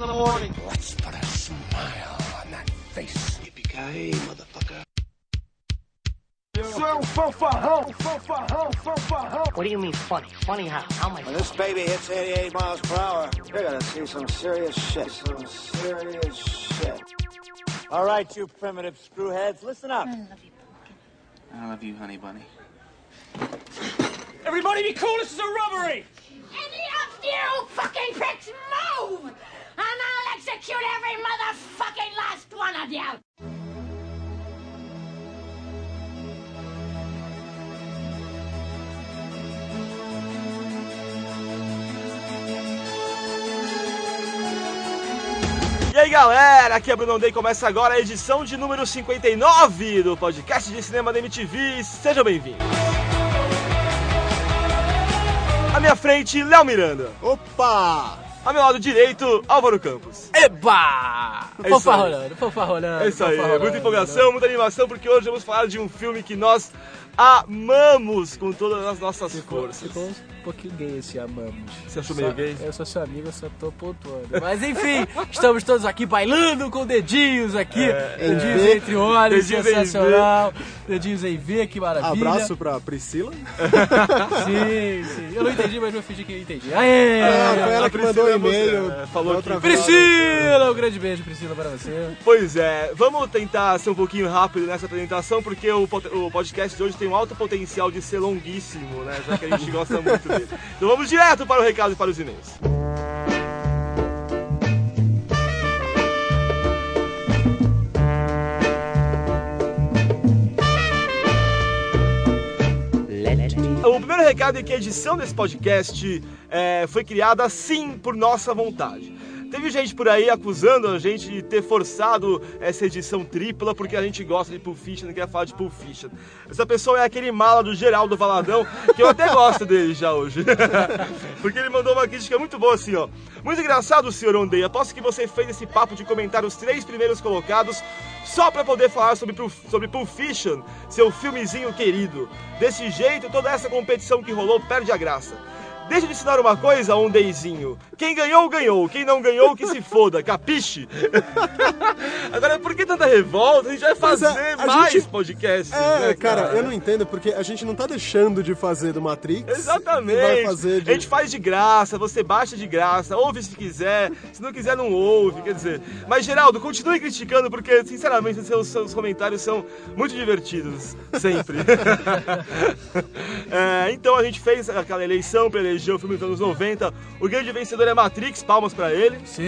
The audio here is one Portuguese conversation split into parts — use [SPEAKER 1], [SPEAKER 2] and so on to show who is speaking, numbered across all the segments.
[SPEAKER 1] in the morning.
[SPEAKER 2] Let's put a smile on that face.
[SPEAKER 1] Yippee-ki-yay, motherfucker.
[SPEAKER 3] What do you mean funny? Funny how? How am I
[SPEAKER 4] When this baby hits 88 miles per hour, you're gonna see some serious shit. Some serious shit. All right, you primitive screwheads, listen up.
[SPEAKER 5] I love you, pumpkin. I love you, honey bunny.
[SPEAKER 6] Everybody be cool, this is a robbery!
[SPEAKER 7] Any of you fucking pricks move! Execute every motherfucking last one of you!
[SPEAKER 8] E aí galera, aqui é Bruno Day começa agora a edição de número 59 do podcast de cinema da MTV. Sejam bem-vindos. À minha frente, Léo Miranda.
[SPEAKER 9] Opa!
[SPEAKER 8] Ao meu lado direito, Álvaro Campos.
[SPEAKER 9] Eba!
[SPEAKER 8] É
[SPEAKER 9] Fofa rolando, fofa rolando.
[SPEAKER 8] É isso aí, muita empolgação, muita animação, porque hoje vamos falar de um filme que nós amamos com todas as nossas
[SPEAKER 9] Ficou,
[SPEAKER 8] forças.
[SPEAKER 9] ficou pouquinho gay esse amamos.
[SPEAKER 8] Você achou meio gay?
[SPEAKER 9] Eu sou seu amigo, eu só tô pontuando. Mas enfim, estamos todos aqui bailando com dedinhos aqui. dedinhos
[SPEAKER 10] V.
[SPEAKER 9] entre olhos,
[SPEAKER 8] Dedinhos em
[SPEAKER 9] sensacional. Dedinhos em V, que maravilha.
[SPEAKER 10] Abraço pra Priscila.
[SPEAKER 9] Sim, sim. Eu não entendi, mas vou fingir que eu entendi. Aê!
[SPEAKER 10] Ah, foi ela que
[SPEAKER 8] Priscila
[SPEAKER 10] mandou o
[SPEAKER 8] é você,
[SPEAKER 10] e-mail.
[SPEAKER 8] né? Falou
[SPEAKER 10] outra
[SPEAKER 8] que-.
[SPEAKER 9] Priscila! Um grande beijo, Priscila, para você.
[SPEAKER 8] Pois é, vamos tentar ser um pouquinho rápido nessa apresentação, porque o, podcast de hoje tem um alto potencial de ser longuíssimo, né? Já que a gente gosta muito. Então vamos direto para o recado e para os
[SPEAKER 3] me
[SPEAKER 8] O primeiro recado é que a edição desse podcast é, foi criada sim por nossa vontade. Teve gente por aí acusando a gente de ter forçado essa edição tripla porque a gente gosta de Pulp Fiction e quer falar de Pulp Fiction. Essa pessoa é aquele mala do Geraldo Valadão, que eu até gosto dele já hoje. porque ele mandou uma crítica muito boa assim, ó. Muito engraçado, senhor Ondei. Aposto que você fez esse papo de comentar os três primeiros colocados só pra poder falar sobre, sobre Pulp Fiction, seu filmezinho querido. Desse jeito, toda essa competição que rolou perde a graça. Deixa eu te ensinar uma coisa, Ondeizinho. Quem ganhou, ganhou. Quem não ganhou, que se foda. Capiche? Agora, por que tanta revolta? A gente vai
[SPEAKER 10] Pois
[SPEAKER 8] fazer
[SPEAKER 10] é,
[SPEAKER 8] mais
[SPEAKER 10] gente-
[SPEAKER 8] podcasts,
[SPEAKER 10] É,
[SPEAKER 8] né,
[SPEAKER 10] cara, eu não entendo porque a gente não tá deixando de fazer do Matrix.
[SPEAKER 8] Exatamente.
[SPEAKER 10] De...
[SPEAKER 8] A gente faz de graça, você baixa de graça, ouve se quiser, se não quiser não ouve, quer dizer. Mas Geraldo, continue criticando porque, sinceramente, seus, seus comentários são muito divertidos, sempre. É, então a gente fez aquela eleição para eleger o filme dos anos 90. O grande vencedor é Matrix, palmas para ele.
[SPEAKER 9] Sim,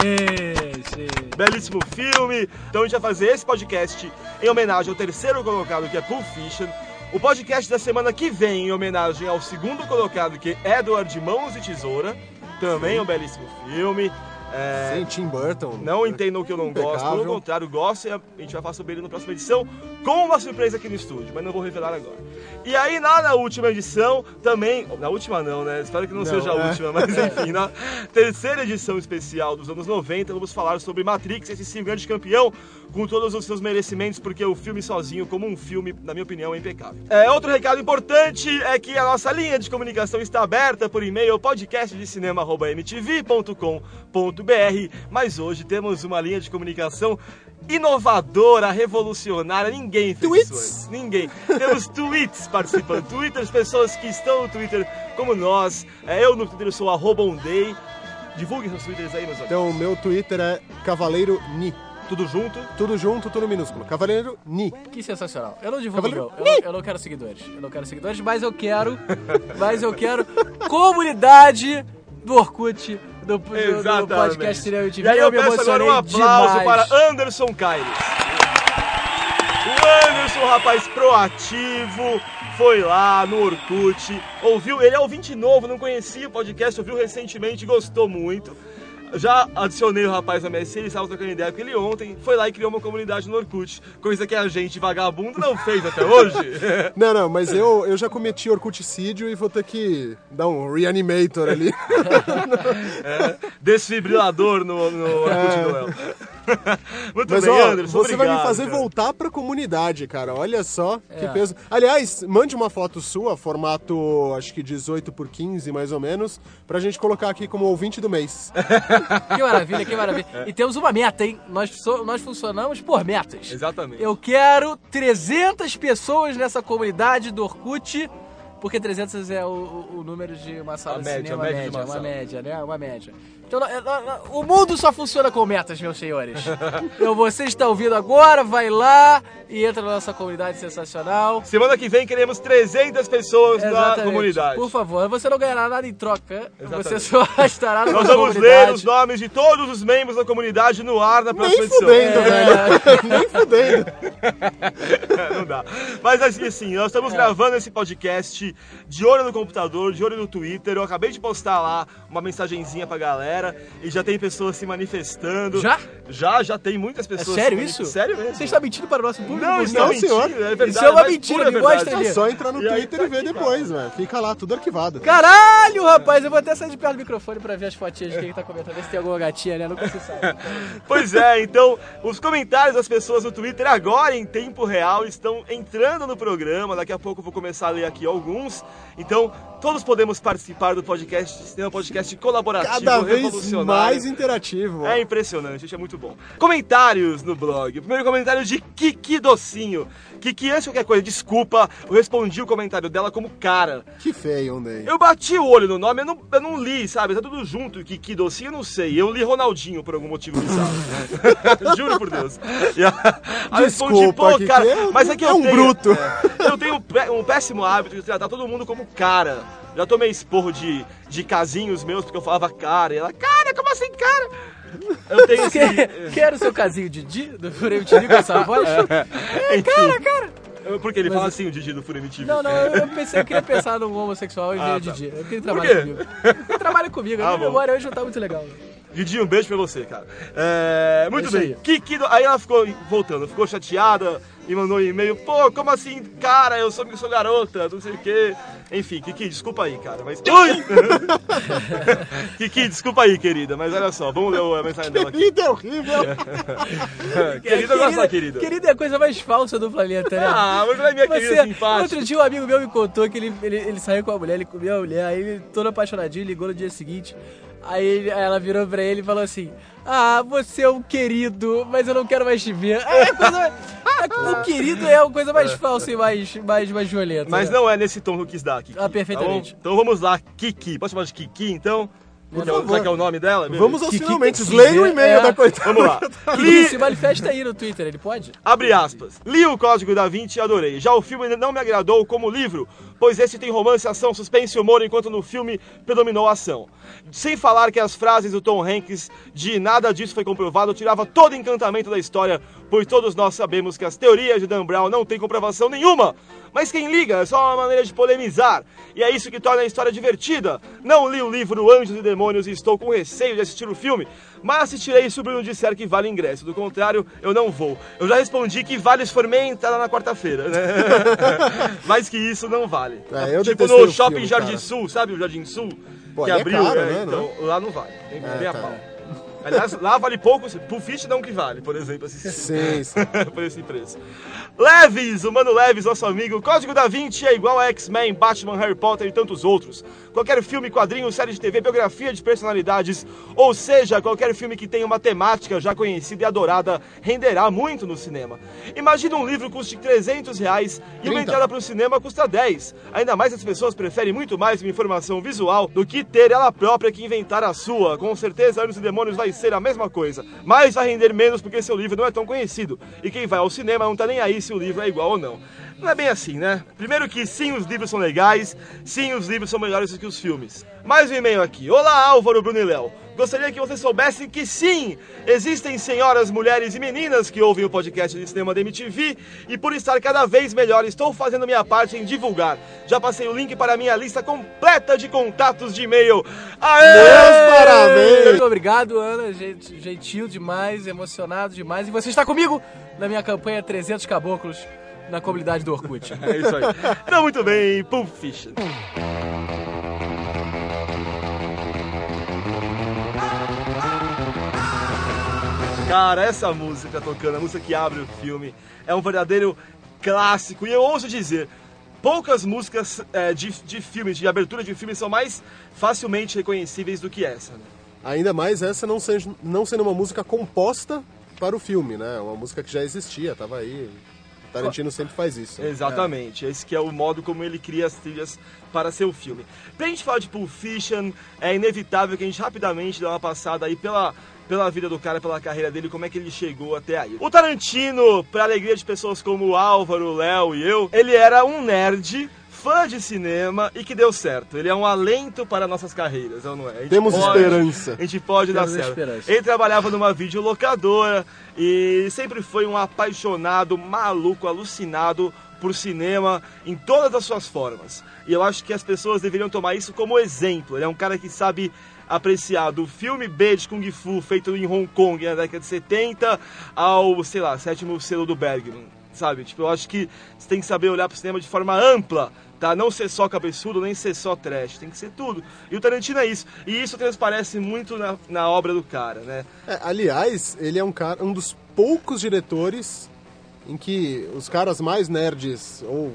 [SPEAKER 9] sim.
[SPEAKER 8] Belíssimo filme. Então a gente vai fazer esse podcast em homenagem ao terceiro colocado, que é Pulp Fiction. O podcast da semana que vem, em homenagem ao segundo colocado, que é Edward Mãos de Tesoura. Também é um belíssimo filme. É,
[SPEAKER 10] Sim, Tim Burton.
[SPEAKER 8] não entendam que eu não gosto, pelo
[SPEAKER 10] Impecável.
[SPEAKER 8] contrário, gosto e a gente vai falar sobre ele na próxima edição com uma surpresa aqui no estúdio, mas não vou revelar agora. E aí, lá na última edição, também. Na última não, né? Espero que não,
[SPEAKER 10] Não,
[SPEAKER 8] seja a
[SPEAKER 10] é.
[SPEAKER 8] última, mas enfim, na terceira edição especial dos anos 90, vamos falar sobre Matrix, esse sim, grande campeão, com todos os seus merecimentos, porque o filme sozinho, como um filme, na minha opinião, é impecável. É, outro recado importante é que a nossa linha de comunicação está aberta por e-mail podcastdecinema.mtv.com.br, mas hoje temos uma linha de comunicação inovadora, revolucionária, ninguém fez
[SPEAKER 10] Tweets?
[SPEAKER 8] isso antes. Ninguém. Temos tweets participando, twitters, pessoas que estão no Twitter como nós. É, eu no Twitter sou arroba ondei. Divulguem seus twitters aí, meus amigos.
[SPEAKER 10] Então, o meu Twitter é Cavaleiro Ni.
[SPEAKER 8] Tudo junto.
[SPEAKER 10] Tudo junto, tudo minúsculo. Cavaleiro Ni.
[SPEAKER 9] Que sensacional. Eu não divulgo
[SPEAKER 10] Cavaleiro-
[SPEAKER 9] meu. Eu não, eu não quero seguidores. Eu não quero seguidores, mas eu quero. mas eu quero comunidade do Orkut, do, do, podcast Cinema TV.
[SPEAKER 8] E aí eu,
[SPEAKER 9] me
[SPEAKER 8] peço agora um
[SPEAKER 9] emocionei
[SPEAKER 8] aplauso
[SPEAKER 9] demais.
[SPEAKER 8] para Anderson Caires. O Anderson, rapaz proativo, foi lá no Orkut, ouviu, ele é ouvinte novo, não conhecia o podcast, ouviu recentemente, gostou muito. Já adicionei o rapaz na MSC, ele estava trocando ideia com ele ontem, foi lá e criou uma comunidade no Orkut, coisa que a gente, vagabundo, não fez até hoje.
[SPEAKER 10] Não, não, mas eu, eu já cometi Orkuticídio e vou ter que dar um reanimator ali.
[SPEAKER 8] É, desfibrilador no, no Orkut
[SPEAKER 10] É.
[SPEAKER 8] Noel. Muito
[SPEAKER 10] Mas,
[SPEAKER 8] bem,
[SPEAKER 10] ó,
[SPEAKER 8] Anderson.
[SPEAKER 10] você vai me
[SPEAKER 8] obrigado,
[SPEAKER 10] fazer
[SPEAKER 8] cara.
[SPEAKER 10] voltar pra comunidade, cara. Olha só que
[SPEAKER 9] É.
[SPEAKER 10] peso. Aliás, mande uma foto sua, formato acho que 18 por 15, mais ou menos, pra gente colocar aqui como ouvinte do mês.
[SPEAKER 9] Que maravilha, que maravilha. E temos uma meta, hein? Nós, so- nós funcionamos por metas.
[SPEAKER 8] Exatamente.
[SPEAKER 9] Eu quero 300 pessoas nessa comunidade do Orkut, porque 300 é o, o- o número de uma sala
[SPEAKER 8] A
[SPEAKER 9] de
[SPEAKER 8] média,
[SPEAKER 9] cinema,
[SPEAKER 8] a média de
[SPEAKER 9] média,
[SPEAKER 8] uma
[SPEAKER 9] uma
[SPEAKER 8] sala.
[SPEAKER 9] média, né? Uma média. Então, o mundo só funciona com metas, meus senhores. Então, você está ouvindo agora, vai lá e entra na nossa comunidade sensacional.
[SPEAKER 8] Semana que vem queremos 300 pessoas na
[SPEAKER 9] Exatamente.
[SPEAKER 8] comunidade.
[SPEAKER 9] Por favor, você não ganhará nada em troca.
[SPEAKER 8] Exatamente.
[SPEAKER 9] Você só estará na
[SPEAKER 8] Nós
[SPEAKER 9] nossa
[SPEAKER 8] vamos
[SPEAKER 9] comunidade.
[SPEAKER 8] ler os nomes de todos os membros da comunidade no ar na próxima
[SPEAKER 10] Nem
[SPEAKER 8] edição.
[SPEAKER 10] fudendo,
[SPEAKER 9] É.
[SPEAKER 10] velho. Nem fudendo.
[SPEAKER 8] Não dá. Mas assim, assim, nós estamos gravando esse podcast de olho no computador, de olho no Twitter. Eu acabei de postar lá uma mensagenzinha pra galera e já tem pessoas se manifestando.
[SPEAKER 9] Já?
[SPEAKER 8] Já, já tem muitas
[SPEAKER 9] É
[SPEAKER 8] pessoas.
[SPEAKER 9] sério
[SPEAKER 8] se
[SPEAKER 9] isso?
[SPEAKER 8] Sério mesmo.
[SPEAKER 9] Você está mentindo para o nosso público?
[SPEAKER 8] Não, não, é
[SPEAKER 10] senhor.
[SPEAKER 8] é verdade.
[SPEAKER 9] Isso é uma mentira, me mostra ali.
[SPEAKER 10] É só entrar no
[SPEAKER 8] E
[SPEAKER 10] Twitter
[SPEAKER 8] tá
[SPEAKER 10] e ver
[SPEAKER 8] aqui,
[SPEAKER 10] depois, velho. Fica lá, tudo arquivado.
[SPEAKER 9] Caralho, rapaz, eu vou até sair de perto do microfone pra ver as fotinhas de quem tá comentando. Ver se tem alguma gatinha, né? Nunca se sabe.
[SPEAKER 8] Pois é, então os comentários das pessoas no Twitter agora em tempo real estão entrando no programa. Daqui a pouco eu vou começar a ler aqui alguns. Então todos podemos participar do podcast, é um podcast colaborativo,
[SPEAKER 10] Cada vez
[SPEAKER 8] revolucionário.
[SPEAKER 10] mais interativo.
[SPEAKER 8] É impressionante, isso é muito bom. Comentários no blog. Primeiro comentário de Kiki Docinho. Kiki, antes de qualquer coisa, desculpa, eu respondi o comentário dela como cara.
[SPEAKER 10] Que feio, Ney.
[SPEAKER 8] Eu bati o olho no nome, eu não, eu não li, sabe? Tá tudo junto, Kiki Docinho, eu não sei. Eu li Ronaldinho por algum motivo bizarro. Juro por Deus. E a- eu respondi, pô,
[SPEAKER 10] Kiki,
[SPEAKER 8] cara,
[SPEAKER 10] é-
[SPEAKER 8] mas é que
[SPEAKER 10] é
[SPEAKER 8] eu
[SPEAKER 10] um
[SPEAKER 8] tenho,
[SPEAKER 10] bruto.
[SPEAKER 8] é, eu tenho um péssimo hábito de tratar todo mundo como cara. Já tomei esporro de, de casinhos meus porque eu falava cara. E ela, cara, como assim, cara? Eu tenho esse.
[SPEAKER 9] Quer, quer o seu casinho Didi do Furei Tiri com essa voz?
[SPEAKER 8] É, cara, cara. Porque ele fala assim, o Didi do Furemi TV.
[SPEAKER 9] Não, não, eu pensei, eu queria pensar num homossexual e
[SPEAKER 8] Ah,
[SPEAKER 9] ver
[SPEAKER 8] tá.
[SPEAKER 9] Didi. Eu queria trabalhar comigo. Ele trabalha comigo, a
[SPEAKER 8] Ah,
[SPEAKER 9] minha
[SPEAKER 8] bom.
[SPEAKER 9] memória hoje não tá muito legal.
[SPEAKER 8] Didi, um beijo pra você, cara. É, muito
[SPEAKER 9] É isso
[SPEAKER 8] bem.
[SPEAKER 9] aí.
[SPEAKER 8] Kiki, aí ela ficou, voltando, ficou chateada e mandou um e-mail. Pô, como assim, cara? Eu sou, sou garota, não sei o quê. Enfim, Kiki, desculpa aí, cara, mas... Ui! Kiki, desculpa aí, querida, mas olha só, vamos ler a mensagem dela aqui.
[SPEAKER 10] Querida é horrível.
[SPEAKER 8] querida, eu gosto da querida.
[SPEAKER 9] Querida é a coisa mais falsa do planeta, né?
[SPEAKER 8] Ah, mas é minha querida
[SPEAKER 9] Você,
[SPEAKER 8] simpática.
[SPEAKER 9] outro dia um amigo meu me contou que ele, ele, ele saiu com a mulher, ele comeu a mulher, aí ele todo apaixonadinho, ligou no dia seguinte. Aí, ela virou pra ele e falou assim: Ah, você é um querido, mas eu não quero mais te ver. É a coisa mais- é- o querido é a coisa mais falsa e mais, mais, mais violenta.
[SPEAKER 8] Mas
[SPEAKER 9] né?
[SPEAKER 8] não é nesse tom que eu quis dar, Kiki.
[SPEAKER 9] Ah, perfeitamente.
[SPEAKER 8] tá então vamos lá, Kiki. Posso chamar de Kiki, então? É
[SPEAKER 10] favor.
[SPEAKER 8] Será que é o nome dela?
[SPEAKER 10] Vamos aos
[SPEAKER 9] Kiki
[SPEAKER 10] finalmente. Leia o
[SPEAKER 9] é.
[SPEAKER 10] e-mail da coitada.
[SPEAKER 8] Vamos lá.
[SPEAKER 9] Kiki,
[SPEAKER 8] Li-
[SPEAKER 9] se manifesta aí no Twitter, ele pode?
[SPEAKER 8] Abre aspas. Li o Código da Vinci e adorei. Já o filme ainda não me agradou como livro, pois esse tem romance, ação, suspense e humor, enquanto no filme predominou a ação. Sem falar que as frases do Tom Hanks de nada disso foi comprovado tirava todo encantamento da história, pois todos nós sabemos que as teorias de Dan Brown não têm comprovação nenhuma. Mas quem liga é só uma maneira de polemizar, e é isso que torna a história divertida. Não li o livro Anjos e Demônios e estou com receio de assistir o filme, mas assistirei se o Bruno disser que vale ingresso. Do contrário, eu não vou. Eu já respondi que vale se for meia entrada na quarta-feira, né? Mais que isso, não vale.
[SPEAKER 10] É,
[SPEAKER 8] tipo no Shopping
[SPEAKER 10] filme,
[SPEAKER 8] Jardim
[SPEAKER 10] cara.
[SPEAKER 8] Sul, sabe o Jardim Sul?
[SPEAKER 10] Pô,
[SPEAKER 8] que
[SPEAKER 10] é
[SPEAKER 8] abriu,
[SPEAKER 10] caro,
[SPEAKER 8] é,
[SPEAKER 10] né,
[SPEAKER 8] então, lá não vale. Tem
[SPEAKER 10] É,
[SPEAKER 8] bem a
[SPEAKER 10] tá.
[SPEAKER 8] pau. Aliás, lá vale pouco, Pulp Fiction não que vale, por exemplo, assistir.
[SPEAKER 10] Sim, sim.
[SPEAKER 8] por esse preço. Leves, o Mano Leves, nosso amigo. Código da Vinci é igual a X-Men, Batman, Harry Potter e tantos outros. Qualquer filme, quadrinho, série de TV, biografia de personalidades, ou seja, qualquer filme que tenha uma temática já conhecida e adorada, renderá muito no cinema. Imagina um livro custe 300 reais e uma
[SPEAKER 10] 30.
[SPEAKER 8] entrada para o cinema custa 10. Ainda mais as pessoas preferem muito mais uma informação visual do que ter ela própria que inventar a sua. Com certeza, Anos e Demônios vai ser a mesma coisa, mas vai render menos porque seu livro não é tão conhecido. E quem vai ao cinema não tá nem aí se o livro é igual ou não. Não é bem assim, né? Primeiro que sim, os livros são legais, sim, os livros são melhores do que os filmes. Mais um e-mail aqui. Olá, Álvaro, Bruno e Léo. Gostaria que vocês soubessem que sim, existem senhoras, mulheres e meninas que ouvem o podcast de cinema da MTV e por estar cada vez melhor estou fazendo minha parte em divulgar. Já passei o link para a minha lista completa de contatos de e-mail. Aê!
[SPEAKER 10] Meus parabéns!
[SPEAKER 9] Muito obrigado, Ana. Gentil demais, emocionado demais. E você está comigo na minha campanha 300 Caboclos na comunidade do Orkut.
[SPEAKER 8] É isso aí. Então, muito bem, Pulp Fiction. Cara, essa música tocando, a música que abre o filme, é um verdadeiro clássico. E eu ouso dizer, poucas músicas é, de, de filmes, de abertura de filmes, são mais facilmente reconhecíveis do que essa. Né?
[SPEAKER 10] Ainda mais essa não sendo, não sendo uma música composta para o filme, né? Uma música que já existia, tava aí. Tarantino sempre faz isso. né?
[SPEAKER 8] Exatamente, esse que é o modo como ele cria as trilhas para seu filme. Pra gente falar de Pulp Fiction, é inevitável que a gente rapidamente dê uma passada aí pela, pela vida do cara, pela carreira dele, como é que ele chegou até aí. O Tarantino, pra alegria de pessoas como o Álvaro, o Léo e eu, ele era um nerd fã de cinema e que deu certo. Ele é um alento para nossas carreiras, ou não é?
[SPEAKER 10] Temos esperança.
[SPEAKER 8] A gente pode dar
[SPEAKER 9] Temos
[SPEAKER 8] certo.
[SPEAKER 9] esperança.
[SPEAKER 8] Ele trabalhava numa videolocadora e sempre foi um apaixonado, maluco, alucinado por cinema em todas as suas formas. E eu acho que as pessoas deveriam tomar isso como exemplo. Ele é um cara que sabe apreciar do filme B de Kung Fu feito em Hong Kong na década de 70 ao, sei lá, sétimo selo do Bergman, sabe? Tipo, eu acho que você tem que saber olhar pro cinema de forma ampla, tá? Não ser só cabeçudo, nem ser só trash, tem que ser tudo. E o Tarantino é isso. E isso transparece muito na, na obra do cara, né?
[SPEAKER 10] É, aliás, ele é um cara, um dos poucos diretores em que os caras mais nerds ou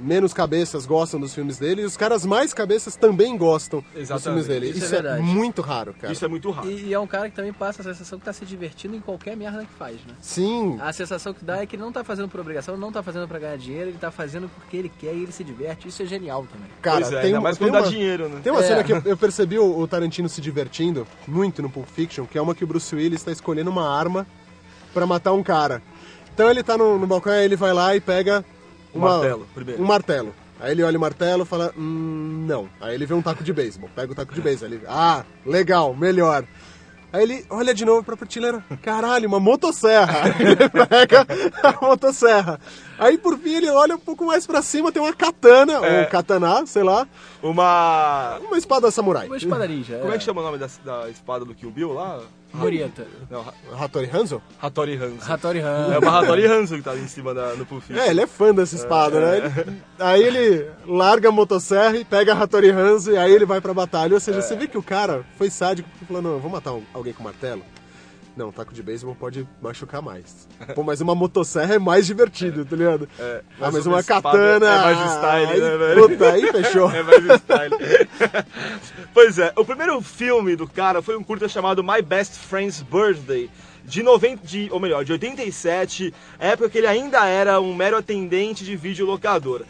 [SPEAKER 10] menos cabeças gostam dos filmes dele e os caras mais cabeças também gostam dos
[SPEAKER 8] Exatamente.
[SPEAKER 10] filmes dele.
[SPEAKER 9] Isso é
[SPEAKER 10] Isso, é,
[SPEAKER 9] verdade.
[SPEAKER 10] muito raro, cara.
[SPEAKER 8] Isso é muito raro.
[SPEAKER 9] E, e é um cara que também passa a sensação que tá se divertindo em qualquer merda que faz, né?
[SPEAKER 10] Sim,
[SPEAKER 9] A sensação que dá é que ele não tá fazendo por obrigação, não tá fazendo pra ganhar dinheiro, ele tá fazendo porque ele quer e ele se diverte. Isso é genial também.
[SPEAKER 10] cara,
[SPEAKER 8] pois é,
[SPEAKER 10] tem,
[SPEAKER 8] ainda mais
[SPEAKER 10] tem
[SPEAKER 8] quando dá
[SPEAKER 10] uma,
[SPEAKER 8] dinheiro, né?
[SPEAKER 10] Tem uma
[SPEAKER 9] É.
[SPEAKER 10] cena que eu, eu percebi o, o Tarantino se divertindo muito no Pulp Fiction, que é uma que o Bruce Willis está escolhendo uma arma pra matar um cara. Então ele tá no, no balcão, aí ele vai lá e pega
[SPEAKER 8] Um
[SPEAKER 10] uma-
[SPEAKER 8] martelo, primeiro.
[SPEAKER 10] um martelo. Aí ele olha o martelo e fala, hum, não. Aí ele vê um taco de beisebol, pega o taco de beisebol. Ele, ah, legal, melhor. Aí ele olha de novo pra prateleira, caralho, uma motosserra. Aí ele pega a motosserra. Aí por fim ele olha um pouco mais pra cima, tem uma katana,
[SPEAKER 8] É.
[SPEAKER 10] ou katana, sei lá,
[SPEAKER 8] Uma.
[SPEAKER 10] uma espada samurai.
[SPEAKER 9] Uma espada ninja.
[SPEAKER 8] Como é que chama o nome da, da espada do Kill Bill lá?
[SPEAKER 9] Morieta.
[SPEAKER 8] Não, Ha-
[SPEAKER 10] Hattori Hanzo?
[SPEAKER 8] Hattori Hanzo.
[SPEAKER 9] Hattori Han.
[SPEAKER 8] É uma Hattori Hanzo que tá ali em cima da, no Fiction.
[SPEAKER 10] É, ele é fã dessa espada, né? Ele- aí ele larga a motosserra e pega a Hattori Hanzo e aí ele vai pra batalha. Ou seja, você vê que o cara foi sádico porque falou, não, eu vou matar um- alguém com martelo. Não, taco de beisebol pode machucar mais. Pô, mas uma motosserra é mais divertido, tá ligado?
[SPEAKER 8] É,
[SPEAKER 10] ah, mas
[SPEAKER 8] mas
[SPEAKER 10] uma
[SPEAKER 8] uma espada
[SPEAKER 10] katana...
[SPEAKER 8] é mais style,
[SPEAKER 10] aí,
[SPEAKER 8] né, velho?
[SPEAKER 10] Puta, aí fechou.
[SPEAKER 8] É mais style. pois é, o primeiro filme do cara foi um curta chamado My Best Friend's Birthday, de 90, de, ou melhor, de 87, época que ele ainda era um mero atendente de videolocadora.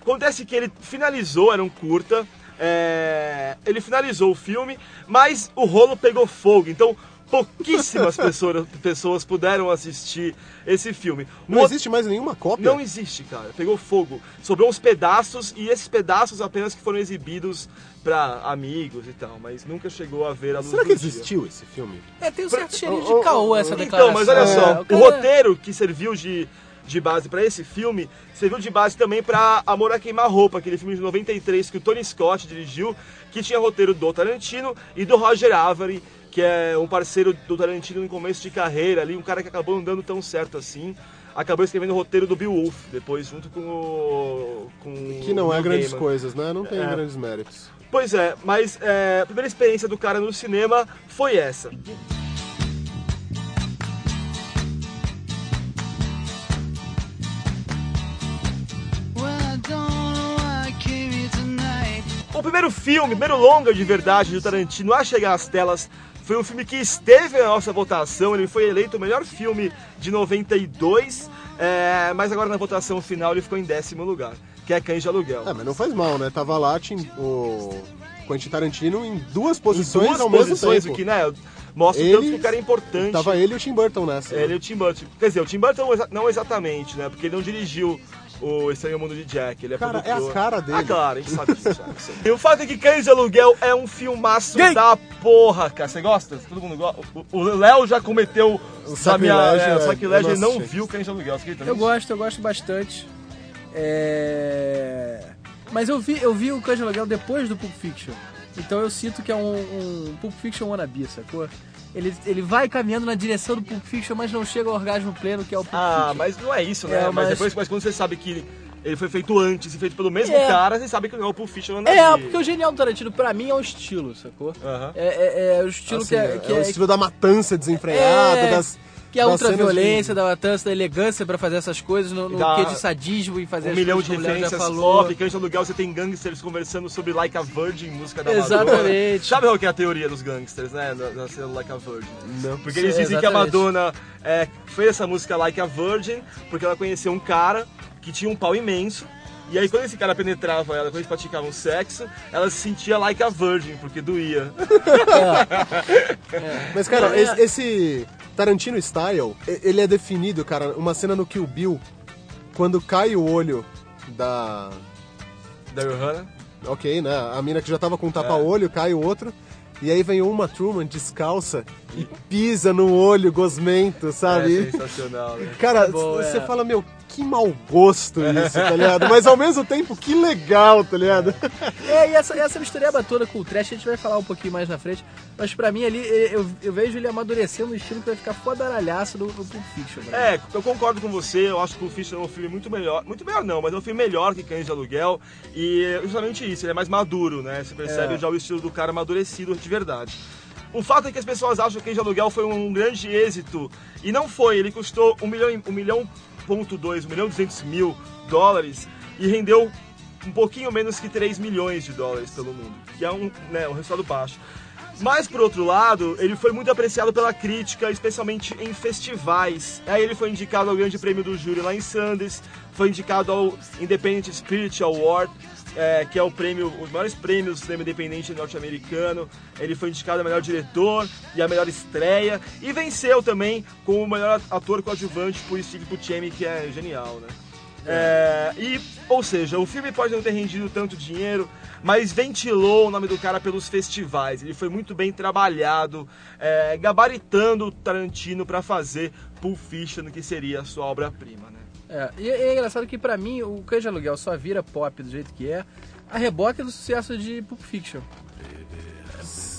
[SPEAKER 8] Acontece que ele finalizou, era um curta, é, ele finalizou o filme, mas o rolo pegou fogo, então pouquíssimas pessoas, pessoas puderam assistir esse filme.
[SPEAKER 10] Não existe mais nenhuma cópia?
[SPEAKER 8] não existe, cara. Pegou fogo. Sobrou uns pedaços e esses pedaços apenas que foram exibidos pra amigos e tal, mas nunca chegou a ver a luz
[SPEAKER 10] Será que
[SPEAKER 8] do dia.
[SPEAKER 10] existiu esse filme?
[SPEAKER 9] É, tem um certo cheirinho de caô essa declaração.
[SPEAKER 8] Então, mas olha
[SPEAKER 9] É,
[SPEAKER 8] só, o
[SPEAKER 9] cara-
[SPEAKER 8] roteiro que serviu de, de base pra esse filme serviu de base também pra Amor a Queimar-Roupa, aquele filme de 93 que o Tony Scott dirigiu, que tinha roteiro do Tarantino e do Roger Avary, que é um parceiro do Tarantino no começo de carreira ali, um cara que acabou não dando tão certo assim. Acabou escrevendo o roteiro do Bill Wolf, depois junto com o... Com
[SPEAKER 10] Que não é grandes
[SPEAKER 8] Gaiman.
[SPEAKER 10] coisas, né? Não tem
[SPEAKER 8] É.
[SPEAKER 10] grandes méritos.
[SPEAKER 8] Pois é, mas é, a primeira experiência do cara no cinema foi essa. O primeiro filme, o primeiro longa de verdade do Tarantino a chegar às telas foi um filme que esteve na nossa votação, ele foi eleito o melhor filme de 92, é, mas agora na votação final ele ficou em décimo lugar, que é Cães de Aluguel.
[SPEAKER 10] É, mas não faz mal, né? Tava lá o Quentin Tarantino em duas
[SPEAKER 8] Em
[SPEAKER 10] posições
[SPEAKER 8] duas
[SPEAKER 10] ao mesmo
[SPEAKER 8] posições,
[SPEAKER 10] tempo.
[SPEAKER 8] o que né, mostra o
[SPEAKER 10] Ele-
[SPEAKER 8] tanto que o cara é importante.
[SPEAKER 10] Tava ele e o Tim Burton nessa.
[SPEAKER 8] Ele e o Tim Burton. Quer dizer, o Tim Burton não exatamente, né? Porque ele não dirigiu o Estranho Mundo de Jack. Ele é
[SPEAKER 10] Cara, é
[SPEAKER 8] produtor.
[SPEAKER 10] a cara dele.
[SPEAKER 8] Ah, claro, a gente sabe disso. sei. e o fato é que Cães de Aluguel é um filmaço
[SPEAKER 9] Gay!
[SPEAKER 8] da porra, cara. Você gosta? Todo mundo gosta? O- O Léo já cometeu
[SPEAKER 10] O sacrilégio,
[SPEAKER 8] é, o
[SPEAKER 10] é,
[SPEAKER 8] sacrilégio,
[SPEAKER 10] eu
[SPEAKER 8] ele
[SPEAKER 10] não
[SPEAKER 8] viu Cães de Aluguel.
[SPEAKER 9] Eu gosto, eu gosto bastante. É... Mas eu vi, eu vi o Cães de Aluguel depois do Pulp Fiction. Então eu sinto que é um, um Pulp Fiction wannabe, sacou? Ele, ele vai caminhando na direção do Pulp Fiction, mas não chega ao orgasmo pleno, que é o Pulp
[SPEAKER 8] Ah,
[SPEAKER 9] Fiction.
[SPEAKER 8] mas não é isso, né?
[SPEAKER 9] É,
[SPEAKER 8] mas...
[SPEAKER 9] mas-
[SPEAKER 8] depois, mas quando você sabe que ele foi feito antes e feito pelo mesmo
[SPEAKER 9] É.
[SPEAKER 8] cara, você sabe que não é o Pulp Fiction. não
[SPEAKER 9] É,
[SPEAKER 8] ali.
[SPEAKER 9] porque o genial do Tarantino, pra mim, é o estilo, sacou? É, é- é o estilo
[SPEAKER 10] Assim,
[SPEAKER 9] que
[SPEAKER 10] é,
[SPEAKER 9] é... Que
[SPEAKER 10] é o
[SPEAKER 9] é-
[SPEAKER 10] estilo da matança desenfreada,
[SPEAKER 9] É.
[SPEAKER 10] das,
[SPEAKER 9] Que é a ultraviolência, da matança, da elegância pra fazer essas coisas, no, no
[SPEAKER 8] Da-
[SPEAKER 9] quê de sadismo e fazer
[SPEAKER 8] Um
[SPEAKER 9] as
[SPEAKER 8] milhão de
[SPEAKER 9] que
[SPEAKER 8] referências pop, Cães de Aluguel, você tem gangsters conversando sobre Like a Virgin, música da
[SPEAKER 9] Exatamente.
[SPEAKER 8] Madonna. Sabe qual que é a teoria dos gangsters, né, na, na cena Like a Virgin?
[SPEAKER 10] Não.
[SPEAKER 8] Porque eles
[SPEAKER 9] Sim,
[SPEAKER 8] dizem que a
[SPEAKER 9] exatamente.
[SPEAKER 8] Madonna é, fez essa música Like a Virgin porque ela conheceu um cara que tinha um pau imenso. E aí quando esse cara penetrava ela, quando eles praticavam sexo, ela se sentia like a virgin, porque doía.
[SPEAKER 10] Mas, cara,
[SPEAKER 9] Não, é-
[SPEAKER 10] esse, esse Tarantino Style, ele é definido, cara, uma cena no Kill Bill, quando cai o olho da...
[SPEAKER 8] Da Johanna.
[SPEAKER 10] Ok, né? A mina que já tava com um
[SPEAKER 8] É.
[SPEAKER 10] tapa-olho, cai o outro. E aí vem uma Truman descalça e pisa no olho gosmento,
[SPEAKER 8] É
[SPEAKER 10] sabe?
[SPEAKER 8] sensacional, né?
[SPEAKER 10] Cara, você
[SPEAKER 9] é.
[SPEAKER 10] fala, meu, que mau gosto isso, tá ligado? Mas ao mesmo tempo, que legal, tá ligado?
[SPEAKER 9] É, e essa, essa mistureba toda com o trash, a gente vai falar um pouquinho mais na frente, mas pra mim ali, eu, eu vejo ele amadurecendo um estilo que vai ficar fodaralhaço no, no Pulp Fiction. né?
[SPEAKER 8] É, eu concordo com você, eu acho que o Fiction é um filme muito melhor. Muito melhor não, mas é um filme melhor que Cães de Aluguel. E é justamente isso, ele é mais maduro, né? Você percebe
[SPEAKER 9] É.
[SPEAKER 8] já o estilo do cara amadurecido de verdade. O fato é que as pessoas acham que Cães de Aluguel foi um grande êxito. E não foi, ele custou 1 milhão, e- 1 milhão ponto 2, 1 milhão e 200 mil dólares e rendeu um pouquinho menos que 3 milhões de dólares pelo mundo, que é um, né, um resultado baixo. Mas, por outro lado, ele foi muito apreciado pela crítica, especialmente em festivais. Aí ele foi indicado ao Grande Prêmio do Júri lá em Sundance, foi indicado ao Independent Spirit Award, é, que é o prêmio, os maiores prêmios do cinema independente norte-americano. Ele foi indicado a melhor diretor e a melhor estreia, e venceu também como o melhor ator coadjuvante por Steve Buscemi, que é genial, né? É, e, ou seja, o filme pode não ter rendido tanto dinheiro, mas ventilou o nome do cara pelos festivais. Ele foi muito bem trabalhado, é, gabaritando o Tarantino para fazer Pulp Fiction, que seria a sua obra-prima, né?
[SPEAKER 9] É, e é engraçado que pra mim o Cães de Aluguel só vira pop do jeito que é a reboque do sucesso de Pulp Fiction.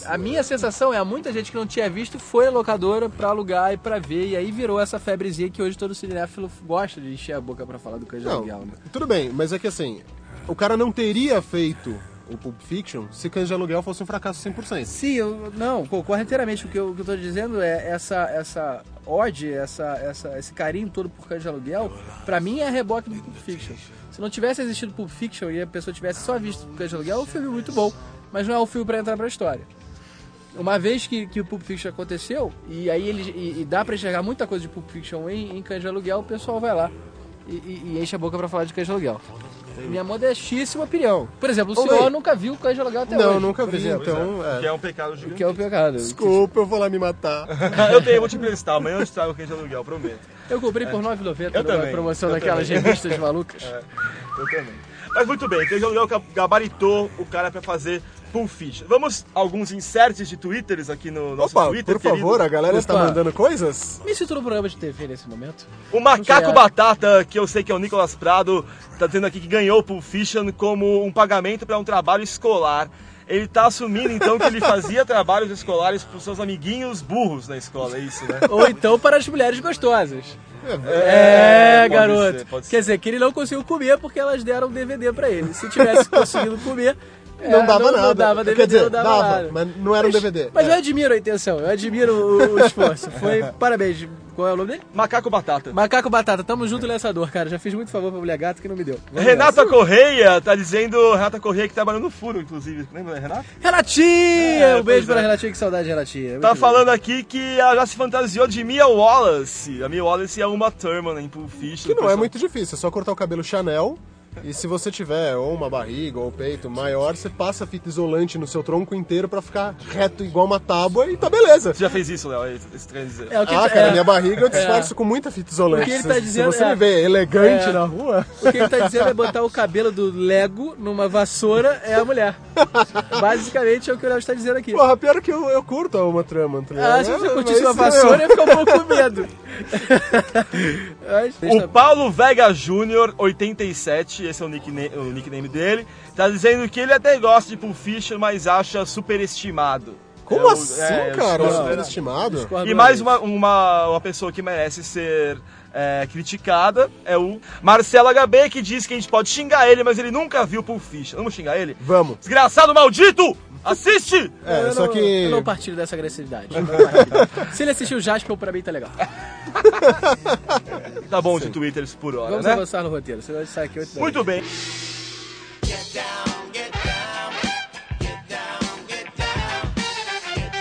[SPEAKER 9] A minha sensação é, muita gente que não tinha visto foi à locadora pra alugar e pra ver, e aí virou essa febrezinha que hoje todo cinéfilo gosta de encher a boca pra falar do Cães de Aluguel. Né?
[SPEAKER 10] tudo bem, mas é que assim, o cara não teria feito o Pulp Fiction se Cães de Aluguel fosse um fracasso 100%.
[SPEAKER 9] Sim, eu, não, concordo inteiramente. O que eu, o tô dizendo é essa, essa ode, essa, essa, esse carinho todo por Cães de Aluguel, pra mim é a reboque do Pulp Fiction. Se não tivesse existido Pulp Fiction e a pessoa tivesse só visto Cães de Aluguel, é um filme muito bom, mas não é um filme pra entrar pra história. Uma vez que, que o Pulp Fiction aconteceu, e aí ele, e, e dá pra enxergar muita coisa de Pulp Fiction em, em Cães de Aluguel, o pessoal vai lá e, e- e enche a boca pra falar de Cães de Aluguel. Minha modestíssima opinião. Por exemplo, o
[SPEAKER 10] Ô,
[SPEAKER 9] senhor nunca viu Cães de Aluguel até
[SPEAKER 10] Não,
[SPEAKER 9] hoje.
[SPEAKER 10] nunca
[SPEAKER 9] por
[SPEAKER 10] vi,
[SPEAKER 9] exemplo.
[SPEAKER 10] então. é.
[SPEAKER 8] Que é um pecado
[SPEAKER 9] O
[SPEAKER 8] gigante.
[SPEAKER 9] que é o pecado.
[SPEAKER 10] Desculpa, eu vou lá me matar.
[SPEAKER 8] eu tenho, eu vou te emprestar, amanhã eu te trago o Cães de Aluguel, prometo.
[SPEAKER 9] Eu comprei por R$ 9,90
[SPEAKER 8] Eu
[SPEAKER 9] numa
[SPEAKER 8] também,
[SPEAKER 9] promoção
[SPEAKER 8] eu
[SPEAKER 9] daquelas
[SPEAKER 8] também.
[SPEAKER 9] revistas malucas.
[SPEAKER 8] Eu também. Mas muito bem, Cães de Aluguel ga- gabaritou o cara pra fazer Pulp Fiction. Vamos alguns inserts de twitters aqui no nosso
[SPEAKER 10] Opa,
[SPEAKER 8] Twitter,
[SPEAKER 10] por
[SPEAKER 8] querido.
[SPEAKER 10] favor, a galera está
[SPEAKER 9] Opa.
[SPEAKER 10] mandando coisas?
[SPEAKER 9] Me sinto no programa de TV nesse momento.
[SPEAKER 8] O Macaco
[SPEAKER 9] sei,
[SPEAKER 8] Batata, que eu sei que é o Nicolas Prado, tá dizendo aqui que ganhou o Pulp Fiction como um pagamento para um trabalho escolar. Ele tá assumindo então que ele fazia trabalhos escolares para seus amiguinhos burros na escola, é isso, né?
[SPEAKER 9] Ou então para as mulheres gostosas.
[SPEAKER 8] É,
[SPEAKER 9] É,
[SPEAKER 8] pode
[SPEAKER 9] garoto.
[SPEAKER 8] ser, pode ser.
[SPEAKER 9] Quer dizer, que ele não conseguiu comer porque elas deram DVD pra ele. Se tivesse conseguido comer, é,
[SPEAKER 10] Não dava nada.
[SPEAKER 9] Não dava DVD,
[SPEAKER 10] Quer dizer,
[SPEAKER 9] não dava,
[SPEAKER 10] dava,
[SPEAKER 9] nada.
[SPEAKER 10] mas não era um DVD.
[SPEAKER 9] Mas
[SPEAKER 10] É.
[SPEAKER 9] eu admiro a intenção, eu admiro o, o esforço. Foi, parabéns. Qual é o nome dele?
[SPEAKER 8] Macaco Batata.
[SPEAKER 9] Macaco Batata, tamo junto nessa dor, cara. Já fiz muito favor pra mulher gata que não me deu. Vamos
[SPEAKER 8] Renata
[SPEAKER 9] nessa.
[SPEAKER 8] Correia tá dizendo, Renata Correia que trabalhou no furo, inclusive. Lembra da Renata?
[SPEAKER 9] Renatinha!
[SPEAKER 8] É,
[SPEAKER 9] um beijo
[SPEAKER 8] pois
[SPEAKER 9] pra
[SPEAKER 8] é.
[SPEAKER 9] Renatinha, que saudade de Renatinha.
[SPEAKER 8] Tá
[SPEAKER 9] Muito
[SPEAKER 8] falando aqui que ela já se fantasiou de Mia Wallace. A Mia Wallace é uma Thurman em Pulp Fiction.
[SPEAKER 10] Que não é
[SPEAKER 8] Pessoal-
[SPEAKER 10] muito difícil, é só cortar o cabelo Chanel. E se você tiver ou uma barriga ou peito maior, você passa fita isolante no seu tronco inteiro pra ficar reto igual uma tábua e tá beleza.
[SPEAKER 8] Você já fez isso, Léo? É quer dizer.
[SPEAKER 9] É, o que
[SPEAKER 10] Ah,
[SPEAKER 9] é,
[SPEAKER 10] cara, minha barriga eu disfarço
[SPEAKER 9] é.
[SPEAKER 10] com muita fita isolante.
[SPEAKER 9] O que ele
[SPEAKER 10] Se-
[SPEAKER 9] tá
[SPEAKER 10] se,
[SPEAKER 9] dizendo
[SPEAKER 10] você
[SPEAKER 9] é-
[SPEAKER 10] me vê elegante
[SPEAKER 9] é.
[SPEAKER 10] na rua,
[SPEAKER 9] O que ele tá dizendo é botar o cabelo do Lego numa vassoura é a mulher. Basicamente é o que o Léo está dizendo aqui.
[SPEAKER 10] porra, pior que eu, eu curto a uma trama. tá?
[SPEAKER 9] Ah, se você
[SPEAKER 10] É,
[SPEAKER 9] curtisse uma vassoura,
[SPEAKER 10] meu,
[SPEAKER 9] ia ficar um pouco com medo.
[SPEAKER 8] O Paulo Vega Júnior, 87, esse é o nickname, o nickname dele, tá dizendo que ele até gosta de Pulp Fiction, mas acha superestimado.
[SPEAKER 10] Como
[SPEAKER 8] É
[SPEAKER 10] assim,
[SPEAKER 8] é,
[SPEAKER 10] cara? Superestimado?
[SPEAKER 8] E mais
[SPEAKER 9] uma
[SPEAKER 8] uma, uma, uma pessoa que merece ser é, criticada é o Marcelo HB, que diz que a gente pode xingar ele, mas ele nunca viu Pulp Fiction. Vamos xingar ele?
[SPEAKER 10] Vamos.
[SPEAKER 8] Desgraçado maldito! Assiste!
[SPEAKER 10] É,
[SPEAKER 9] eu
[SPEAKER 10] só
[SPEAKER 9] não,
[SPEAKER 10] que.
[SPEAKER 9] Eu não partilho dessa agressividade. partilho. Se ele assistiu o Jasper, pra mim tá legal.
[SPEAKER 8] Tá bom de twitters por hora,
[SPEAKER 9] Vamos
[SPEAKER 8] né?
[SPEAKER 9] avançar no roteiro. Você vai sair aqui 8
[SPEAKER 8] Muito bem.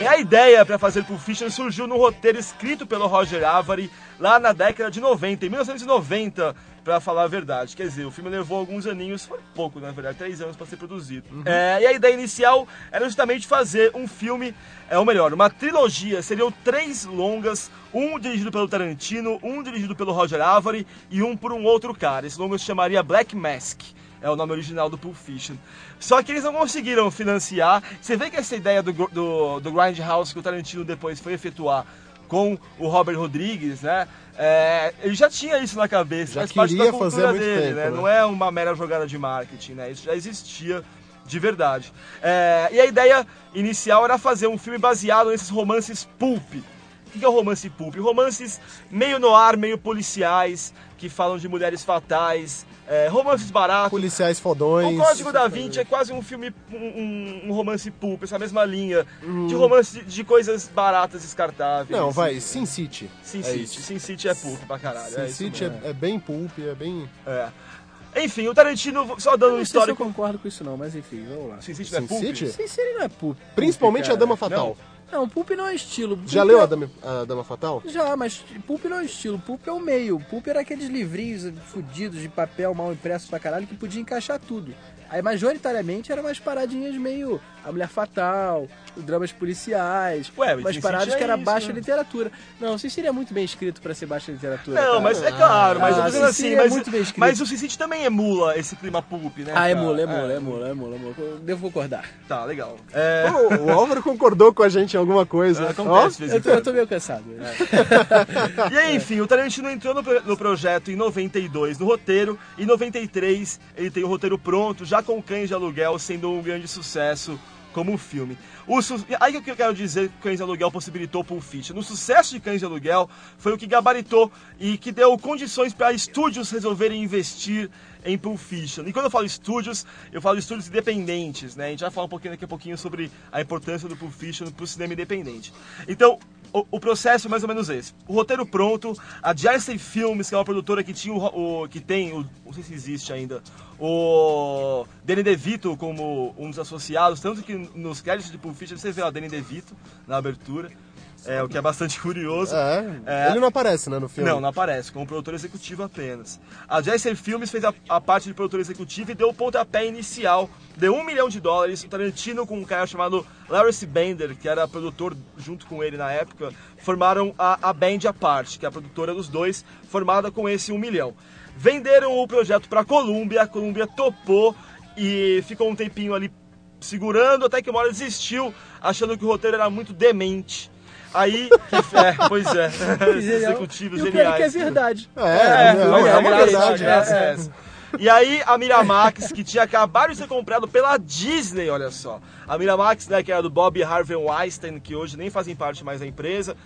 [SPEAKER 8] E a ideia para fazer Pulp Fiction surgiu no roteiro escrito pelo Roger Avary lá na década de 90, em 1990, para falar a verdade. Quer dizer, o filme levou alguns aninhos, foi pouco na verdade, três anos para ser produzido. É, e a ideia inicial era justamente fazer um filme, é, ou melhor, uma trilogia. Seriam três longas, um dirigido pelo Tarantino, um dirigido pelo Roger Avary e um por um outro cara. Esse longa se chamaria Black Mask. É o nome original do Pulp Fiction. Só que eles não conseguiram financiar. Você vê que essa ideia do, do, do Grindhouse que o Tarantino depois foi efetuar com o Robert Rodrigues, né? É, ele já tinha isso na cabeça,
[SPEAKER 10] Já
[SPEAKER 8] faz parte da cultura dele,
[SPEAKER 10] tempo,
[SPEAKER 8] né?
[SPEAKER 10] né?
[SPEAKER 8] Não é uma mera jogada de marketing, né? Isso já existia de verdade. É, e a ideia inicial era fazer um filme baseado nesses romances pulp. O que é o romance pulp? Romances meio no ar, meio policiais, que falam de mulheres fatais, é, romances baratos.
[SPEAKER 10] Policiais fodões.
[SPEAKER 8] O Código da Vinci é quase um filme, um, um- romance pulp, essa mesma linha de romance de, coisas baratas, descartáveis.
[SPEAKER 10] Não, vai, Sin City.
[SPEAKER 8] Sin
[SPEAKER 10] É
[SPEAKER 8] City.
[SPEAKER 10] isso.
[SPEAKER 8] Sin City é pulp pra caralho.
[SPEAKER 10] Sin
[SPEAKER 8] é isso
[SPEAKER 10] City é, é bem pulp, é bem.
[SPEAKER 8] É. Enfim, o Tarantino, só dando um
[SPEAKER 9] Não sei se eu
[SPEAKER 8] histórico.
[SPEAKER 9] concordo com isso não, mas enfim, vamos lá.
[SPEAKER 8] Sin City não é
[SPEAKER 10] Sin
[SPEAKER 8] pulp?
[SPEAKER 10] City?
[SPEAKER 9] Se ele não é pulp.
[SPEAKER 10] Principalmente
[SPEAKER 9] cara.
[SPEAKER 10] a Dama Fatal.
[SPEAKER 9] Não, pulp não é estilo.
[SPEAKER 10] Já
[SPEAKER 9] Pulp
[SPEAKER 10] leu
[SPEAKER 9] é-
[SPEAKER 10] a Dama, a Dama Fatal?
[SPEAKER 9] Já, mas Pulp não é estilo, Pulp é o meio. Pulp era aqueles livrinhos fudidos de papel mal impresso pra caralho que podia encaixar tudo. Aí, majoritariamente, eram umas paradinhas meio A Mulher Fatal, os dramas policiais,
[SPEAKER 8] Ué, mas
[SPEAKER 9] umas paradas
[SPEAKER 8] é
[SPEAKER 9] que era
[SPEAKER 8] isso,
[SPEAKER 9] baixa
[SPEAKER 8] né?
[SPEAKER 9] literatura. Não, Sin City é muito bem escrito pra ser baixa literatura.
[SPEAKER 8] Não,
[SPEAKER 9] cara.
[SPEAKER 8] mas é claro, mas
[SPEAKER 9] Ah,
[SPEAKER 8] eu tô dizendo
[SPEAKER 9] Sin
[SPEAKER 8] assim,
[SPEAKER 9] é
[SPEAKER 8] mas,
[SPEAKER 9] muito bem escrito.
[SPEAKER 8] mas o Sin City também emula esse clima pulp, né?
[SPEAKER 9] Ah,
[SPEAKER 8] cara?
[SPEAKER 9] emula, emula, emula, emula, emula. Eu Devo concordar.
[SPEAKER 8] Tá, legal. É,
[SPEAKER 10] Pô, o Álvaro concordou com a gente em alguma coisa.
[SPEAKER 8] acontece, de vez em
[SPEAKER 9] Eu tô, eu tô meio cansado.
[SPEAKER 8] E aí, enfim, o Tarantino entrou no, no projeto em 92 no roteiro, e em 93 ele tem o roteiro pronto, já com Cães de Aluguel sendo um grande sucesso como um filme. O su... Aí o que eu quero dizer que Cães de Aluguel possibilitou Pulp Fiction. No sucesso de Cães de Aluguel foi o que gabaritou e que deu condições para estúdios resolverem investir em Pulp Fiction. E quando eu falo estúdios, eu falo estúdios independentes, né? A gente vai falar um pouquinho daqui a pouquinho sobre a importância do Pulp Fiction para o cinema independente. Então, o, processo é mais ou menos esse. O roteiro pronto, a Jersey Films, que é uma produtora que tinha o, o- que tem, o, não sei se existe ainda, o Danny DeVito como um dos associados, tanto que nos créditos de Pulp Fiction você vê o Danny DeVito na abertura, é, o que é bastante curioso.
[SPEAKER 10] É,
[SPEAKER 8] É.
[SPEAKER 10] ele não aparece, né, no filme.
[SPEAKER 8] Não, não aparece, como produtor executivo apenas. A Jesser Filmes fez a, a parte de produtor executivo e deu o pontapé inicial. Deu um milhão de dólares. O Tarantino, com um cara chamado Lawrence Bender, que era produtor junto com ele na época, formaram a, a Band à parte, que é a produtora dos dois, formada com esse um milhão. Venderam o projeto para a Columbia, a Columbia topou e ficou um tempinho ali segurando, até que uma hora desistiu, achando que o roteiro era muito demente. Aí, que, é, pois é,
[SPEAKER 9] Genial.
[SPEAKER 8] executivos
[SPEAKER 9] e é que é
[SPEAKER 8] geniais.
[SPEAKER 9] verdade.
[SPEAKER 10] É,
[SPEAKER 8] É,
[SPEAKER 10] é,
[SPEAKER 8] é,
[SPEAKER 10] uma
[SPEAKER 8] graça,
[SPEAKER 10] verdade. é.
[SPEAKER 8] é essa. E aí a Miramax, que tinha acabado de ser comprado pela Disney, olha só. A Miramax, né, que era do Bob Harvey Weinstein, que hoje nem fazem parte mais da empresa.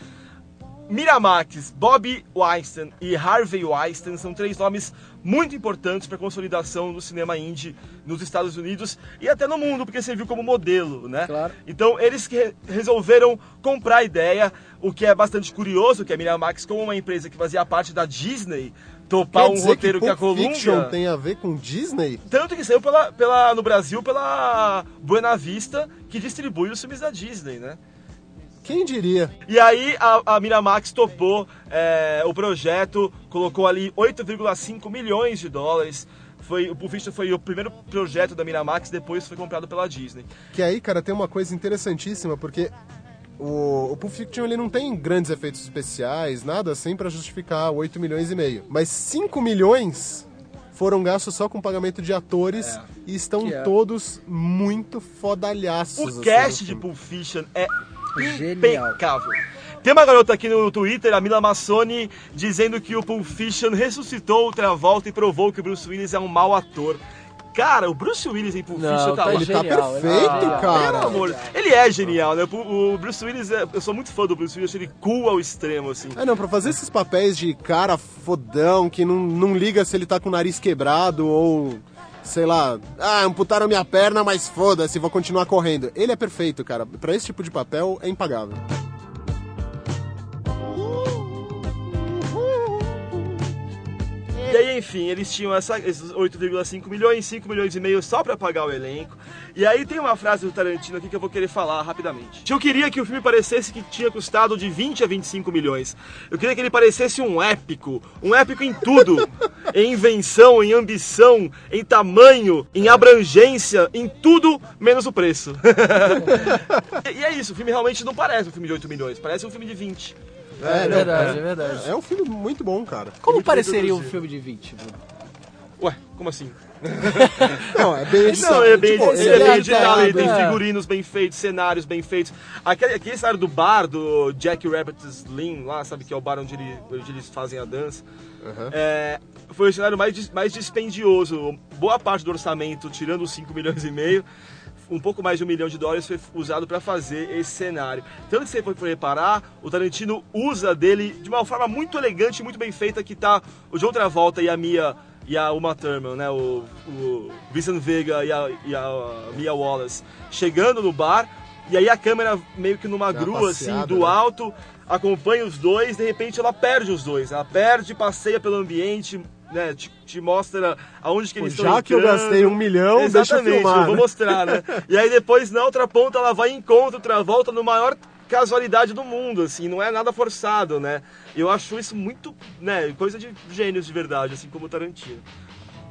[SPEAKER 8] Miramax, Bob Weinstein e Harvey Weinstein são três nomes muito importantes para a consolidação do cinema indie nos Estados Unidos e até no mundo, porque serviu como modelo, né?
[SPEAKER 9] Claro.
[SPEAKER 8] Então eles re- resolveram comprar a ideia, o que é bastante curioso, que a Miramax, como uma empresa que fazia parte da Disney, topar
[SPEAKER 10] Quer
[SPEAKER 8] um roteiro
[SPEAKER 10] que
[SPEAKER 8] que, a
[SPEAKER 10] Pulp Fiction
[SPEAKER 8] Columbia...
[SPEAKER 10] tem a ver com Disney?
[SPEAKER 8] Tanto que saiu pela, pela, no Brasil pela Buena Vista, que distribui os filmes da Disney, né?
[SPEAKER 10] Quem diria?
[SPEAKER 8] E aí a, a Miramax topou é, o projeto, colocou ali 8,5 milhões de dólares. Foi, o Pulp Fiction foi o primeiro projeto da Miramax, depois foi comprado pela Disney.
[SPEAKER 10] Que aí, cara, tem uma coisa interessantíssima, porque o, o Pulp Fiction ele não tem grandes efeitos especiais, nada assim pra justificar 8 milhões e meio. Mas 5 milhões foram gastos só com pagamento de atores e estão
[SPEAKER 9] é.
[SPEAKER 10] todos muito fodalhaços.
[SPEAKER 8] O
[SPEAKER 10] assim,
[SPEAKER 8] cast de. Pulp Fiction é. Impecável. Tem uma garota aqui no Twitter, a Mila Massoni, dizendo que o Pulp Fiction ressuscitou o Travolta e provou que o Bruce Willis é um mau ator. Cara, o Bruce Willis em Pulp Fiction tá
[SPEAKER 9] tá.
[SPEAKER 10] Ele tá
[SPEAKER 9] Genial,
[SPEAKER 10] perfeito,
[SPEAKER 9] ele tá genial.
[SPEAKER 10] cara.
[SPEAKER 8] Pelo amor, ele é genial, né? O Bruce Willis, é- eu sou muito fã do Bruce Willis, ele cool ao extremo, assim.
[SPEAKER 10] É, não, pra fazer esses papéis de cara fodão, que não, não liga se ele tá com o nariz quebrado ou sei lá, ah, amputaram minha perna, mas foda-se, vou continuar correndo. Ele é perfeito, cara. Pra esse tipo de papel é impagável.
[SPEAKER 8] E aí, enfim, eles tinham essa, esses 8,5 milhões, 5 milhões e meio só pra pagar o elenco. E aí tem uma frase do Tarantino aqui que eu vou querer falar rapidamente. Eu queria que o filme parecesse que tinha custado de 20 a 25 milhões. Eu queria que ele parecesse um épico, um épico em tudo. em invenção, em ambição, em tamanho, em abrangência, em tudo menos o preço. e é isso, o filme realmente não parece um filme de 8 milhões, parece um filme de 20.
[SPEAKER 9] É,
[SPEAKER 10] não,
[SPEAKER 9] verdade, é verdade.
[SPEAKER 10] É um filme muito bom, cara.
[SPEAKER 9] Como
[SPEAKER 10] Muito
[SPEAKER 9] pareceria um filme de 20? Bruno?
[SPEAKER 8] Ué, como assim?
[SPEAKER 10] Não, é bem editado.
[SPEAKER 8] Não, é bem,
[SPEAKER 10] Tipo,
[SPEAKER 8] ele
[SPEAKER 9] ele
[SPEAKER 8] é bem
[SPEAKER 9] é
[SPEAKER 8] editado, ele tem
[SPEAKER 9] é.
[SPEAKER 8] figurinos bem feitos, cenários bem feitos. Aquele, aquele cenário do bar, do Jack Rabbit Slim, lá, sabe, que é o bar onde, ele- onde eles fazem a dança. É, foi o cenário mais, mais dispendioso. Boa parte do orçamento, tirando os 5 milhões e meio, um pouco mais de um milhão de dólares foi usado para fazer esse cenário. Tanto que você for reparar, o Tarantino usa dele de uma forma muito elegante, muito bem feita, que tá o John Travolta e a Mia e a Uma Thurman, né, o, o Vincent Vega e a, e a Mia Wallace chegando no bar, e aí a câmera meio que numa
[SPEAKER 10] Dá
[SPEAKER 8] grua assim,
[SPEAKER 10] passeada,
[SPEAKER 8] do
[SPEAKER 10] né?
[SPEAKER 8] alto, acompanha os dois, de repente ela perde os dois, ela perde, passeia pelo ambiente, né, te, te mostra aonde que eles estão
[SPEAKER 10] Já que eu
[SPEAKER 8] entrando.
[SPEAKER 10] gastei um milhão, deixa eu
[SPEAKER 8] Exatamente,
[SPEAKER 10] filmar,
[SPEAKER 8] eu vou
[SPEAKER 10] né?
[SPEAKER 8] mostrar, né? E aí depois, na outra ponta, ela vai e encontra o Travolta no maior casualidade do mundo, assim, não é nada forçado, né? Eu acho isso muito, né, coisa de gênios de verdade, assim como o Tarantino.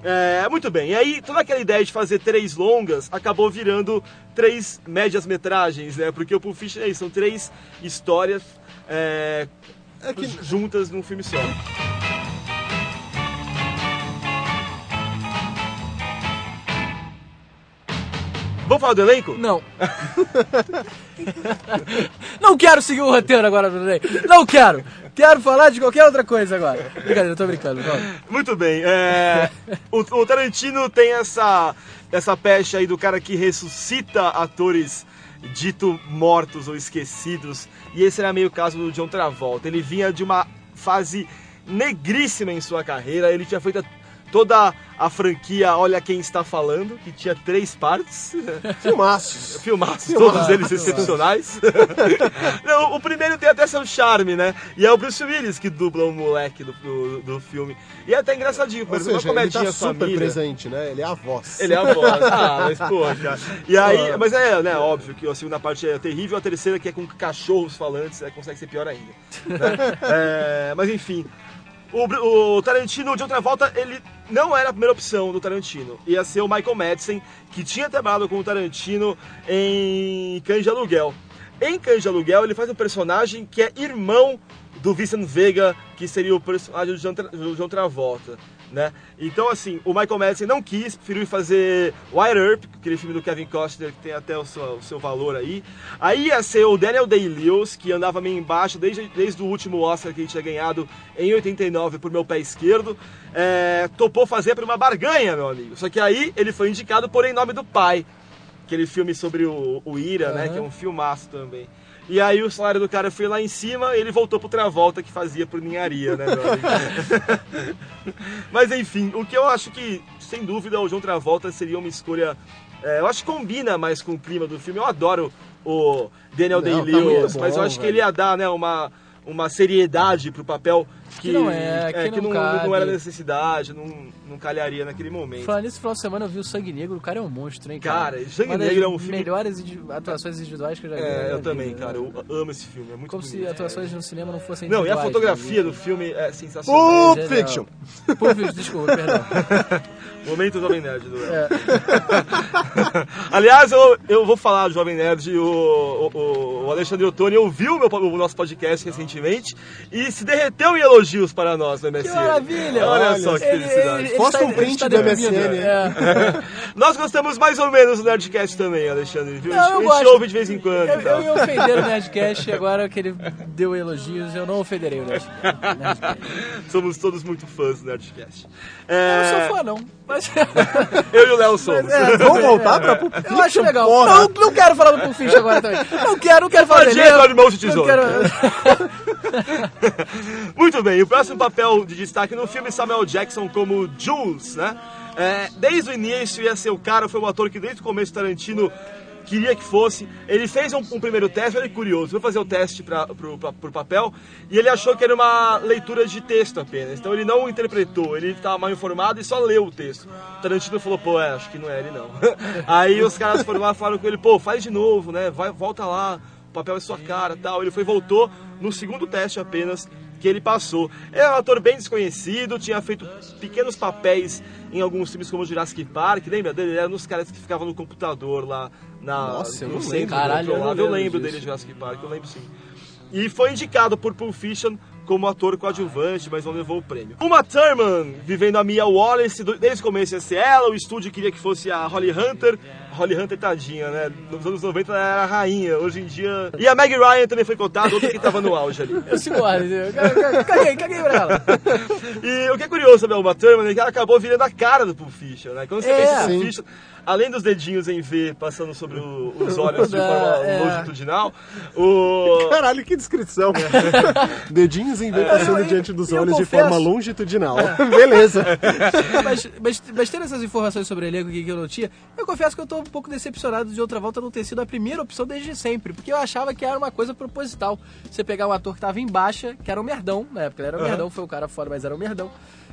[SPEAKER 8] É, muito bem. E aí, toda aquela ideia de fazer três longas acabou virando três médias metragens, né? Porque o Pulp Fiction é isso, são três histórias é,
[SPEAKER 10] É que-
[SPEAKER 8] juntas num filme só. Vamos falar do elenco?
[SPEAKER 9] Não. não quero seguir o roteiro agora, Bruno. Não quero. Quero falar de qualquer outra coisa agora. Brincadeira, eu tô brincando. Calma.
[SPEAKER 8] Muito bem. é, o, o Tarantino tem essa, essa pecha aí do cara que ressuscita atores dito mortos ou esquecidos. E esse era meio o caso do John Travolta. Ele vinha de uma fase negríssima em sua carreira. Ele tinha feito toda a franquia Olha Quem Está Falando, que tinha três partes.
[SPEAKER 10] Filmaços.
[SPEAKER 8] Filmaços, todos eles excepcionais. Não, o primeiro tem até seu charme, né? E é o Bruce Willis que dubla o moleque do, do, do filme. E é até engraçadinho, uma
[SPEAKER 10] seja, ele
[SPEAKER 8] comedinha
[SPEAKER 10] tá super
[SPEAKER 8] família.
[SPEAKER 10] presente, né? Ele é a voz.
[SPEAKER 8] Ele é a voz. Ah, mas poxa. E aí, mas é, né, óbvio que a segunda parte é terrível, a terceira que é com cachorros falantes, é, consegue ser pior ainda. né? É, mas enfim. O, o Tarantino, de outra volta, ele não era a primeira opção do Tarantino. Ia ser o Michael Madsen, que tinha trabalhado com o Tarantino em Cães de Aluguel. Em Cães de Aluguel, ele faz um personagem que é irmão do Vincent Vega, que seria o personagem do John, Tra- John Travolta, né? Então, assim, o Michael Madsen não quis, preferiu fazer Wire Earp, aquele filme do Kevin Costner, que tem até o seu, o seu valor aí. Aí ia ser o Daniel Day-Lewis, que andava meio embaixo desde, desde o último Oscar que ele tinha ganhado em 89 por Meu Pé Esquerdo. É, topou fazer por uma barganha, meu amigo. Só que aí ele foi indicado por Em Nome do Pai, aquele filme sobre o, o Ira, né?
[SPEAKER 9] Aham.
[SPEAKER 8] Que é um filmaço também. E aí o salário do cara foi lá em cima e ele voltou pro Travolta que fazia por ninharia, né? Mas enfim, o que eu acho que, sem dúvida, o João Travolta seria uma escolha. é, eu acho que combina mais com o clima do filme. Eu adoro o Daniel
[SPEAKER 10] tá
[SPEAKER 8] Day-Lewis,
[SPEAKER 10] muito
[SPEAKER 8] mas eu acho que
[SPEAKER 10] velho.
[SPEAKER 8] ele ia dar né, uma, uma seriedade pro papel que,
[SPEAKER 9] Que não é, que
[SPEAKER 8] que
[SPEAKER 9] não
[SPEAKER 8] não, não era necessidade, não, não calharia naquele momento.
[SPEAKER 9] Falando nisso, no final de semana eu vi o Sangue Negro, o cara é um monstro, hein, cara?
[SPEAKER 8] Cara, Sangue Negro é um filme-
[SPEAKER 9] melhores atuações individuais que eu já vi.
[SPEAKER 8] É, eu também,
[SPEAKER 9] vida,
[SPEAKER 8] cara. Eu amo esse filme, é muito
[SPEAKER 9] Como se
[SPEAKER 8] bonito.
[SPEAKER 9] atuações no cinema não fossem
[SPEAKER 8] Não, e a fotografia
[SPEAKER 9] né?
[SPEAKER 8] do filme é sensacional.
[SPEAKER 10] Pulp. Fiction.
[SPEAKER 9] Pulp Fiction, desculpa, perdão.
[SPEAKER 8] Momento Jovem Nerd do El.
[SPEAKER 9] É.
[SPEAKER 8] Aliás, eu, eu vou falar do Jovem Nerd. O, o, o Alexandre Ottoni ouviu o, meu, o nosso podcast recentemente e se derreteu em elogios para nós no MSN.
[SPEAKER 9] Que maravilha!
[SPEAKER 8] Olha, só que
[SPEAKER 9] Ele-
[SPEAKER 8] felicidade.
[SPEAKER 9] ele-
[SPEAKER 10] Posta
[SPEAKER 9] está-
[SPEAKER 10] um print
[SPEAKER 9] está
[SPEAKER 10] do. MSN.
[SPEAKER 9] É.
[SPEAKER 8] Nós gostamos mais ou menos do Nerdcast também, Alexandre. Viu?
[SPEAKER 9] Não,
[SPEAKER 8] a
[SPEAKER 9] eu
[SPEAKER 8] gente
[SPEAKER 9] gosto.
[SPEAKER 8] ouve de vez em quando.
[SPEAKER 9] Eu, eu ia ofender o Nerdcast, agora que ele deu elogios, eu não ofenderei o Nerd- Nerdcast.
[SPEAKER 8] Somos todos muito fãs do Nerdcast.
[SPEAKER 9] Eu
[SPEAKER 8] É,
[SPEAKER 9] não sou fã, não. Mas...
[SPEAKER 8] eu e o Léo somos.
[SPEAKER 9] É,
[SPEAKER 10] Vamos voltar pra Pulp Fiction,
[SPEAKER 9] Eu acho legal.
[SPEAKER 10] porra.
[SPEAKER 9] Não, não quero falar do Pulp Fiction agora também. Não quero, não quero falar dele.
[SPEAKER 8] ir, Eduardo Mãos de
[SPEAKER 9] Não
[SPEAKER 8] Tesoura.
[SPEAKER 9] quero...
[SPEAKER 8] Muito bem, o próximo papel de destaque no filme Samuel Jackson como Jules, né? É, desde o início ia ser o cara, foi um ator que desde o começo Tarantino queria que fosse. Ele fez um, um primeiro teste, que curioso, foi fazer o teste para pro papel e ele achou que era uma leitura de texto apenas. Então ele não interpretou, ele estava mal informado e só leu o texto. O Tarantino falou, pô, é, acho que não é ele não. Aí os caras foram lá falaram com ele, pô, faz de novo, né? Vai, volta lá, o papel é sua cara tal. Ele foi voltou no segundo teste apenas que ele passou. É um ator bem desconhecido, tinha feito pequenos papéis em alguns filmes como Jurassic Park, lembra dele? Ele era nos caras que ficavam no computador lá na,
[SPEAKER 10] Nossa, eu não
[SPEAKER 8] centro
[SPEAKER 10] lembro.
[SPEAKER 9] Caralho, eu
[SPEAKER 8] eu
[SPEAKER 9] lembro disso.
[SPEAKER 8] dele de Jurassic Park, eu lembro sim. E foi indicado por Pulp Fiction como ator coadjuvante, mas não levou o prêmio. Uma Thurman, vivendo a Mia Wallace, desde o começo ia ser ela, o estúdio queria que fosse a Holly Hunter. Holly Hunter, tadinha, né? Nos anos 90 ela era a rainha, hoje em dia... E a Meg Ryan também foi cotada, outra que tava no auge ali.
[SPEAKER 9] Eu sigo a entendeu? Caguei, caguei pra ela.
[SPEAKER 8] E o que é curioso sobre a Uma Thurman é que ela acabou virando a cara do Pulp né? Quando você
[SPEAKER 9] É.
[SPEAKER 8] pensa. Pulp Fiction, além dos dedinhos em V passando sobre o- os olhos de forma
[SPEAKER 9] É.
[SPEAKER 8] longitudinal, o...
[SPEAKER 10] Caralho, que descrição. Dedinhos em V passando diante dos
[SPEAKER 9] eu
[SPEAKER 10] olhos de forma longitudinal. Beleza.
[SPEAKER 9] mas, mas, mas tendo essas informações sobre o elenco que eu não tinha, eu confesso que eu tô um pouco decepcionado de outra volta não ter sido a primeira opção desde sempre, porque eu achava que era uma coisa proposital. Você pegar um ator que tava em baixa, que era um merdão, na época ele era um merdão, foi um cara foda, mas era um merdão.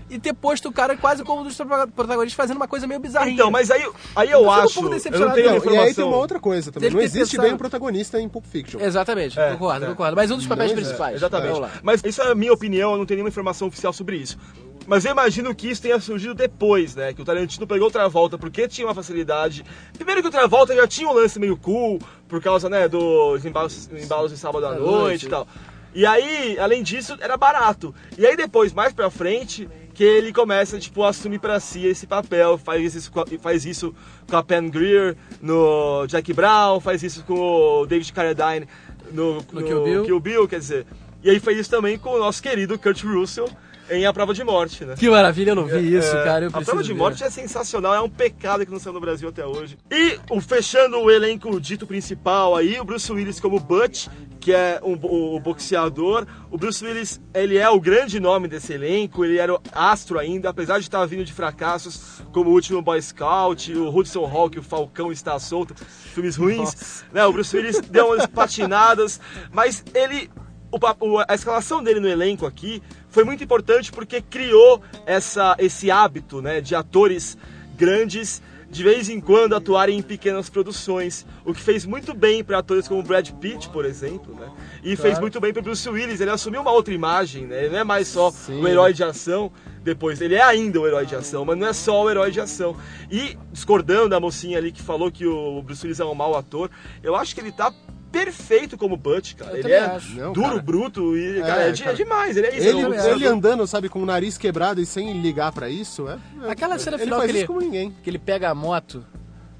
[SPEAKER 9] E ter posto o cara quase como um dos protagonistas fazendo uma coisa meio bizarrinha.
[SPEAKER 8] Então, mas aí, aí eu
[SPEAKER 9] Eu um
[SPEAKER 8] acho,
[SPEAKER 9] pouco
[SPEAKER 8] eu não
[SPEAKER 9] decepcionado.
[SPEAKER 8] tenho
[SPEAKER 10] Não, e
[SPEAKER 8] informação.
[SPEAKER 10] aí tem uma outra coisa também. Não existe
[SPEAKER 9] pensado-
[SPEAKER 10] bem o protagonista em Pulp Fiction.
[SPEAKER 9] Exatamente,
[SPEAKER 8] É,
[SPEAKER 9] concordo,
[SPEAKER 8] é.
[SPEAKER 9] concordo. Mas um dos papéis
[SPEAKER 10] Não, é,
[SPEAKER 9] principais.
[SPEAKER 8] Exatamente.
[SPEAKER 9] Vamos lá.
[SPEAKER 8] Mas isso é a minha opinião, eu não tenho nenhuma informação oficial sobre isso. Mas eu imagino que isso tenha surgido depois, né? Que o Tarantino pegou o Travolta porque tinha uma facilidade. Primeiro que o Travolta já tinha um lance meio cool, por causa, né, dos embalos, embalos de sábado à noite,
[SPEAKER 9] noite.
[SPEAKER 8] e tal. E aí, além disso, era barato. E aí depois, mais pra frente, que ele começa, tipo, a assumir pra si esse papel, faz isso, com a- faz isso com a Pam Grier no Jack Brown, faz isso com o David Carradine no,
[SPEAKER 9] No Kill Bill.
[SPEAKER 8] Kill Bill, quer dizer. E aí fez isso também com o nosso querido Kurt Russell em A Prova de Morte, né?
[SPEAKER 9] Que maravilha, eu não vi isso,
[SPEAKER 8] É,
[SPEAKER 9] cara.
[SPEAKER 8] A prova de
[SPEAKER 9] ver.
[SPEAKER 8] morte é sensacional, é um pecado que não saiu no Brasil até hoje. E o, fechando o elenco dito principal aí, o Bruce Willis como Butch, que é um, o, o boxeador. O Bruce Willis, ele é o grande nome desse elenco, ele era o astro ainda, apesar de estar vindo de fracassos, como o último Boy Scout, o Hudson Hawk, o Falcão está solto, filmes ruins. Né, o Bruce Willis deu umas patinadas, mas ele o a escalação dele no elenco aqui foi muito importante porque criou essa, esse hábito né, de atores grandes de vez em quando atuarem em pequenas produções, o que fez muito bem para atores como Brad Pitt, por exemplo, né? E fez muito bem para Bruce Willis, ele assumiu uma outra imagem, né? Ele não é mais só o herói de ação, depois ele é ainda o herói de ação, mas não é só o herói de ação. E discordando da mocinha ali que falou que o Bruce Willis é um mau ator, eu acho que ele tá perfeito como Butch, cara.
[SPEAKER 9] Eu
[SPEAKER 8] ele é
[SPEAKER 9] acho.
[SPEAKER 10] Não,
[SPEAKER 8] duro,
[SPEAKER 10] cara.
[SPEAKER 8] bruto e cara, é,
[SPEAKER 10] É,
[SPEAKER 8] de-
[SPEAKER 10] cara.
[SPEAKER 8] é demais, ele é isso.
[SPEAKER 10] Ele,
[SPEAKER 8] é um
[SPEAKER 10] ele andando, sabe, com o nariz quebrado e sem ligar pra isso, é. é-
[SPEAKER 9] Aquela cena final
[SPEAKER 10] faz
[SPEAKER 9] que
[SPEAKER 10] isso
[SPEAKER 9] ele,
[SPEAKER 10] como ninguém.
[SPEAKER 9] que ele pega a moto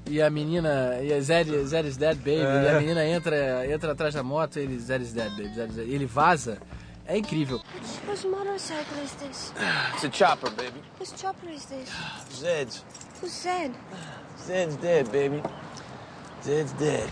[SPEAKER 9] e a menina, e a Zed, Zed is dead, baby,
[SPEAKER 8] É.
[SPEAKER 9] e a menina entra, entra atrás da moto e ele, Zed is dead, baby, Zed is dead, e ele vaza. É incrível.
[SPEAKER 11] Whose motorcycle is this?
[SPEAKER 5] It's a chopper, baby.
[SPEAKER 11] Whose chopper is this?
[SPEAKER 5] Zed's.
[SPEAKER 11] Who's Zed?
[SPEAKER 5] Zed's dead, baby. Zed's dead.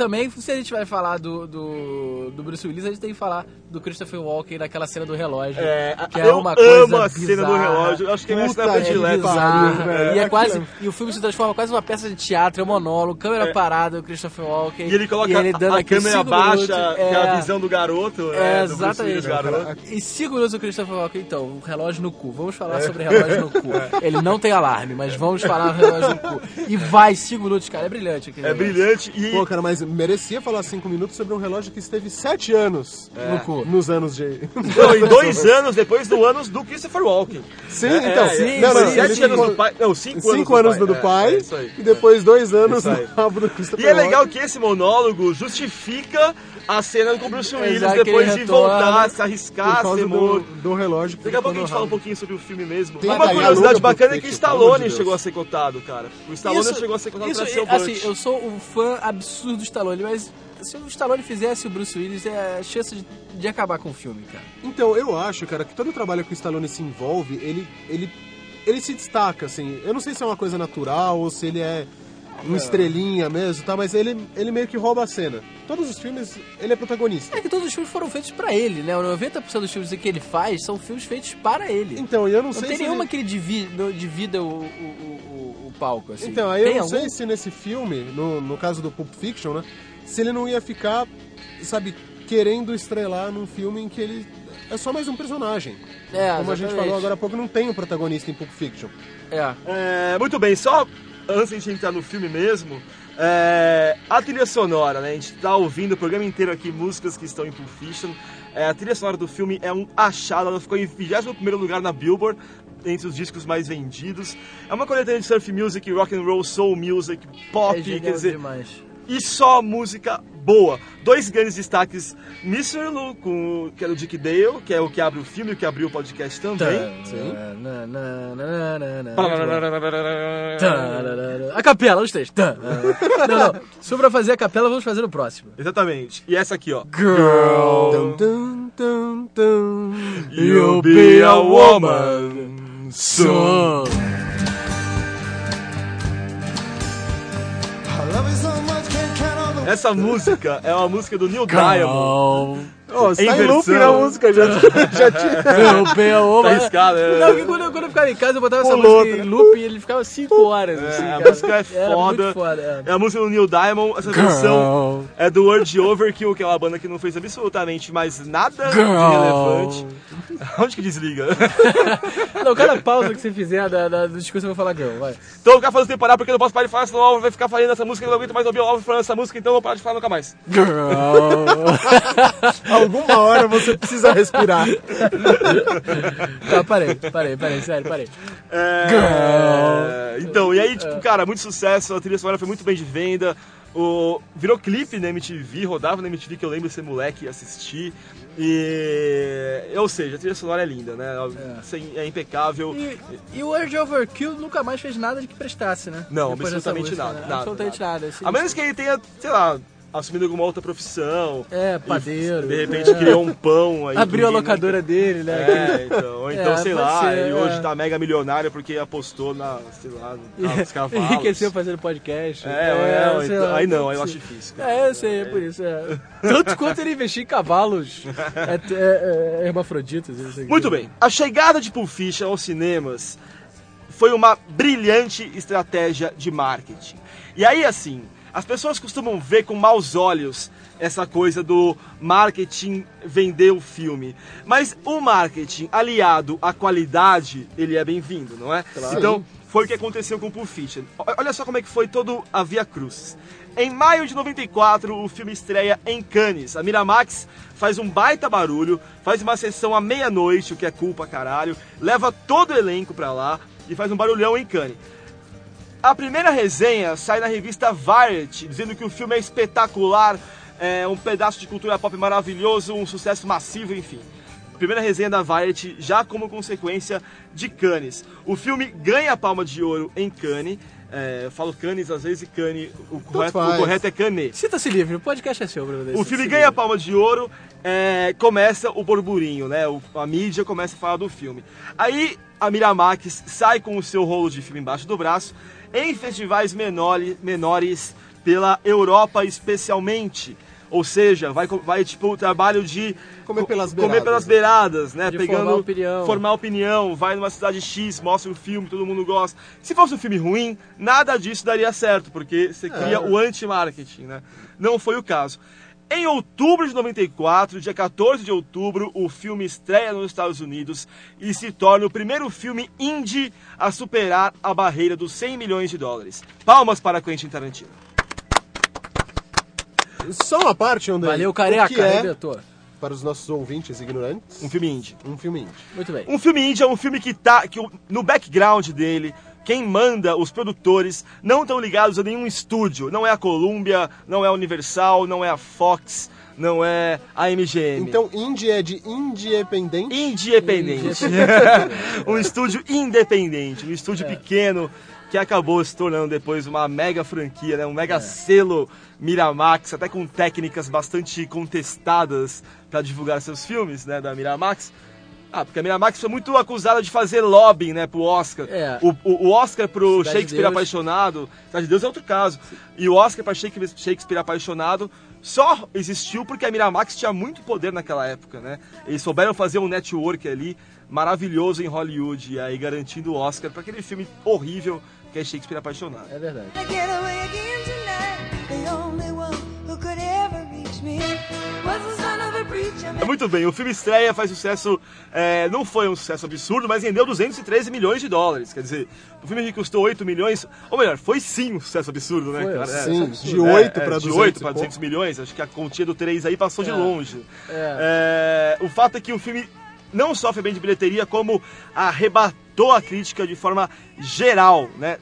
[SPEAKER 9] Também, se a gente vai falar do, do, do Bruce Willis, a gente tem que falar do Christopher Walken naquela cena do relógio.
[SPEAKER 8] É,
[SPEAKER 9] que é
[SPEAKER 8] eu
[SPEAKER 9] uma
[SPEAKER 8] amo
[SPEAKER 9] coisa
[SPEAKER 8] a cena do
[SPEAKER 9] bizarra.
[SPEAKER 8] relógio. Acho que é minha
[SPEAKER 10] Puta
[SPEAKER 8] cena
[SPEAKER 10] que
[SPEAKER 8] predileta.
[SPEAKER 9] velho. E é quase. E o filme se transforma quase numa peça de teatro, é um monólogo, câmera parada, o Christopher Walken.
[SPEAKER 8] E ele coloca
[SPEAKER 9] ele dando
[SPEAKER 8] a, câmera baixa,
[SPEAKER 9] minutos,
[SPEAKER 8] que é a visão do garoto,
[SPEAKER 9] É,
[SPEAKER 8] do
[SPEAKER 9] exatamente.
[SPEAKER 8] Garoto.
[SPEAKER 9] E cinco minutos o Christopher Walken, então, o relógio no cu. Vamos falar sobre relógio no cu. Ele não tem alarme, mas vamos falar do relógio no cu. E vai, cinco minutos, cara, é brilhante. aquele
[SPEAKER 8] É
[SPEAKER 9] negócio.
[SPEAKER 8] brilhante e
[SPEAKER 10] Pô, cara, mas merecia falar cinco minutos sobre um relógio que esteve sete anos
[SPEAKER 9] No cu.
[SPEAKER 10] Nos anos de.
[SPEAKER 8] Não, em dois anos depois do anos do Christopher Walken.
[SPEAKER 10] Sim,
[SPEAKER 8] É,
[SPEAKER 10] então.
[SPEAKER 8] é,
[SPEAKER 9] sim,
[SPEAKER 10] não, não,
[SPEAKER 9] sim,
[SPEAKER 10] ele
[SPEAKER 8] sete anos do pai. Não, cinco,
[SPEAKER 10] cinco anos do, do
[SPEAKER 8] É,
[SPEAKER 10] pai
[SPEAKER 8] é isso aí.
[SPEAKER 10] e depois dois anos no rabo do Christopher
[SPEAKER 8] E é legal
[SPEAKER 10] Walken.
[SPEAKER 8] que esse monólogo justifica a cena com o Bruce Willis
[SPEAKER 9] Exato,
[SPEAKER 8] depois de voltar, se arriscar, ser
[SPEAKER 10] causa do,
[SPEAKER 8] morto.
[SPEAKER 10] do relógio.
[SPEAKER 8] Daqui a pouco a gente fala um pouquinho sobre o filme mesmo.
[SPEAKER 10] Tem
[SPEAKER 8] Uma curiosidade bacana é que o Stallone
[SPEAKER 10] de
[SPEAKER 8] chegou a ser cotado, cara. O Stallone chegou a ser cotado
[SPEAKER 9] isso,
[SPEAKER 8] pra ser o
[SPEAKER 9] assim, eu sou um fã absurdo do Stallone, mas se o Stallone fizesse o Bruce Willis, é a chance de, de acabar com o filme, cara.
[SPEAKER 10] Então, eu acho, cara, que todo o trabalho que o Stallone se envolve, ele, ele, ele se destaca, assim. Eu não sei se é uma coisa natural ou se ele é. um estrelinha mesmo, tá? Mas ele, ele meio que rouba a cena. Todos os filmes, ele é protagonista.
[SPEAKER 9] É que todos os filmes foram feitos pra ele, né? O 90% dos filmes que ele faz são filmes feitos para ele.
[SPEAKER 10] Então, eu não,
[SPEAKER 9] Não
[SPEAKER 10] sei
[SPEAKER 9] tem
[SPEAKER 10] se
[SPEAKER 9] nenhuma
[SPEAKER 10] ele-
[SPEAKER 9] que ele divida, divida o, o, o, o palco, assim.
[SPEAKER 10] Então, aí eu
[SPEAKER 9] Tem
[SPEAKER 10] não
[SPEAKER 9] algum?
[SPEAKER 10] sei se nesse filme, no, no caso do Pulp Fiction, né? Se ele não ia ficar, sabe, querendo estrelar num filme em que ele é só mais um personagem.
[SPEAKER 9] É,
[SPEAKER 10] Como a gente
[SPEAKER 9] exatamente.
[SPEAKER 10] falou agora há pouco, não tem um protagonista em Pulp Fiction.
[SPEAKER 9] É.
[SPEAKER 8] É, muito bem, só antes de entrar no filme mesmo, é, a trilha sonora, né? A gente tá ouvindo o programa inteiro aqui, músicas que estão em Pulp Fiction. É, a trilha sonora do filme é um achado, ela ficou em 21 lugar na Billboard, entre os discos mais vendidos. É uma coletânea de surf music, rock and roll, soul music, pop,
[SPEAKER 9] é
[SPEAKER 8] quer dizer,
[SPEAKER 9] demais.
[SPEAKER 8] E só música boa. Dois grandes destaques, Mr. Lou, com, o- que é do Dick Dale, que é o que abre o filme, o que abriu o podcast também.
[SPEAKER 9] A capela, os três. Não, não. Se for pra fazer a capela, vamos fazer no próximo.
[SPEAKER 8] Exatamente. E essa aqui, ó.
[SPEAKER 9] Girl,
[SPEAKER 10] Tum, tum, tum.
[SPEAKER 8] You'll be a woman soon. Essa música é uma música do Neil Diamond.
[SPEAKER 10] Oh,
[SPEAKER 8] Em
[SPEAKER 10] loop na música, já, já tinha...
[SPEAKER 9] Girl, be a woman.
[SPEAKER 8] Tá arriscado, é.
[SPEAKER 9] Não, quando, eu- quando eu ficava em casa, eu botava essa
[SPEAKER 10] Pulou,
[SPEAKER 9] música em loop e ele ficava 5 horas. assim,
[SPEAKER 8] É, a
[SPEAKER 9] cara.
[SPEAKER 8] música é foda.
[SPEAKER 9] foda. é.
[SPEAKER 8] É a música do Neil Diamond. Essa versão é do Word Overkill, que é uma banda que não fez absolutamente mais nada de relevante. Onde que desliga?
[SPEAKER 9] Não, cada pausa que você fizer da, da, do discurso eu vou falar girl, vai.
[SPEAKER 8] Então eu vou ficar falando sem parar porque eu não posso parar de falar, senão o Álvaro vai ficar falando essa música, eu não aguento mais ouvir o Álvaro falando essa música, então eu vou parar de falar nunca mais.
[SPEAKER 10] Alguma hora você precisa respirar.
[SPEAKER 9] Tá, parei, parei, parei, sério, parei.
[SPEAKER 8] É... Então, e aí, tipo, cara, muito sucesso, a trilha sonora foi muito bem de venda. O... Virou clipe na MTV, rodava na MTV que eu lembro de ser moleque e assistir. E. Ou seja, a trilha sonora é linda, né? Assim, É, impecável.
[SPEAKER 9] E, e o Urge Overkill nunca mais fez nada de que prestasse, né?
[SPEAKER 8] Não,
[SPEAKER 9] Depois
[SPEAKER 8] absolutamente
[SPEAKER 9] música,
[SPEAKER 8] nada,
[SPEAKER 9] né?
[SPEAKER 8] nada,
[SPEAKER 9] Absolutamente nada. assim.
[SPEAKER 8] A menos que ele tenha, sei lá, assumido alguma outra profissão.
[SPEAKER 9] É, padeiro.
[SPEAKER 8] De repente
[SPEAKER 9] é.
[SPEAKER 8] criou um pão aí.
[SPEAKER 9] Abriu a
[SPEAKER 8] que
[SPEAKER 9] locadora dele, né?
[SPEAKER 8] É, então, ou então,
[SPEAKER 9] É,
[SPEAKER 8] sei lá,
[SPEAKER 9] ser,
[SPEAKER 8] ele
[SPEAKER 9] é.
[SPEAKER 8] hoje tá mega milionário porque apostou na, sei lá, no carro dos cavalos.
[SPEAKER 9] Enriqueceu fazendo podcast.
[SPEAKER 8] É, é, então-
[SPEAKER 9] lá,
[SPEAKER 8] aí não, aí eu acho difícil. cara.
[SPEAKER 9] É, eu sei, é por isso. É. Tanto quanto ele investir em cavalos é, é, é, hermafroditas. que
[SPEAKER 8] Muito
[SPEAKER 9] dizer.
[SPEAKER 8] bem, a chegada de Pulp Fiction aos cinemas foi uma brilhante estratégia de marketing. E aí, assim, as pessoas costumam ver com maus olhos essa coisa do marketing vender o filme. Mas o marketing aliado à qualidade, ele é bem-vindo, não é? Então, foi o que aconteceu com Pulp Fiction. Olha só como é que foi todo a Via Cruz. Em maio de 94, o filme estreia em Cannes. A Miramax faz um baita barulho, faz uma sessão à meia-noite, o que é culpa caralho, leva todo o elenco pra lá e faz um barulhão em Cannes. A primeira resenha sai na revista Variety, dizendo que o filme é espetacular, é um pedaço de cultura pop maravilhoso, um sucesso massivo, enfim. Primeira resenha da Variety, já como consequência de Cannes. O filme ganha a palma de ouro em Cannes. É, eu falo Cannes às vezes e Cannes, o correto, o correto é Cannes.
[SPEAKER 9] Sinta-se livre, o podcast é seu, Bruno.
[SPEAKER 8] O filme ganha a palma de ouro, é, começa o burburinho, né? O- a mídia começa a falar do filme. Aí a Miramax sai com o seu rolo de filme embaixo do braço em festivais menores, menores pela Europa especialmente. Ou seja, vai, vai tipo o trabalho de
[SPEAKER 10] Comer pelas
[SPEAKER 8] comer
[SPEAKER 10] beiradas,
[SPEAKER 8] pelas
[SPEAKER 10] né?
[SPEAKER 8] beiradas, né?
[SPEAKER 9] De
[SPEAKER 8] Pegando
[SPEAKER 9] formar opinião.
[SPEAKER 8] formar opinião, vai numa cidade X, mostra o filme, todo mundo gosta. Se fosse um filme ruim, nada disso daria certo, porque você cria o anti-marketing, né? Não foi o caso. Em outubro de 94, dia 14 de outubro, o filme estreia nos Estados Unidos e se torna o primeiro filme indie a superar a barreira dos 100 milhões de dólares. Palmas para Quentin Tarantino.
[SPEAKER 10] Só uma parte onde
[SPEAKER 9] Valeu,
[SPEAKER 10] o
[SPEAKER 9] careca,
[SPEAKER 10] que é,
[SPEAKER 9] arrebentou.
[SPEAKER 10] para os nossos ouvintes ignorantes,
[SPEAKER 8] Um filme indie.
[SPEAKER 10] um filme indie.
[SPEAKER 9] Muito bem.
[SPEAKER 8] Um filme indie é um filme que tá. Que o- no background dele, quem manda, os produtores, não estão ligados a nenhum estúdio. Não é a Columbia, não é a Universal, não é a Fox, não é a MGM.
[SPEAKER 10] Então, indie é de independente.
[SPEAKER 8] Independente. um estúdio independente, um estúdio pequeno que acabou se tornando depois uma mega franquia, né? um mega selo Miramax, até com técnicas bastante contestadas para divulgar seus filmes né? da Miramax. Ah, porque a Miramax foi muito acusada de fazer lobbying, né, pro Oscar.
[SPEAKER 9] É.
[SPEAKER 8] O, o, o Oscar pro
[SPEAKER 9] Cidade de
[SPEAKER 8] Shakespeare
[SPEAKER 9] Deus.
[SPEAKER 8] Apaixonado, Cidade de Deus é outro caso. E o Oscar pra Shakespeare, Shakespeare Apaixonado só existiu porque a Miramax tinha muito poder naquela época, né? Eles souberam fazer um network ali maravilhoso em Hollywood, e aí garantindo o Oscar pra aquele filme horrível que é Shakespeare Apaixonado.
[SPEAKER 9] É verdade.
[SPEAKER 8] Muito bem, o filme estreia, faz sucesso, é, não foi um sucesso absurdo, mas rendeu 213 milhões de dólares. Quer dizer, o filme que custou 8 milhões, ou melhor, foi sim um sucesso absurdo, né,
[SPEAKER 9] Foi,
[SPEAKER 8] cara? É,
[SPEAKER 10] sim,
[SPEAKER 8] absurdo.
[SPEAKER 10] de 8
[SPEAKER 8] É, de
[SPEAKER 10] 200
[SPEAKER 8] 8
[SPEAKER 10] e
[SPEAKER 8] para
[SPEAKER 10] pouco.
[SPEAKER 8] 200 milhões, acho que a continha do 3 aí passou de
[SPEAKER 9] É.
[SPEAKER 8] longe.
[SPEAKER 9] É.
[SPEAKER 8] É, o fato é que o filme não foi bem de bilheteria, como arrebatou a crítica de forma geral, né?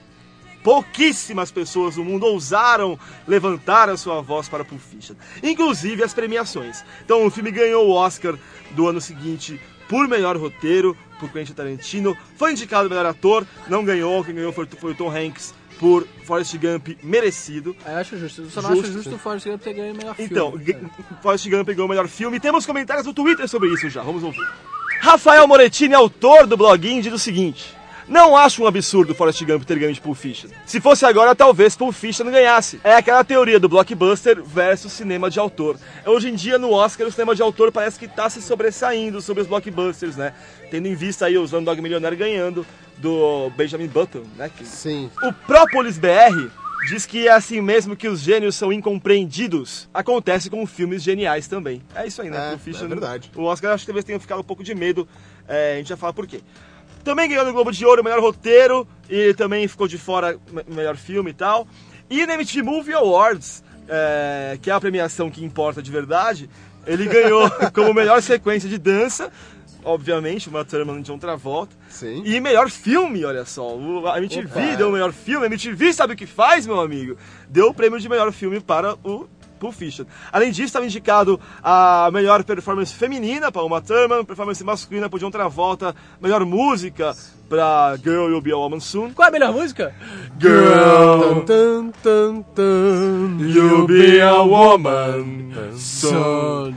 [SPEAKER 8] Pouquíssimas pessoas no mundo ousaram levantar a sua voz para Pulp Fiction, inclusive as premiações. Então o filme ganhou o Oscar do ano seguinte por melhor roteiro, por Quentin Tarantino, foi indicado melhor ator, não ganhou, quem ganhou foi, foi o Tom Hanks por Forrest Gump, merecido.
[SPEAKER 9] Aí eu acho justo. Eu só não
[SPEAKER 8] Justo,
[SPEAKER 9] acho justo o Forrest Gump ter ganho o melhor
[SPEAKER 8] Então,
[SPEAKER 9] filme.
[SPEAKER 8] G- Forrest Gump ganhou o melhor filme. Temos comentários no Twitter sobre isso já, vamos ouvir. Rafael Morettini, autor do blog, diz o seguinte. Não acho um absurdo Forrest Gump ter ganho de Pulp Fiction. Se fosse agora, talvez Pulp Fiction não ganhasse. É aquela teoria do blockbuster versus cinema de autor. Hoje em dia, no Oscar, o cinema de autor parece que está se sobressaindo sobre os blockbusters, né? Tendo em vista aí o Slumdog Millionaire ganhando do Benjamin Button, né? Que
[SPEAKER 10] Sim.
[SPEAKER 8] o Própolis BR diz que é assim mesmo que os gênios são incompreendidos. Acontece com filmes geniais também. É isso aí, né?
[SPEAKER 10] É,
[SPEAKER 8] Fiction,
[SPEAKER 10] é verdade.
[SPEAKER 8] O Oscar acho que talvez tenha ficado um pouco de medo. É, a gente já fala por quê. Também ganhou no Globo de Ouro o melhor roteiro e também ficou de fora o melhor filme e tal. E na MTV Movie Awards, é, que é a premiação que importa de verdade, ele ganhou como melhor sequência de dança. Obviamente, uma Thurman de John Travolta.
[SPEAKER 10] Sim.
[SPEAKER 8] E melhor filme, olha só. A MTV
[SPEAKER 9] Opa.
[SPEAKER 8] deu o melhor filme. A MTV sabe o que faz, meu amigo? Deu o prêmio de melhor filme para o Pulp Fiction. Além disso, estava indicado a melhor performance feminina para Uma Thurman, performance masculina para John Travolta, melhor música para Girl You'll Be a Woman Soon.
[SPEAKER 9] Qual é a melhor música?
[SPEAKER 8] Girl,
[SPEAKER 10] Tan, tan, tan,
[SPEAKER 8] You'll Be a Woman Soon.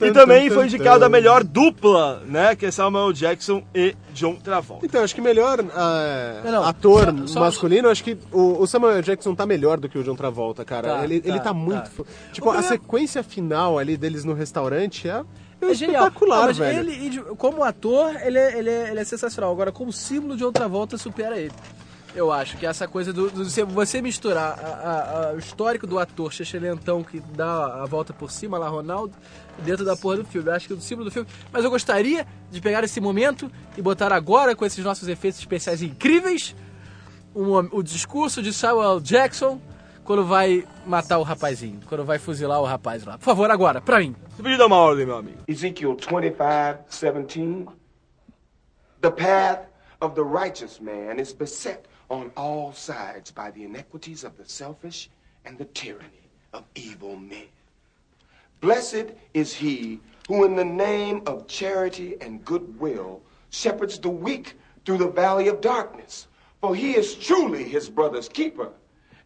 [SPEAKER 8] E também foi indicado a melhor dupla, né? Que é Samuel Jackson e John Travolta.
[SPEAKER 10] Então, acho que melhor ah,
[SPEAKER 9] Não, não,
[SPEAKER 10] ator
[SPEAKER 9] só- só-
[SPEAKER 10] masculino, acho que o, o Samuel Jackson tá melhor do que o John Travolta, cara.
[SPEAKER 9] Tá,
[SPEAKER 10] ele,
[SPEAKER 9] tá,
[SPEAKER 10] ele tá muito.
[SPEAKER 9] tá.
[SPEAKER 10] fo- Tipo,
[SPEAKER 9] O
[SPEAKER 10] a sequência final ali deles no restaurante é,
[SPEAKER 9] É genial.
[SPEAKER 10] espetacular,
[SPEAKER 9] Não,
[SPEAKER 10] velho.
[SPEAKER 9] Ele, como ator, ele é, ele, é, ele é sensacional. Agora, como símbolo de outra volta, supera ele. Eu acho que essa coisa do, do- você- você misturar a- a- a- o histórico do ator Chechelentão que dá a volta por cima lá, Ronaldo, dentro da porra do filme. Eu acho que é o símbolo do filme. Mas eu gostaria de pegar esse momento e botar agora, com esses nossos efeitos especiais incríveis, um- o discurso de Samuel Jackson quando vai matar o rapazinho, quando vai fuzilar o rapaz lá. Por favor, agora, pra mim.
[SPEAKER 8] Você podia dar uma ordem, meu amigo.
[SPEAKER 2] Ezekiel 25, 17. The path of the righteous man is beset on all sides by the iniquities of the selfish and the tyranny of evil men. Blessed is he who, in the name of charity and goodwill, shepherds the weak through the valley of darkness. For he is truly his brother's keeper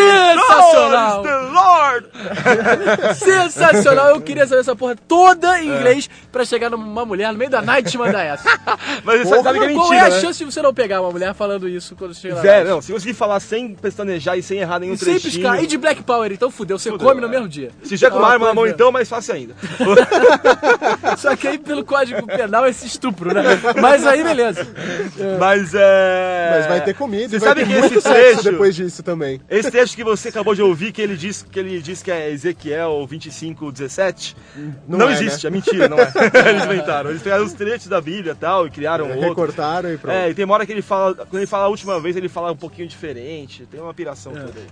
[SPEAKER 9] Sensacional!
[SPEAKER 8] the Lord!
[SPEAKER 9] Sensacional! Eu queria saber essa porra toda em inglês pra chegar numa mulher no meio da night e te mandar essa.
[SPEAKER 8] Mas você sabe que é
[SPEAKER 9] Qual
[SPEAKER 8] mentira,
[SPEAKER 9] é a
[SPEAKER 8] né?
[SPEAKER 9] chance de você não pegar uma mulher falando isso quando você chega na
[SPEAKER 8] Zero, não. Se conseguir falar sem pestanejar e sem errar nenhum
[SPEAKER 9] E sem
[SPEAKER 8] trechinho...
[SPEAKER 9] piscar. E de Black Power, então fudeu. Você
[SPEAKER 8] Fudeu,
[SPEAKER 9] come no
[SPEAKER 8] é.
[SPEAKER 9] mesmo dia.
[SPEAKER 8] Se tiver com uma
[SPEAKER 9] Ah,
[SPEAKER 8] arma na mão,
[SPEAKER 9] é.
[SPEAKER 8] então, mais fácil ainda.
[SPEAKER 9] Só que aí pelo código penal é esse estupro, né? Mas aí beleza.
[SPEAKER 8] Mas é...
[SPEAKER 10] Mas vai ter comida
[SPEAKER 8] Você
[SPEAKER 10] vai
[SPEAKER 8] sabe
[SPEAKER 10] ter
[SPEAKER 8] que esse trecho...
[SPEAKER 10] depois disso também.
[SPEAKER 8] Esse trecho que você acabou de ouvir, que ele diz que, ele diz que é Ezequiel 25, 17, não,
[SPEAKER 10] Não é,
[SPEAKER 8] existe,
[SPEAKER 10] né?
[SPEAKER 8] é mentira, não é. Eles inventaram. Eles pegaram os trechos da Bíblia e tal e criaram outro.
[SPEAKER 10] Recortaram e pronto.
[SPEAKER 8] É, e tem uma hora que ele fala, quando ele fala a última vez, ele fala um pouquinho diferente, tem uma piração toda aí.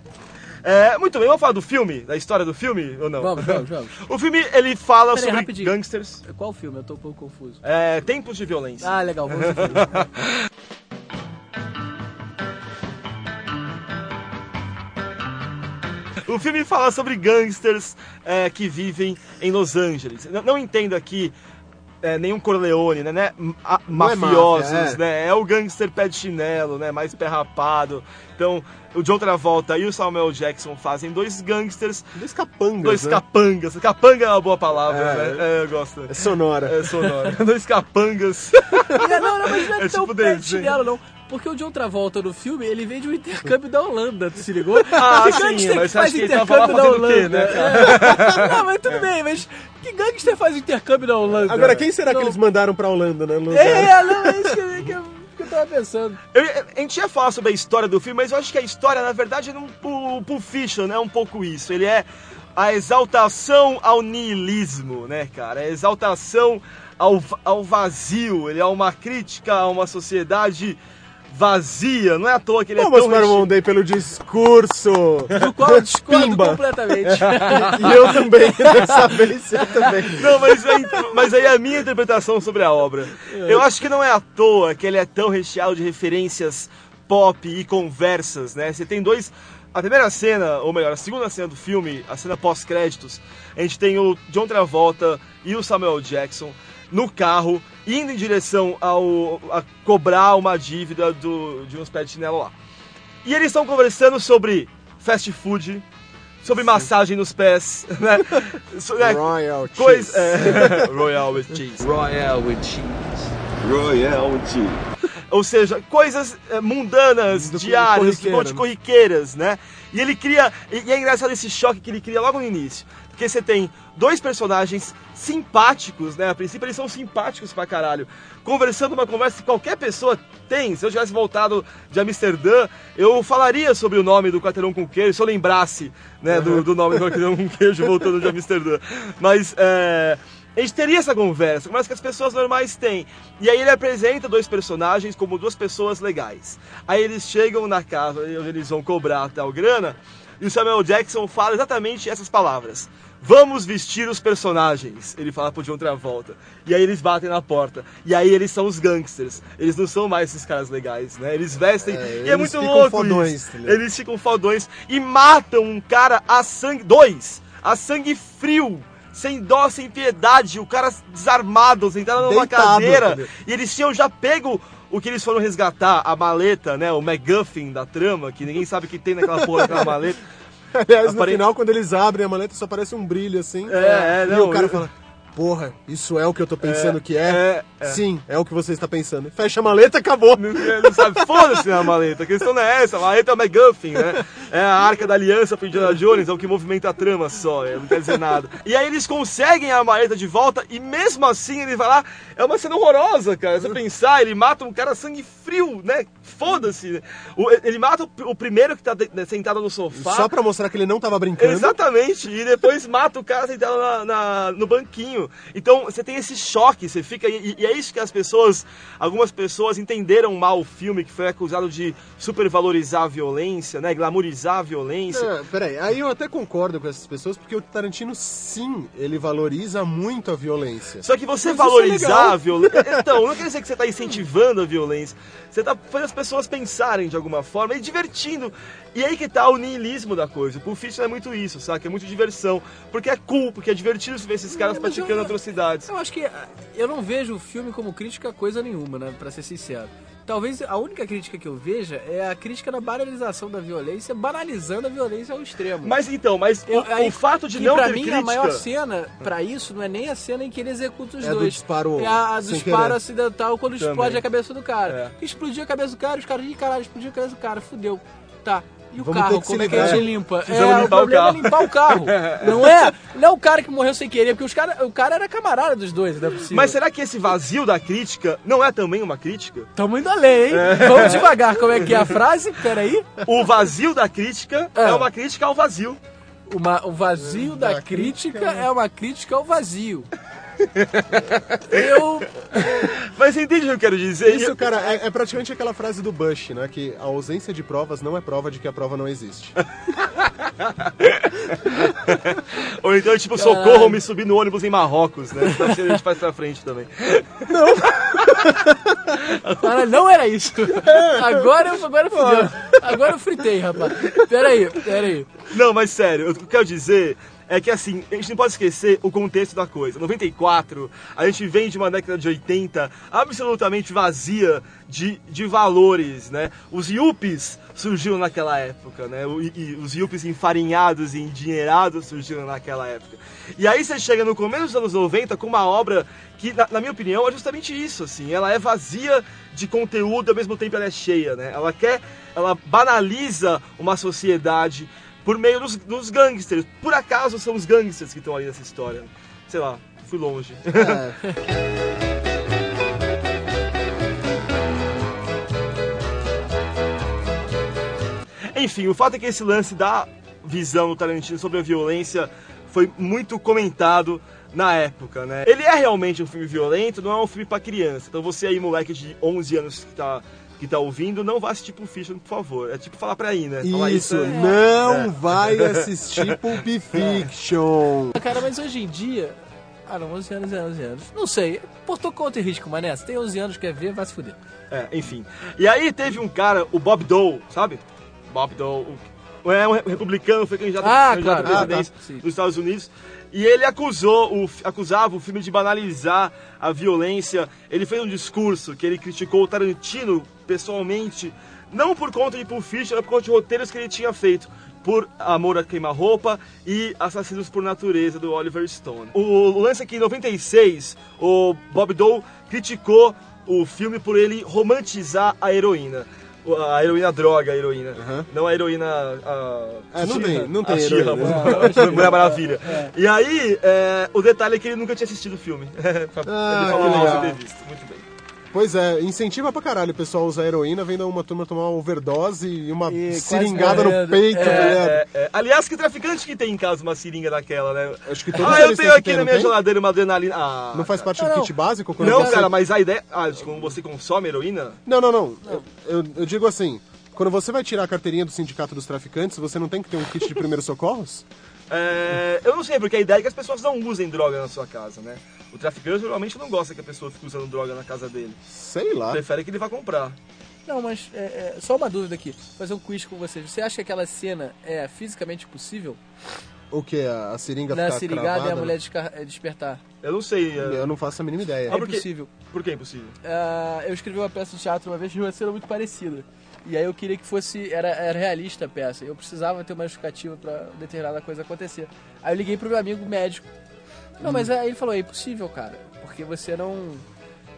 [SPEAKER 8] É, muito bem, vamos falar do filme, da história do filme, ou não?
[SPEAKER 9] Vamos, vamos, vamos.
[SPEAKER 8] O filme, ele fala
[SPEAKER 9] Peraí,
[SPEAKER 8] sobre
[SPEAKER 9] rapidinho.
[SPEAKER 8] gangsters,
[SPEAKER 9] Qual filme? Eu tô um pouco confuso.
[SPEAKER 8] é, tempos de violência.
[SPEAKER 9] Ah, legal. Vamos
[SPEAKER 8] O filme fala sobre gangsters é, que vivem em Los Angeles. Não, não entendo aqui é, nenhum Corleone, né? né? Ma-
[SPEAKER 10] Não é
[SPEAKER 8] mafiosos,
[SPEAKER 10] máfia, é.
[SPEAKER 8] né? É o gangster pé de chinelo, né? Mais pé rapado. Então, o John Travolta e o Samuel Jackson fazem dois gangsters.
[SPEAKER 10] Dois capangas,
[SPEAKER 8] Dois
[SPEAKER 10] né?
[SPEAKER 8] capangas. Capanga é uma boa palavra,
[SPEAKER 10] É.
[SPEAKER 8] né? É, eu gosto.
[SPEAKER 10] É sonora.
[SPEAKER 8] É sonora. dois capangas.
[SPEAKER 9] Não, não, mas não é,
[SPEAKER 8] É
[SPEAKER 9] tão
[SPEAKER 8] tipo
[SPEAKER 9] pé de chinelo, não. Porque o John Travolta no filme, ele vem de um intercâmbio da Holanda, tu se ligou?
[SPEAKER 8] Ah,
[SPEAKER 9] que
[SPEAKER 8] sim,
[SPEAKER 9] gangster
[SPEAKER 8] mas
[SPEAKER 9] faz intercâmbio da
[SPEAKER 8] o quê,
[SPEAKER 9] Holanda?
[SPEAKER 8] né,
[SPEAKER 9] É. Não, mas tudo bem, mas que gangster faz intercâmbio da Holanda?
[SPEAKER 10] Agora, quem será
[SPEAKER 9] Não.
[SPEAKER 10] que eles mandaram pra Holanda, né? Lugar?
[SPEAKER 9] É, não, é isso que, eu- que eu, que eu tava pensando.
[SPEAKER 8] Eu- a gente ia falar sobre a história do filme, mas eu acho que a história, na verdade, não, o Pulp Fiction é um pouco isso. Ele é a exaltação ao niilismo, né, cara? A exaltação ao, ao vazio. Ele é uma crítica a uma sociedade vazia. Não é à toa que ele é
[SPEAKER 10] Palmas
[SPEAKER 8] tão...
[SPEAKER 10] para o Monday pelo discurso.
[SPEAKER 9] Do qual eu discordo completamente.
[SPEAKER 10] E eu também, dessa vez eu também.
[SPEAKER 8] Não, mas aí, mas aí é a minha interpretação sobre a obra. Eu acho que não é à toa que ele é tão recheado de referências pop e conversas, né? Você tem dois. A primeira cena, ou melhor, a segunda cena do filme, a cena pós-créditos, a gente tem o John Travolta e o Samuel Jackson no carro, indo em direção ao a cobrar uma dívida do, de uns pés de chinelo lá. E eles estão conversando sobre fast food, sobre massagem nos pés, né? So- né?
[SPEAKER 10] Royal
[SPEAKER 8] Coisa,
[SPEAKER 10] Cheese.
[SPEAKER 8] é, Royal with cheese.
[SPEAKER 5] Royale with cheese.
[SPEAKER 2] Royal Cheese.
[SPEAKER 8] Ou seja, coisas é, mundanas,
[SPEAKER 10] Do-
[SPEAKER 8] diárias, que vão
[SPEAKER 10] corriqueira,
[SPEAKER 8] de
[SPEAKER 10] né?
[SPEAKER 8] corriqueiras, né? E ele cria. E, e é engraçado esse choque que ele cria logo no início. Porque você tem dois personagens simpáticos, né? A princípio eles são simpáticos pra caralho. Conversando uma conversa que qualquer pessoa tem. Se eu tivesse voltado de Amsterdã, eu falaria sobre o nome do quarteirão com queijo, se eu lembrasse, né, do, do nome do quarteirão com queijo voltando de Amsterdã. Mas, é. A gente teria essa conversa, mas que as pessoas normais têm. E aí ele apresenta dois personagens como duas pessoas legais. Aí eles chegam na casa onde eles vão cobrar tal grana, e o Samuel Jackson fala exatamente essas palavras. Vamos vestir os personagens, ele fala pro John Travolta. E aí eles batem na porta. E aí eles são os gangsters. Eles não são mais esses caras legais, né? Eles vestem.
[SPEAKER 10] É,
[SPEAKER 8] e é muito louco
[SPEAKER 10] fodões,
[SPEAKER 8] isso.
[SPEAKER 10] ligado?
[SPEAKER 8] Eles ficam fodões e matam um cara a sangue. Dois! A sangue frio! Sem dó, sem piedade, o cara desarmado, sentado numa
[SPEAKER 10] Deitado,
[SPEAKER 8] cadeira.
[SPEAKER 10] cadê?
[SPEAKER 8] E eles tinham já pego o que eles foram resgatar, a maleta, né? O MacGuffin da trama, que ninguém sabe o que tem naquela porra daquela maleta.
[SPEAKER 10] Aliás, no
[SPEAKER 8] Apare-
[SPEAKER 10] final, quando eles abrem a maleta, só aparece um brilho assim.
[SPEAKER 8] É, é,
[SPEAKER 10] e
[SPEAKER 8] não,
[SPEAKER 10] o cara
[SPEAKER 8] eu-
[SPEAKER 10] fala: Porra, isso é o que eu tô pensando
[SPEAKER 8] É,
[SPEAKER 10] que é?
[SPEAKER 8] é, é.
[SPEAKER 10] Sim, é o que você está pensando. Fecha a maleta, acabou.
[SPEAKER 8] Não, não sabe, foda-se na maleta. A questão não é essa, a maleta é o MacGuffin, né? É a arca da aliança pro Indiana Jones, é o que movimenta a trama só, é, não quer dizer nada. E aí eles conseguem a maleta de volta e mesmo assim ele vai lá, é uma cena horrorosa, cara. Se você pensar, ele mata um cara a sangue frio, né? Foda-se. Ele mata o, o primeiro que tá de- né, sentado no sofá.
[SPEAKER 10] Só pra mostrar que ele não tava brincando.
[SPEAKER 8] Exatamente, e depois mata o cara sentado na, na- no banquinho. Então você tem esse choque, você fica. E, e é isso que as pessoas, algumas pessoas entenderam mal o filme, que foi acusado de supervalorizar a violência, né? Glamourizar a violência.
[SPEAKER 10] É, peraí, aí eu até concordo com essas pessoas, porque o Tarantino, sim, ele valoriza muito a violência.
[SPEAKER 8] Só que você
[SPEAKER 10] Mas é
[SPEAKER 8] valorizar
[SPEAKER 10] legal.
[SPEAKER 8] a violência. Então, não quer dizer que você está incentivando a violência. Você está fazendo as pessoas pensarem de alguma forma e divertindo. E aí que tá o niilismo da coisa. O Pulp Fiction é muito isso, saca? É muito diversão. Porque é cool, porque é divertido ver esses caras
[SPEAKER 9] É,
[SPEAKER 8] praticando
[SPEAKER 9] eu-
[SPEAKER 8] atrocidades.
[SPEAKER 9] Eu acho que ah, eu não vejo o filme como crítica a coisa nenhuma, né? Pra ser sincero. Talvez a única crítica que eu veja é a crítica na banalização da violência, banalizando a violência ao extremo.
[SPEAKER 8] Mas então, mas o,
[SPEAKER 9] Eu- aí-
[SPEAKER 8] o fato de
[SPEAKER 9] que
[SPEAKER 8] não
[SPEAKER 9] pra
[SPEAKER 8] ter
[SPEAKER 9] mim
[SPEAKER 8] crítica...
[SPEAKER 9] a maior cena pra isso não é nem a cena em que ele executa os
[SPEAKER 10] É do
[SPEAKER 9] dois.
[SPEAKER 10] disparo
[SPEAKER 9] é a, a do disparo
[SPEAKER 10] querer.
[SPEAKER 9] acidental quando
[SPEAKER 8] Também.
[SPEAKER 9] explode a cabeça do cara.
[SPEAKER 8] É.
[SPEAKER 9] Explodiu a cabeça do cara, os caras, ih, caralho, explodiu a cabeça do cara, fudeu. Tá. E o
[SPEAKER 10] Vamos
[SPEAKER 9] carro, como é que a gente limpa?
[SPEAKER 8] Precisamos
[SPEAKER 9] é,
[SPEAKER 8] limpar
[SPEAKER 9] o
[SPEAKER 8] o
[SPEAKER 9] problema
[SPEAKER 8] carro.
[SPEAKER 9] é limpar o carro. não é? Não é o cara que morreu sem querer, porque os cara, o cara era camarada dos dois, não é possível.
[SPEAKER 8] Mas será que esse vazio da crítica não é também uma crítica?
[SPEAKER 9] Tamo indo além, hein? Vamos devagar, como é que é a frase? Peraí.
[SPEAKER 8] O vazio da crítica é,
[SPEAKER 9] É.
[SPEAKER 8] uma crítica ao vazio.
[SPEAKER 9] Uma, o vazio da,
[SPEAKER 10] Da
[SPEAKER 9] crítica,
[SPEAKER 10] crítica,
[SPEAKER 9] é uma crítica ao vazio. Eu.
[SPEAKER 8] Mas você entende o que eu quero dizer?
[SPEAKER 10] Isso, cara, é, é praticamente aquela frase do Bush, né? Que a ausência de provas não é prova de que a prova não existe.
[SPEAKER 8] Ou então, tipo, socorro me subir no ônibus em Marrocos, né? Então, A gente faz pra frente também.
[SPEAKER 9] Caralho, não era isso. Agora eu, agora fudeu. Agora eu fritei, rapaz. Pera aí, pera aí.
[SPEAKER 8] Não, mas sério, o que eu quero dizer é que assim, a gente não pode esquecer o contexto da coisa. 94, a gente vem de uma década de 80 absolutamente vazia de, de valores, né? Os yuppies surgiram naquela época, né? E os yuppies enfarinhados e endinheirados surgiram naquela época. E aí você chega no começo dos anos 90 com uma obra que, na, na minha opinião, é justamente isso, assim. Ela é vazia de conteúdo, ao mesmo tempo ela é cheia, né? Ela quer, ela banaliza uma sociedade por meio dos, dos gangsters. Por acaso são os gangsters que estão ali nessa história. Sei lá, fui longe. Enfim, o fato é que esse lance da visão do Tarantino sobre a violência foi muito comentado na época, né? Ele é realmente um filme violento, não é um filme pra criança. Então você aí, moleque de 11 anos que tá, que tá ouvindo, não vá assistir Pulp Fiction, por favor. É tipo falar pra ir, né? Falar
[SPEAKER 10] Isso,
[SPEAKER 8] é-
[SPEAKER 10] não
[SPEAKER 8] é.
[SPEAKER 10] vai assistir Pulp Fiction.
[SPEAKER 9] Cara, mas hoje em dia. Ah, não, 11 anos é 11 anos. Não sei. Portou conta e risco, mané. Você tem 11 anos, quer ver, vai se fuder.
[SPEAKER 8] É, enfim. E aí teve um cara, o Bob Dole, sabe? Bob Dole, o- é um republicano, foi candidato,
[SPEAKER 9] Ah,
[SPEAKER 8] candidato
[SPEAKER 9] claro.
[SPEAKER 8] à
[SPEAKER 9] Ah, tá.
[SPEAKER 8] Dos Estados Unidos. E ele acusou, o, acusava o filme de banalizar a violência. Ele fez um discurso que ele criticou o Tarantino pessoalmente, não por conta de Pulp Fiction, mas por conta de roteiros que ele tinha feito. Por Amor a Queima-Roupa e Assassinos por Natureza, do Oliver Stone. O lance é que em 96, o Bob Dole criticou o filme por ele romantizar a heroína. A heroína droga, a heroína. Não a heroína. A...
[SPEAKER 10] É, não tem- não tem
[SPEAKER 8] a
[SPEAKER 10] heroína.
[SPEAKER 8] She-Ra, Mulher Maravilha. E aí, é, o detalhe é que ele nunca tinha assistido o filme.
[SPEAKER 10] Ah,
[SPEAKER 8] ele falou
[SPEAKER 10] que
[SPEAKER 8] mal ter visto. Muito bem.
[SPEAKER 10] Pois é, incentiva pra caralho o pessoal a usar heroína, vendo uma turma tomar uma overdose e uma
[SPEAKER 9] E
[SPEAKER 10] seringada no peito,
[SPEAKER 9] É,
[SPEAKER 10] tá?
[SPEAKER 8] É, é. Aliás, que traficante que tem em casa uma seringa daquela, né?
[SPEAKER 10] Acho que todos
[SPEAKER 8] Ah, eu tenho aqui
[SPEAKER 10] ter,
[SPEAKER 8] na
[SPEAKER 10] não
[SPEAKER 8] minha
[SPEAKER 10] tem?
[SPEAKER 8] geladeira uma adrenalina. Ah,
[SPEAKER 10] Não faz parte
[SPEAKER 9] Não,
[SPEAKER 10] do
[SPEAKER 9] não.
[SPEAKER 10] kit básico?
[SPEAKER 8] Não,
[SPEAKER 10] você-
[SPEAKER 8] cara, mas a ideia. Ah, como você consome heroína?
[SPEAKER 10] Não, não, não. Eu, eu- eu digo assim, quando você vai tirar a carteirinha do sindicato dos traficantes, você não tem que ter um kit de primeiros socorros?
[SPEAKER 8] É, eu não sei, porque a ideia é que as pessoas não usem droga na sua casa, né? O traficante normalmente não gosta que a pessoa fique usando droga na casa dele.
[SPEAKER 10] Sei lá.
[SPEAKER 8] Prefere que ele vá comprar.
[SPEAKER 9] Não, mas é, é, só uma dúvida aqui. Fazer um quiz com vocês. Você acha que aquela cena é fisicamente possível?
[SPEAKER 10] O que? A, a seringa
[SPEAKER 9] Na
[SPEAKER 10] ficar
[SPEAKER 9] sirigada e
[SPEAKER 10] cravada?
[SPEAKER 9] a mulher descar- é, despertar?
[SPEAKER 8] Eu não sei. é-
[SPEAKER 10] Eu não faço a mínima ideia.
[SPEAKER 9] É
[SPEAKER 8] Ah, por quê?
[SPEAKER 9] impossível.
[SPEAKER 8] Por que é impossível?
[SPEAKER 9] Ah, eu escrevi uma peça de teatro uma vez de uma cena muito parecida. E aí eu queria que fosse. Era, era realista a peça. Eu precisava ter uma justificativa pra determinada coisa acontecer. Aí eu liguei pro meu amigo médico. Não, mas aí ele falou: é impossível, cara. Porque você não.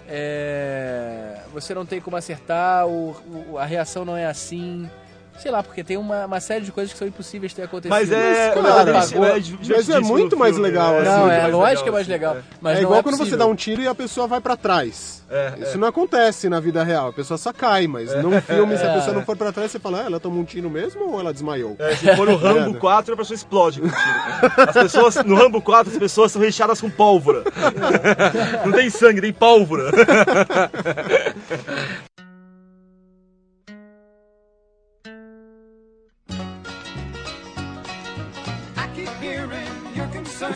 [SPEAKER 9] é, você não tem como acertar, o, o- a reação não é assim. Sei lá, porque tem uma, uma série de coisas que são impossíveis de ter acontecido.
[SPEAKER 8] Mas é.
[SPEAKER 10] Mas,
[SPEAKER 8] mas
[SPEAKER 10] cara,
[SPEAKER 8] é
[SPEAKER 10] mas é
[SPEAKER 8] divertidíssimo
[SPEAKER 10] muito mais
[SPEAKER 8] filme,
[SPEAKER 10] legal,
[SPEAKER 8] é
[SPEAKER 10] assim.
[SPEAKER 9] Não,
[SPEAKER 8] muito
[SPEAKER 9] é lógico
[SPEAKER 8] legal,
[SPEAKER 9] que é mais
[SPEAKER 8] assim,
[SPEAKER 9] legal.
[SPEAKER 8] é.
[SPEAKER 9] Mas
[SPEAKER 10] é
[SPEAKER 9] não
[SPEAKER 10] igual quando você
[SPEAKER 9] possível.
[SPEAKER 10] dá um tiro e a pessoa vai pra trás.
[SPEAKER 8] É,
[SPEAKER 10] Isso
[SPEAKER 8] é.
[SPEAKER 10] não acontece na vida real. A pessoa só cai, mas num filme, se a pessoa não for pra trás, você fala, ah, ela tomou um tiro mesmo ou ela desmaiou?
[SPEAKER 8] É, se for no Rambo
[SPEAKER 10] Merda.
[SPEAKER 8] 4, a pessoa explode com o tiro. As pessoas, no Rambo 4, as pessoas são recheadas com pólvora. Não tem sangue, tem pólvora.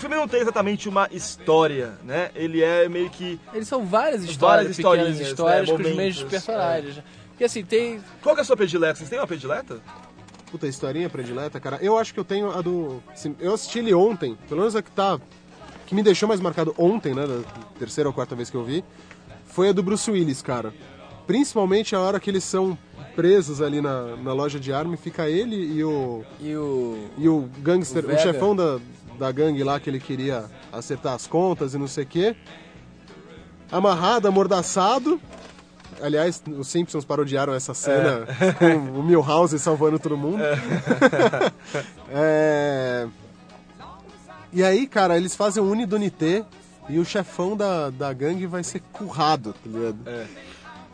[SPEAKER 8] filme não tem exatamente uma história, né? Ele é meio que.
[SPEAKER 9] Eles são várias histórias,
[SPEAKER 8] Várias
[SPEAKER 9] pequenas
[SPEAKER 8] historinhas,
[SPEAKER 9] histórias
[SPEAKER 8] né,
[SPEAKER 9] com os mesmos
[SPEAKER 8] momentos,
[SPEAKER 9] personagens. Porque assim, tem.
[SPEAKER 8] Qual que é a sua predileta? Vocês têm uma predileta?
[SPEAKER 10] Puta, historinha predileta, cara. Eu acho que eu tenho a do. assim, Eu assisti ele ontem, pelo menos a que tá. que me deixou mais marcado ontem, né? Da terceira ou quarta vez que eu vi. Foi a do Bruce Willis, cara. Principalmente a hora que eles são presos ali na, na loja de arma e fica ele e o.
[SPEAKER 9] E o.
[SPEAKER 10] E o gangster,
[SPEAKER 9] O
[SPEAKER 10] o, chefão da, da gangue lá que ele queria acertar as contas e não sei o quê. Amarrado, amordaçado. Aliás, os Simpsons parodiaram essa cena com o Milhouse salvando todo mundo. É. E aí, cara, eles fazem um unidunité e o chefão da, da gangue vai ser currado, tá ligado?
[SPEAKER 8] É.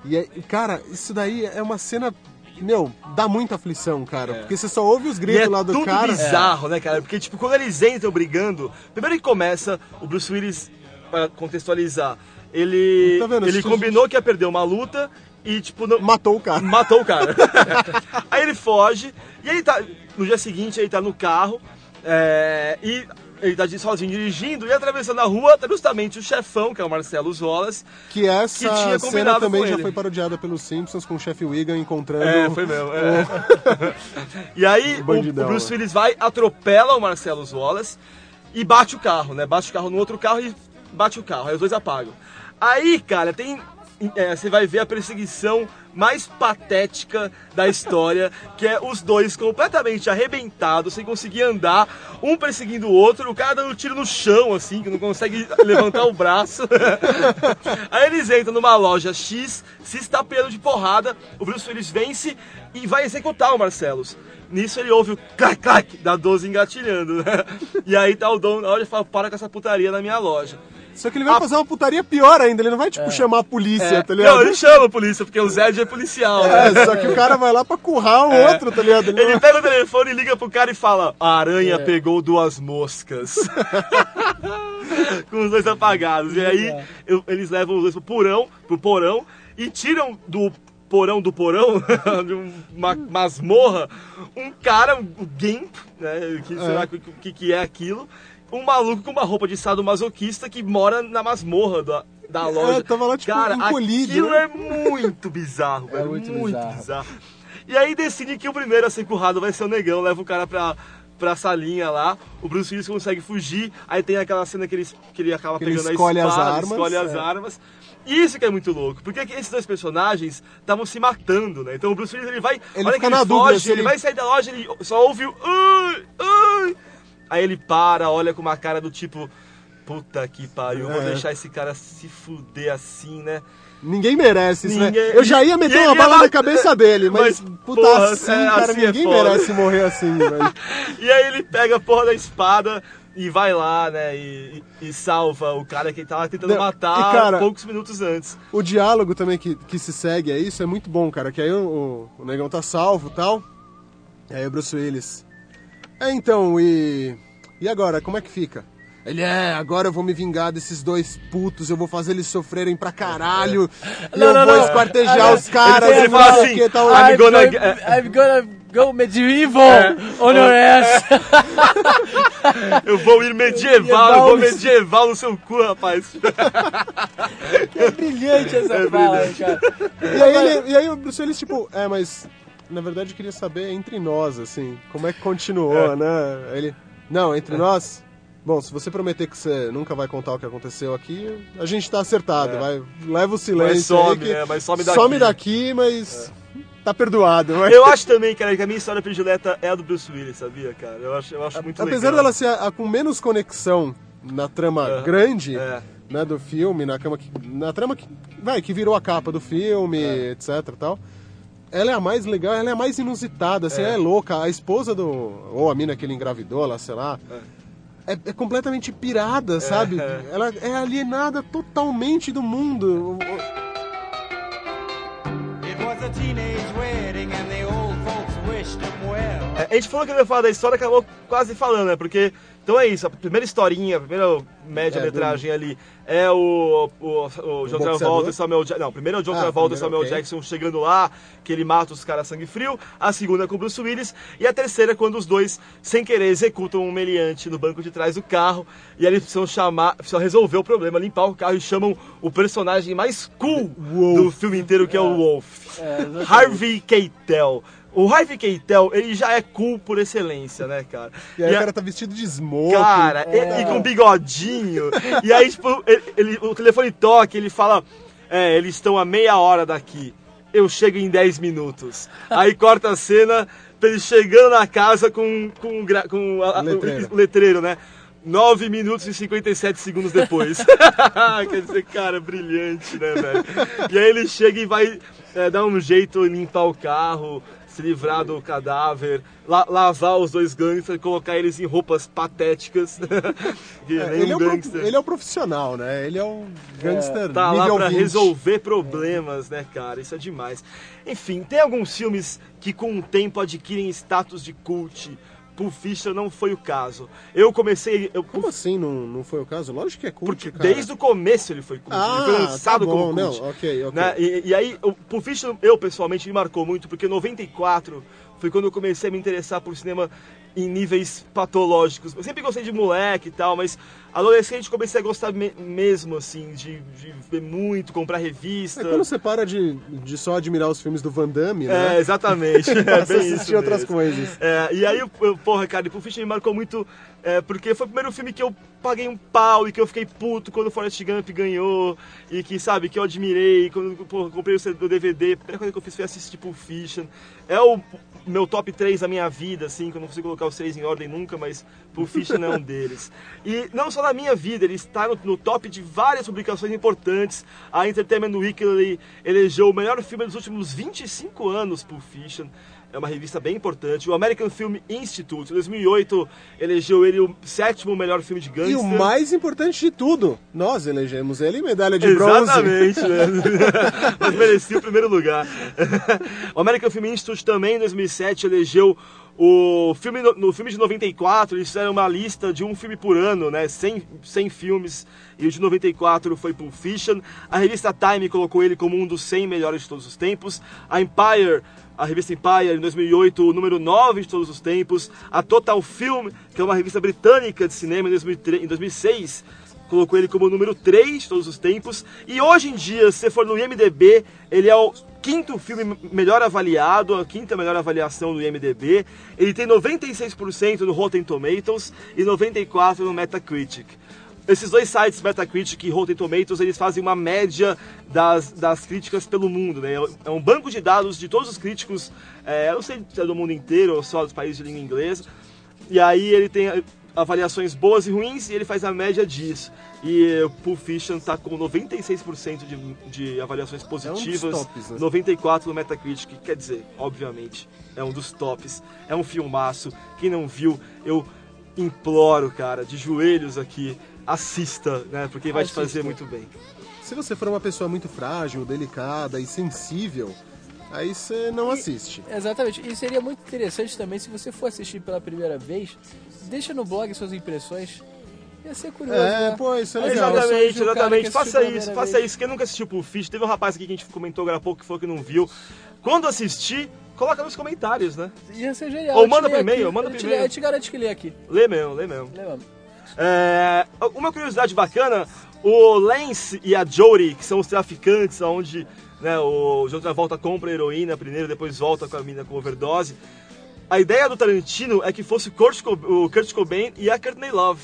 [SPEAKER 10] E, aí, cara, isso daí é uma cena. Meu, dá muita aflição, cara. Porque você só ouve os gritos
[SPEAKER 8] é
[SPEAKER 10] lá do
[SPEAKER 8] tudo
[SPEAKER 10] cara.
[SPEAKER 8] bizarro, né, cara? Porque, tipo, quando eles entram brigando, primeiro que começa, o Bruce Willis, pra contextualizar, ele,
[SPEAKER 10] Tá vendo?
[SPEAKER 8] ele combinou que ia perder uma luta e, tipo, não,
[SPEAKER 10] Matou o cara.
[SPEAKER 8] matou o cara. aí ele foge, e aí tá, no dia seguinte, ele tá no carro, é, e ele tá sozinho dirigindo e atravessando a rua, tá justamente o chefão, que é o Marcelo Wallace.
[SPEAKER 10] Que essa
[SPEAKER 8] Que tinha
[SPEAKER 10] cena também já foi parodiada pelos Simpsons com o chefe Wigan encontrando.
[SPEAKER 8] É, foi mesmo. é. e aí
[SPEAKER 10] O
[SPEAKER 8] o, Bruce? Willis vai, atropela o Marcelo Wallace e bate o carro, né? Bate o carro no outro carro e bate o carro. Aí os dois apagam. Aí, cara, tem. É, você vai ver a perseguição mais patética da história, que é os dois completamente arrebentados, sem conseguir andar, um perseguindo o outro, o cara dando tiro no chão, assim, que não consegue levantar o braço. Aí eles entram numa loja X, se estapeando de porrada, o Bruce Willis vence e vai executar o Marcelos. Nisso ele ouve o clac clac da 12 engatilhando, né? E aí tá o dono da loja e fala, para com essa putaria na minha loja.
[SPEAKER 10] Só que ele vai fazer uma putaria pior ainda, ele não vai, tipo, chamar a polícia,
[SPEAKER 8] É,
[SPEAKER 10] tá ligado?
[SPEAKER 8] Não, ele chama a polícia, porque o Zed é policial.
[SPEAKER 10] É,
[SPEAKER 8] né?
[SPEAKER 10] só que o cara vai lá pra currar o
[SPEAKER 8] É.
[SPEAKER 10] outro, tá ligado? Ele
[SPEAKER 8] Ele
[SPEAKER 10] não-
[SPEAKER 8] pega o telefone e liga pro cara e fala: A aranha
[SPEAKER 10] É.
[SPEAKER 8] pegou duas moscas. Com os dois apagados. E aí eu- eles levam os dois pro porão, pro porão e tiram do porão do porão, de um- uma masmorra, um cara, um Gimp, né? Que
[SPEAKER 10] É.
[SPEAKER 8] sei lá o que, que é aquilo. Um maluco com uma roupa de sadomasoquista que mora na masmorra da, da loja.
[SPEAKER 10] tava lá, tipo,
[SPEAKER 8] Cara,
[SPEAKER 10] encolhido,
[SPEAKER 8] aquilo
[SPEAKER 10] né?
[SPEAKER 8] é muito bizarro, velho.
[SPEAKER 9] muito
[SPEAKER 8] muito
[SPEAKER 9] bizarro.
[SPEAKER 8] bizarro. E aí decide que o primeiro a ser currado vai ser o negão, leva o cara pra, pra salinha lá, o Bruce Willis consegue fugir, aí tem aquela cena que ele, que ele acaba
[SPEAKER 10] Que ele
[SPEAKER 8] pegando
[SPEAKER 10] escolhe
[SPEAKER 8] a
[SPEAKER 10] as
[SPEAKER 8] espada,
[SPEAKER 10] armas,
[SPEAKER 8] escolhe as
[SPEAKER 10] é.
[SPEAKER 8] armas. Isso que é muito louco, porque esses dois personagens estavam se matando, né? Então o Bruce Willis ele vai,
[SPEAKER 10] Ele
[SPEAKER 8] olha
[SPEAKER 10] fica
[SPEAKER 8] que
[SPEAKER 10] na
[SPEAKER 8] ele
[SPEAKER 10] dúvida
[SPEAKER 8] foge,
[SPEAKER 10] se
[SPEAKER 8] ele
[SPEAKER 10] ele-
[SPEAKER 8] vai sair da loja, ele só ouve o ai, ai. Aí ele para, olha com uma cara do tipo, puta que pariu, vou
[SPEAKER 10] É.
[SPEAKER 8] deixar esse cara se fuder assim, né?
[SPEAKER 10] Ninguém merece isso,
[SPEAKER 8] Ninguém-
[SPEAKER 10] né? Eu já ia meter uma bala
[SPEAKER 8] ia
[SPEAKER 10] na cabeça dele, mas,
[SPEAKER 8] Mas,
[SPEAKER 10] puta,
[SPEAKER 8] porra,
[SPEAKER 10] assim,
[SPEAKER 8] é,
[SPEAKER 10] cara,
[SPEAKER 8] assim é
[SPEAKER 10] ninguém
[SPEAKER 8] foda.
[SPEAKER 10] merece morrer assim, velho.
[SPEAKER 8] E aí ele pega a porra da espada e vai lá, né, e, e- salva o cara que tava tentando
[SPEAKER 10] Não,
[SPEAKER 8] matar
[SPEAKER 10] cara,
[SPEAKER 8] poucos minutos antes.
[SPEAKER 10] O diálogo também que, que se segue a isso é muito bom, cara. Que aí o, o, o negão tá salvo e tal. E aí o Bruce Willis. É, então, e. E agora, como é que fica? Ele é, agora eu vou me vingar desses dois putos, eu vou fazer eles sofrerem pra caralho. E
[SPEAKER 9] Não,
[SPEAKER 10] eu
[SPEAKER 9] não,
[SPEAKER 10] vou
[SPEAKER 9] não.
[SPEAKER 10] esquartejar
[SPEAKER 9] Ele-
[SPEAKER 10] os caras.
[SPEAKER 8] ele
[SPEAKER 10] e
[SPEAKER 8] fala
[SPEAKER 10] não sei o
[SPEAKER 8] assim,
[SPEAKER 10] que, tal.
[SPEAKER 8] I'm gonna-
[SPEAKER 9] I'm gonna go medieval
[SPEAKER 8] É.
[SPEAKER 9] on your ass.
[SPEAKER 8] Eu vou ir medieval, eu vou medieval no seu cu, rapaz.
[SPEAKER 9] É brilhante essa
[SPEAKER 8] É
[SPEAKER 9] fala,
[SPEAKER 8] brilhante.
[SPEAKER 9] cara.
[SPEAKER 10] E aí, ele- e aí o Bruce Willis, tipo, é, mas na verdade eu queria saber entre nós, assim, como é que continuou, né? Aí Ele, não, entre nós. Bom, se você prometer que você nunca vai contar o que aconteceu aqui, a gente tá acertado.
[SPEAKER 8] É.
[SPEAKER 10] Vai, leva o silêncio.
[SPEAKER 8] Mas some,
[SPEAKER 10] que
[SPEAKER 8] né? Mas some daqui.
[SPEAKER 10] Some daqui, mas tá perdoado. Mas...
[SPEAKER 8] Eu acho também, cara, que a minha história predileta é a do Bruce Willis, sabia, cara? Eu acho, eu acho muito
[SPEAKER 10] Apesar
[SPEAKER 8] legal.
[SPEAKER 10] dela ser a, a com menos conexão na trama
[SPEAKER 8] É.
[SPEAKER 10] grande
[SPEAKER 8] É.
[SPEAKER 10] né, do filme, na, cama que, na trama que, vai, que virou a capa do filme,
[SPEAKER 8] É.
[SPEAKER 10] etc tal. Ela é a mais legal, ela é a mais inusitada, assim,
[SPEAKER 8] É.
[SPEAKER 10] ela é louca. A esposa do. Ou a mina que ele engravidou lá, sei lá. É, é completamente pirada, sabe?
[SPEAKER 8] é.
[SPEAKER 10] Ela é alienada totalmente do mundo.
[SPEAKER 4] A.
[SPEAKER 8] É, a gente falou que não ia falar da história, acabou quase falando, né? Porque, então é isso, a primeira historinha, a primeira média-metragem ali é o, o, o John? Travolta e Samuel Jackson. Não, primeiro é o John
[SPEAKER 10] Ah,
[SPEAKER 8] Travolta e Samuel
[SPEAKER 10] ok.
[SPEAKER 8] Jackson chegando lá, que ele mata os caras a sangue frio. A segunda é com o Bruce Willis. E a terceira é quando os dois, sem querer, executam um meliante no banco de trás do carro. E eles precisam chamar, precisam resolver o problema, limpar o carro e chamam o personagem mais cool do filme inteiro, que é o Wolf. Harvey Keitel. O Harvey Keitel, ele já é cool por excelência, né, cara?
[SPEAKER 10] E aí
[SPEAKER 8] a-
[SPEAKER 10] o cara tá vestido de smoke.
[SPEAKER 8] Cara, e, e com bigodinho. e aí, tipo, ele, ele- o telefone toca, ele fala: É, eles estão a meia hora daqui. Eu chego em 10 minutos. Aí corta a cena pra ele chegando na casa com, com, com a-
[SPEAKER 10] Letreiro.
[SPEAKER 8] o letreiro, né? 9 minutos e 57 segundos depois. Quer dizer, cara, brilhante, né, velho? E aí ele chega e vai é, dar um jeito em limpar o carro, se livrar do cadáver, la- lavar os dois gangsters, colocar eles em roupas patéticas.
[SPEAKER 10] É, ele, é
[SPEAKER 8] um
[SPEAKER 10] ele é o profissional, né? Ele é um gangster
[SPEAKER 8] Tá lá pra
[SPEAKER 10] 20.
[SPEAKER 8] resolver problemas, né, cara? Isso é demais. Enfim, tem alguns filmes que com o tempo adquirem status de cult. Pulp Fiction não foi o caso. Eu comecei... Eu,
[SPEAKER 10] Como assim não, não foi o caso? Lógico que é cult,
[SPEAKER 8] porque
[SPEAKER 10] cara.
[SPEAKER 8] desde o começo ele foi cult.
[SPEAKER 10] Ah,
[SPEAKER 8] ele foi lançado
[SPEAKER 10] tá bom,
[SPEAKER 8] como cult.
[SPEAKER 10] não, ok, ok.
[SPEAKER 8] né? E, e aí, o Pulp Fiction, eu pessoalmente, me marcou muito, porque em 94 foi quando eu comecei a me interessar por cinema em níveis patológicos. Eu sempre gostei de moleque e tal, mas adolescente comecei a gostar me- mesmo, assim, de, de ver muito, comprar revista.
[SPEAKER 10] É quando você para de, de só admirar os filmes do Van Damme, né?
[SPEAKER 8] É, exatamente. É bem
[SPEAKER 10] assistir outras coisas.
[SPEAKER 8] É, e aí, eu- eu, porra, cara, e Pulp Fiction me marcou muito, é, porque foi o primeiro filme que eu paguei um pau e que eu fiquei puto quando o Forrest Gump ganhou, e que, sabe, que eu admirei, quando comprei o DVD, a primeira coisa que eu fiz foi assistir Pulp Fiction. É o meu top 3 da minha vida, assim, que eu não consigo colocar os três em ordem nunca, mas Pulp Fiction é um deles. E não só na minha vida, ele está no, no top de várias publicações importantes. A Entertainment Weekly elegeu o melhor filme dos últimos 25 anos, Pulp Fiction. É uma revista bem importante. O American Film Institute, em 2008, elegeu ele o sétimo melhor filme de
[SPEAKER 10] E
[SPEAKER 8] gangster.
[SPEAKER 10] o mais importante de tudo, nós elegemos ele medalha de bronze.
[SPEAKER 8] Exatamente, né? Mas merecia o primeiro lugar. O American Film Institute também, em 2007, elegeu o filme no, no filme de 94, eles fizeram uma lista de um filme por ano, né? 100, 100 filmes, e o de 94 foi Pulp Fiction. A revista Time colocou ele como um dos 100 melhores de todos os tempos. A Empire, a revista Empire, em 2008, o número 9 de todos os tempos. A Total Film, que é uma revista britânica de cinema, em 2003 em 2006, colocou ele como número 3 de todos os tempos. E hoje em dia, se for no IMDB, ele é o quinto filme melhor avaliado, a quinta melhor avaliação do IMDB. Ele tem 96% no Rotten Tomatoes e 94% no Metacritic. Esses dois sites, Metacritic e Rotten Tomatoes, eles fazem uma média das, das críticas pelo mundo, né? É um banco de dados de todos os críticos, é, eu não sei se é do mundo inteiro ou só dos países de língua inglesa. E aí ele tem avaliações boas e ruins e ele faz a média disso. E o Pulp Fiction tá com 96% de, de avaliações positivas,
[SPEAKER 10] tops, né?
[SPEAKER 8] 94 no Metacritic, quer dizer, obviamente, é um dos tops. É um filmaço. Quem não viu, eu imploro, cara, de joelhos aqui, assista, né? Porque vai te
[SPEAKER 9] Assista.
[SPEAKER 8] fazer muito bem.
[SPEAKER 10] Se você for uma pessoa muito frágil, delicada e sensível, aí você não assiste.
[SPEAKER 9] Exatamente. E seria muito interessante também, se você for assistir pela primeira vez, deixa no blog suas impressões. Ia ser curioso,
[SPEAKER 10] É,
[SPEAKER 9] né?
[SPEAKER 10] pô, isso é legal.
[SPEAKER 8] Exatamente, exatamente. Faça isso, faça
[SPEAKER 9] vez.
[SPEAKER 8] isso. Quem nunca assistiu Pulp Fiction, teve um rapaz aqui que a gente comentou agora há pouco que falou que não viu. Quando assistir, coloca nos comentários, né?
[SPEAKER 9] Ia ser genial.
[SPEAKER 8] Ou
[SPEAKER 9] Eu te
[SPEAKER 8] manda por e-mail, manda
[SPEAKER 9] Eu
[SPEAKER 8] por
[SPEAKER 9] te
[SPEAKER 8] e-mail.
[SPEAKER 9] Eu te garanto que lê aqui.
[SPEAKER 8] Lê mesmo, lê mesmo.
[SPEAKER 9] Lê mesmo.
[SPEAKER 8] É, uma curiosidade bacana, o Lance e a Jodie, que são os traficantes, onde né, o John Travolta compra heroína primeiro, depois volta com a mina com overdose. A ideia do Tarantino é que fosse o Kurt, Co- o Kurt Cobain e a Courtney Love.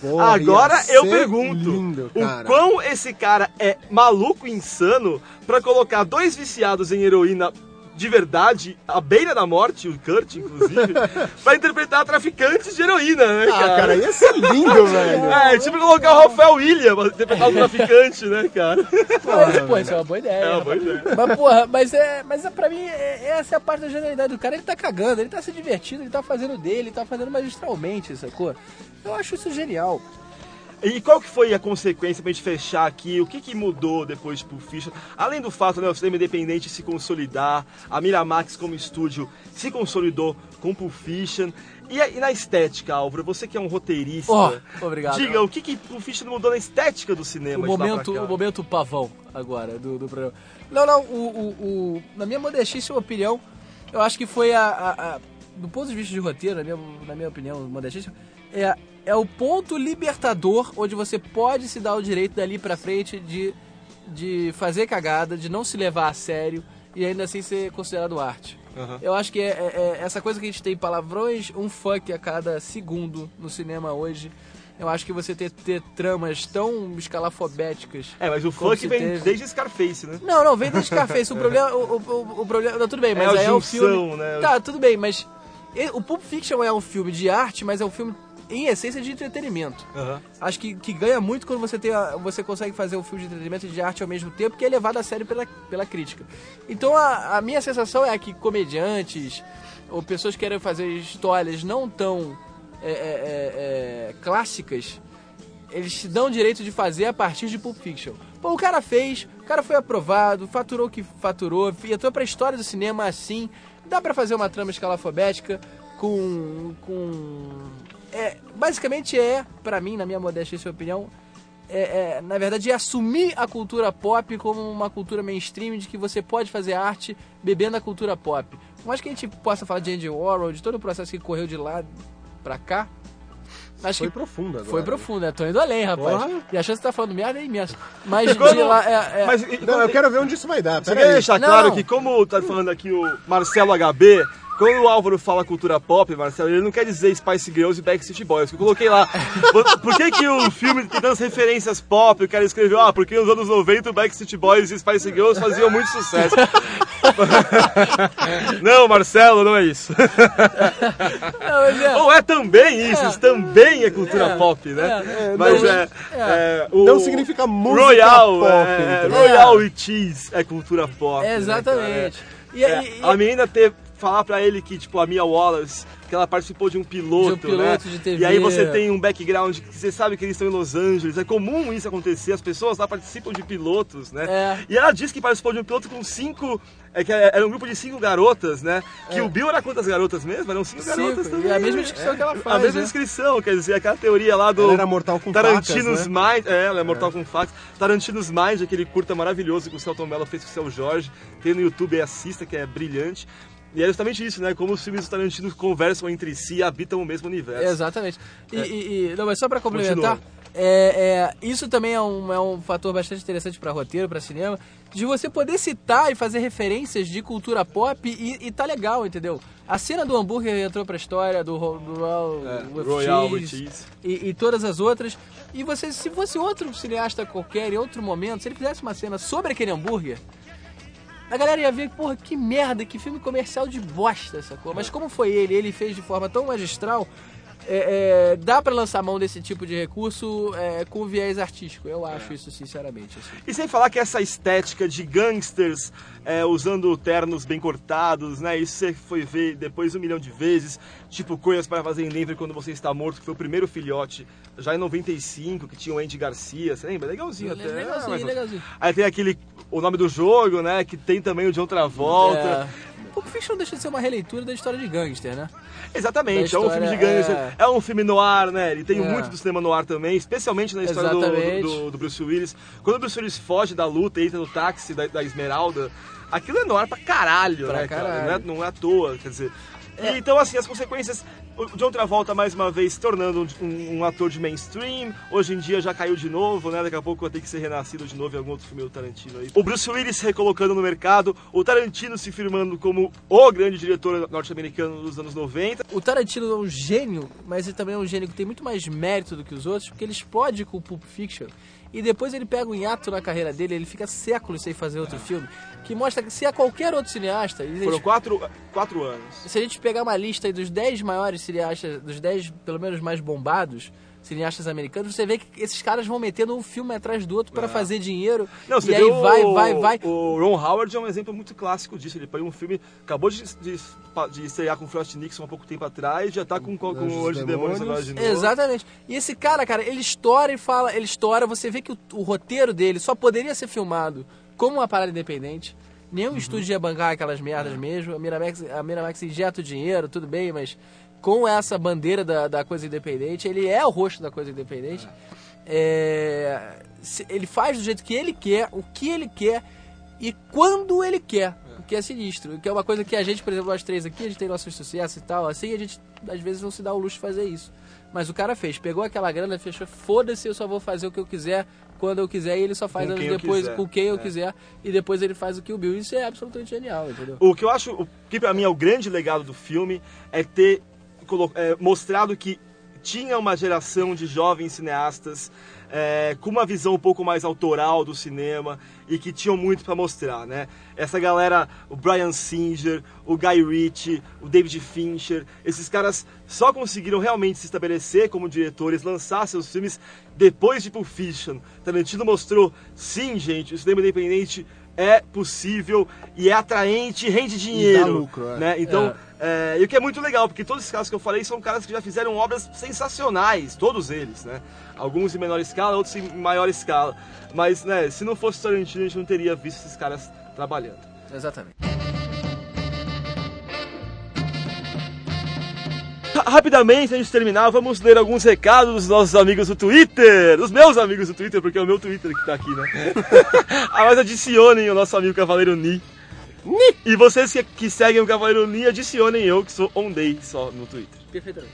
[SPEAKER 10] Porra,
[SPEAKER 8] Agora eu pergunto,
[SPEAKER 10] lindo,
[SPEAKER 8] o quão esse cara é maluco insano pra colocar dois viciados em heroína de verdade, à beira da morte, o Kurt, inclusive, pra interpretar traficantes de heroína, né,
[SPEAKER 10] Ah,
[SPEAKER 8] cara?
[SPEAKER 10] cara, ia ser lindo, velho.
[SPEAKER 8] É, tipo colocar o Rafael William pra interpretar o traficante, né, cara?
[SPEAKER 9] Mas, pô, isso é uma boa ideia.
[SPEAKER 8] É uma
[SPEAKER 9] rapaz.
[SPEAKER 8] boa ideia.
[SPEAKER 9] Mas, porra, mas, é, mas é, pra mim, é- essa é a parte da genialidade do cara. Ele tá cagando, ele tá se divertindo, ele tá fazendo dele, ele tá fazendo magistralmente, sacou? Eu acho isso genial.
[SPEAKER 8] E qual que foi a consequência pra gente fechar aqui? O que, que mudou depois de Pulp Fiction? Além do fato né, o cinema independente se consolidar, a Miramax como estúdio se consolidou com Pulp Fiction. E, a- e na estética, Álvaro, você que é um roteirista,
[SPEAKER 9] Oh, obrigado.
[SPEAKER 8] diga o que, que Pulp Fiction mudou na estética do cinema
[SPEAKER 9] O momento, o momento pavão agora do, do programa. Não, não, o, o, o- na minha modestíssima opinião, eu acho que foi a, a- a- do ponto de vista de roteiro, na minha, na minha opinião, modestíssima, é, é o ponto libertador onde você pode se dar o direito dali pra frente de, de fazer cagada, de não se levar a sério e ainda assim ser considerado arte.
[SPEAKER 8] Aham.
[SPEAKER 9] Eu acho que é, é- é essa coisa que a gente tem palavrões, um fuck a cada segundo no cinema hoje. Eu acho que você ter, ter tramas tão escalafobéticas.
[SPEAKER 8] É, mas o funk vem
[SPEAKER 9] teve.
[SPEAKER 8] desde Scarface, né?
[SPEAKER 9] Não, não, vem desde Scarface. O problema. O, o, o problema. Não, tudo bem, mas
[SPEAKER 8] É a
[SPEAKER 9] aí é o
[SPEAKER 8] junção,
[SPEAKER 9] filme.
[SPEAKER 8] né?
[SPEAKER 9] Tá, tudo bem, mas. O Pulp Fiction é um filme de arte, mas é um filme, em essência, de entretenimento.
[SPEAKER 8] Aham.
[SPEAKER 9] Acho que, que ganha muito quando você, tem a- você consegue fazer um filme de entretenimento e de arte ao mesmo tempo, que é levado a sério pela, pela crítica. Então a, a minha sensação é que comediantes ou pessoas que querem fazer histórias não tão é, é, é, é, clássicas, eles te dão o direito de fazer a partir de Pulp Fiction. Pô, o cara fez, o cara foi aprovado, faturou o que faturou, entrou pra história do cinema assim. Dá pra fazer uma trama escalafobética com. com. É, basicamente é, pra mim, na minha modéstia opinião, é, é, na verdade, é assumir a cultura pop como uma cultura mainstream de que você pode fazer arte bebendo a cultura pop. por mais que a gente possa falar de Andy Warhol, de todo o processo que correu de lá pra cá, acho
[SPEAKER 10] Foi
[SPEAKER 9] que
[SPEAKER 10] profundo agora.
[SPEAKER 9] foi profundo, né? Tô indo além, rapaz.
[SPEAKER 10] Porra.
[SPEAKER 9] E a chance de tá falando merda é imensa. Mas de lá é... é-
[SPEAKER 8] Mas,
[SPEAKER 10] Não, eu quero ver onde isso vai dar.
[SPEAKER 8] Você quer deixar
[SPEAKER 9] Não.
[SPEAKER 8] claro que, como tá falando aqui o Marcelo HB, quando o Álvaro fala cultura pop, Marcelo, ele não quer dizer Spice Girls e Backstreet Boys. que Eu coloquei lá. Por, por que, que o filme tem tantas referências pop? O cara escreveu, ah, porque nos anos 90 o Backstreet Boys e Spice Girls faziam muito sucesso. não, Marcelo, não é isso.
[SPEAKER 9] Não, mas é-
[SPEAKER 8] Ou é também isso,
[SPEAKER 9] É.
[SPEAKER 8] isso também é cultura
[SPEAKER 9] É.
[SPEAKER 8] pop, né? Mas
[SPEAKER 9] Não,
[SPEAKER 8] é, o
[SPEAKER 10] Não significa música
[SPEAKER 8] Royal,
[SPEAKER 10] pop,
[SPEAKER 8] é,
[SPEAKER 10] entendeu?
[SPEAKER 8] Royal e Cheese é cultura pop. Né,
[SPEAKER 9] exatamente.
[SPEAKER 8] cara?
[SPEAKER 9] E,
[SPEAKER 8] É,
[SPEAKER 9] e- e-
[SPEAKER 8] a menina ter falar pra ele que, tipo, a Mia Wallace, que ela participou de um piloto,
[SPEAKER 9] De um piloto
[SPEAKER 8] né?
[SPEAKER 9] de TV.
[SPEAKER 8] E aí você tem um background que você sabe que eles estão em Los Angeles. É comum isso acontecer, as pessoas lá participam de pilotos, né?
[SPEAKER 9] É.
[SPEAKER 8] E ela disse que participou de um piloto com cinco. É que era um grupo de cinco garotas, né? Que
[SPEAKER 9] É.
[SPEAKER 8] o Bill era quantas garotas mesmo? Eram cinco,
[SPEAKER 9] Cinco,
[SPEAKER 8] garotas
[SPEAKER 9] e
[SPEAKER 8] também.
[SPEAKER 9] a mesma
[SPEAKER 8] né?
[SPEAKER 9] descrição que ela
[SPEAKER 8] A
[SPEAKER 9] faz,
[SPEAKER 8] mesma
[SPEAKER 9] né?
[SPEAKER 8] descrição, quer dizer, aquela teoria lá do.
[SPEAKER 10] Ela era mortal com
[SPEAKER 8] Tarantino's
[SPEAKER 10] facas, né?
[SPEAKER 8] Mind. É, ela é mortal com facas. Tarantino's Mind, aquele curta maravilhoso que o Celton Mello fez com o Seu Jorge. Tem no YouTube, assista, que é brilhante. E é justamente isso, né? Como os filmes do Tarantino conversam entre si e habitam o mesmo universo.
[SPEAKER 9] Exatamente. E,
[SPEAKER 8] É.
[SPEAKER 9] e- e- não, mas só pra complementar, é, é, isso também é um, é um fator bastante interessante pra roteiro, pra cinema, de você poder citar e fazer referências de cultura pop e, e tá legal, entendeu? A cena do hambúrguer entrou pra história, do, do Royal,
[SPEAKER 8] É, Royal
[SPEAKER 9] Cheese,
[SPEAKER 8] Cheese.
[SPEAKER 9] E, e todas as outras. E você, se fosse outro cineasta qualquer, em outro momento, se ele fizesse uma cena sobre aquele hambúrguer, a galera ia ver, porra, que merda, que filme comercial de bosta, sacou? Mas como foi ele, ele fez de forma tão magistral, é, é, dá pra lançar mão desse tipo de recurso é, com viés artístico. Eu acho isso, sinceramente. assim.
[SPEAKER 8] E sem falar que essa estética de gangsters é, usando ternos bem cortados, né? Isso você foi ver depois um milhão de vezes. Tipo, Coisas para Fazer em Denver quando você está morto, que foi o primeiro filhote, já em 95, que tinha o Andy Garcia, você lembra? Legalzinho até.
[SPEAKER 9] Legalzinho,
[SPEAKER 8] né?
[SPEAKER 9] legalzinho.
[SPEAKER 8] Aí tem aquele, o nome do jogo, né? Que tem também o John Travolta.
[SPEAKER 9] É, Pulp Fiction deixa de ser uma releitura da história de gangster, né?
[SPEAKER 8] Exatamente,
[SPEAKER 9] Da
[SPEAKER 8] é um filme de
[SPEAKER 9] história,
[SPEAKER 8] gangster,
[SPEAKER 9] é.
[SPEAKER 8] é... um filme no ar, né? Ele tem
[SPEAKER 9] É.
[SPEAKER 8] muito do cinema no ar também, especialmente na história do, do, do Bruce Willis. Quando o Bruce Willis foge da luta e entra no táxi da, da Esmeralda, aquilo é no ar pra caralho,
[SPEAKER 9] Pra
[SPEAKER 8] né, cara?
[SPEAKER 9] caralho.
[SPEAKER 8] Não é, não é à toa, quer dizer. E, então, assim, as consequências. O John Travolta, mais uma vez, se tornando um, um ator de mainstream. Hoje em dia já caiu de novo, né? Daqui a pouco vai ter que ser renascido de novo em algum outro filme do Tarantino aí. O Bruce Willis se recolocando no mercado. O Tarantino se firmando como o grande diretor norte-americano dos anos 90.
[SPEAKER 9] O Tarantino é um gênio, mas ele também é um gênio que tem muito mais mérito do que os outros, porque ele explode com o Pulp Fiction e depois ele pega um hiato na carreira dele, ele fica séculos sem fazer outro filme, que mostra que se é qualquer outro cineasta, a gente-
[SPEAKER 8] Foram quatro, quatro anos.
[SPEAKER 9] se a gente pegar uma lista aí dos 10 maiores cineastas, dos 10 pelo menos mais bombados, cineastas americanos, você vê que esses caras vão metendo um filme atrás do outro pra fazer dinheiro.
[SPEAKER 8] Não, você
[SPEAKER 9] e aí
[SPEAKER 8] vê o-
[SPEAKER 9] vai, vai, vai.
[SPEAKER 8] O Ron Howard é um exemplo muito clássico disso. Ele pegou um filme, acabou de, de, de estrear com o Frost Nixon há pouco tempo atrás, já tá com, com, com o Anjo
[SPEAKER 10] Anjos e
[SPEAKER 8] Demônios agora de novo.
[SPEAKER 9] Exatamente. E esse cara, cara, ele estoura e fala, ele estoura, você vê que o, o roteiro dele só poderia ser filmado como uma parada independente. Nenhum
[SPEAKER 8] Uhum.
[SPEAKER 9] estúdio ia bancar aquelas merdas mesmo. A Miramax, a Miramax injeta o dinheiro, tudo bem, mas com essa bandeira da, da coisa independente, ele é o rosto da coisa independente. É, ele faz do jeito que ele quer, o que ele quer e quando ele quer. O que é sinistro. Que é uma coisa que a gente, por exemplo, nós três aqui, a gente tem nossos sucessos e tal. Assim, a gente às vezes não se dá o luxo de fazer isso. Mas o cara fez, pegou aquela grana, fechou, foda-se, eu só vou fazer o que eu quiser, quando eu quiser, e ele só faz
[SPEAKER 8] Com
[SPEAKER 9] anos depois
[SPEAKER 8] quiser.
[SPEAKER 9] com quem eu
[SPEAKER 8] É.
[SPEAKER 9] quiser, e depois ele faz o que o Bill. Isso é absolutamente genial, entendeu?
[SPEAKER 8] O que eu acho, o que pra mim é o grande legado do filme é ter é, mostrado que tinha uma geração de jovens cineastas é, com uma visão um pouco mais autoral do cinema e que tinham muito pra mostrar, né? Essa galera, o Brian Singer, o Guy Ritchie, o David Fincher, esses caras só conseguiram realmente se estabelecer como diretores, lançar seus filmes depois de Pulp Fiction. Tarantino mostrou, sim, gente, o cinema independente é possível e é atraente, rende dinheiro,
[SPEAKER 10] lucro, é.
[SPEAKER 8] né? Então, é, e o que é muito legal, porque todos esses caras que eu falei são caras que já fizeram obras sensacionais, todos eles, né? Alguns em menor escala, outros em maior escala. Mas, né, se não fosse o Tarantino, a gente não teria visto esses caras trabalhando.
[SPEAKER 9] Exatamente.
[SPEAKER 8] Rapidamente, antes de terminar, vamos ler alguns recados dos nossos amigos do Twitter. Dos meus amigos do Twitter, porque é o meu Twitter que tá aqui, né? ah, mas adicionem o nosso amigo Cavaleiro Ni. E vocês que, que seguem o Cavaleiro Ni, adicionem eu, que sou on day só no Twitter.
[SPEAKER 9] Perfeitamente.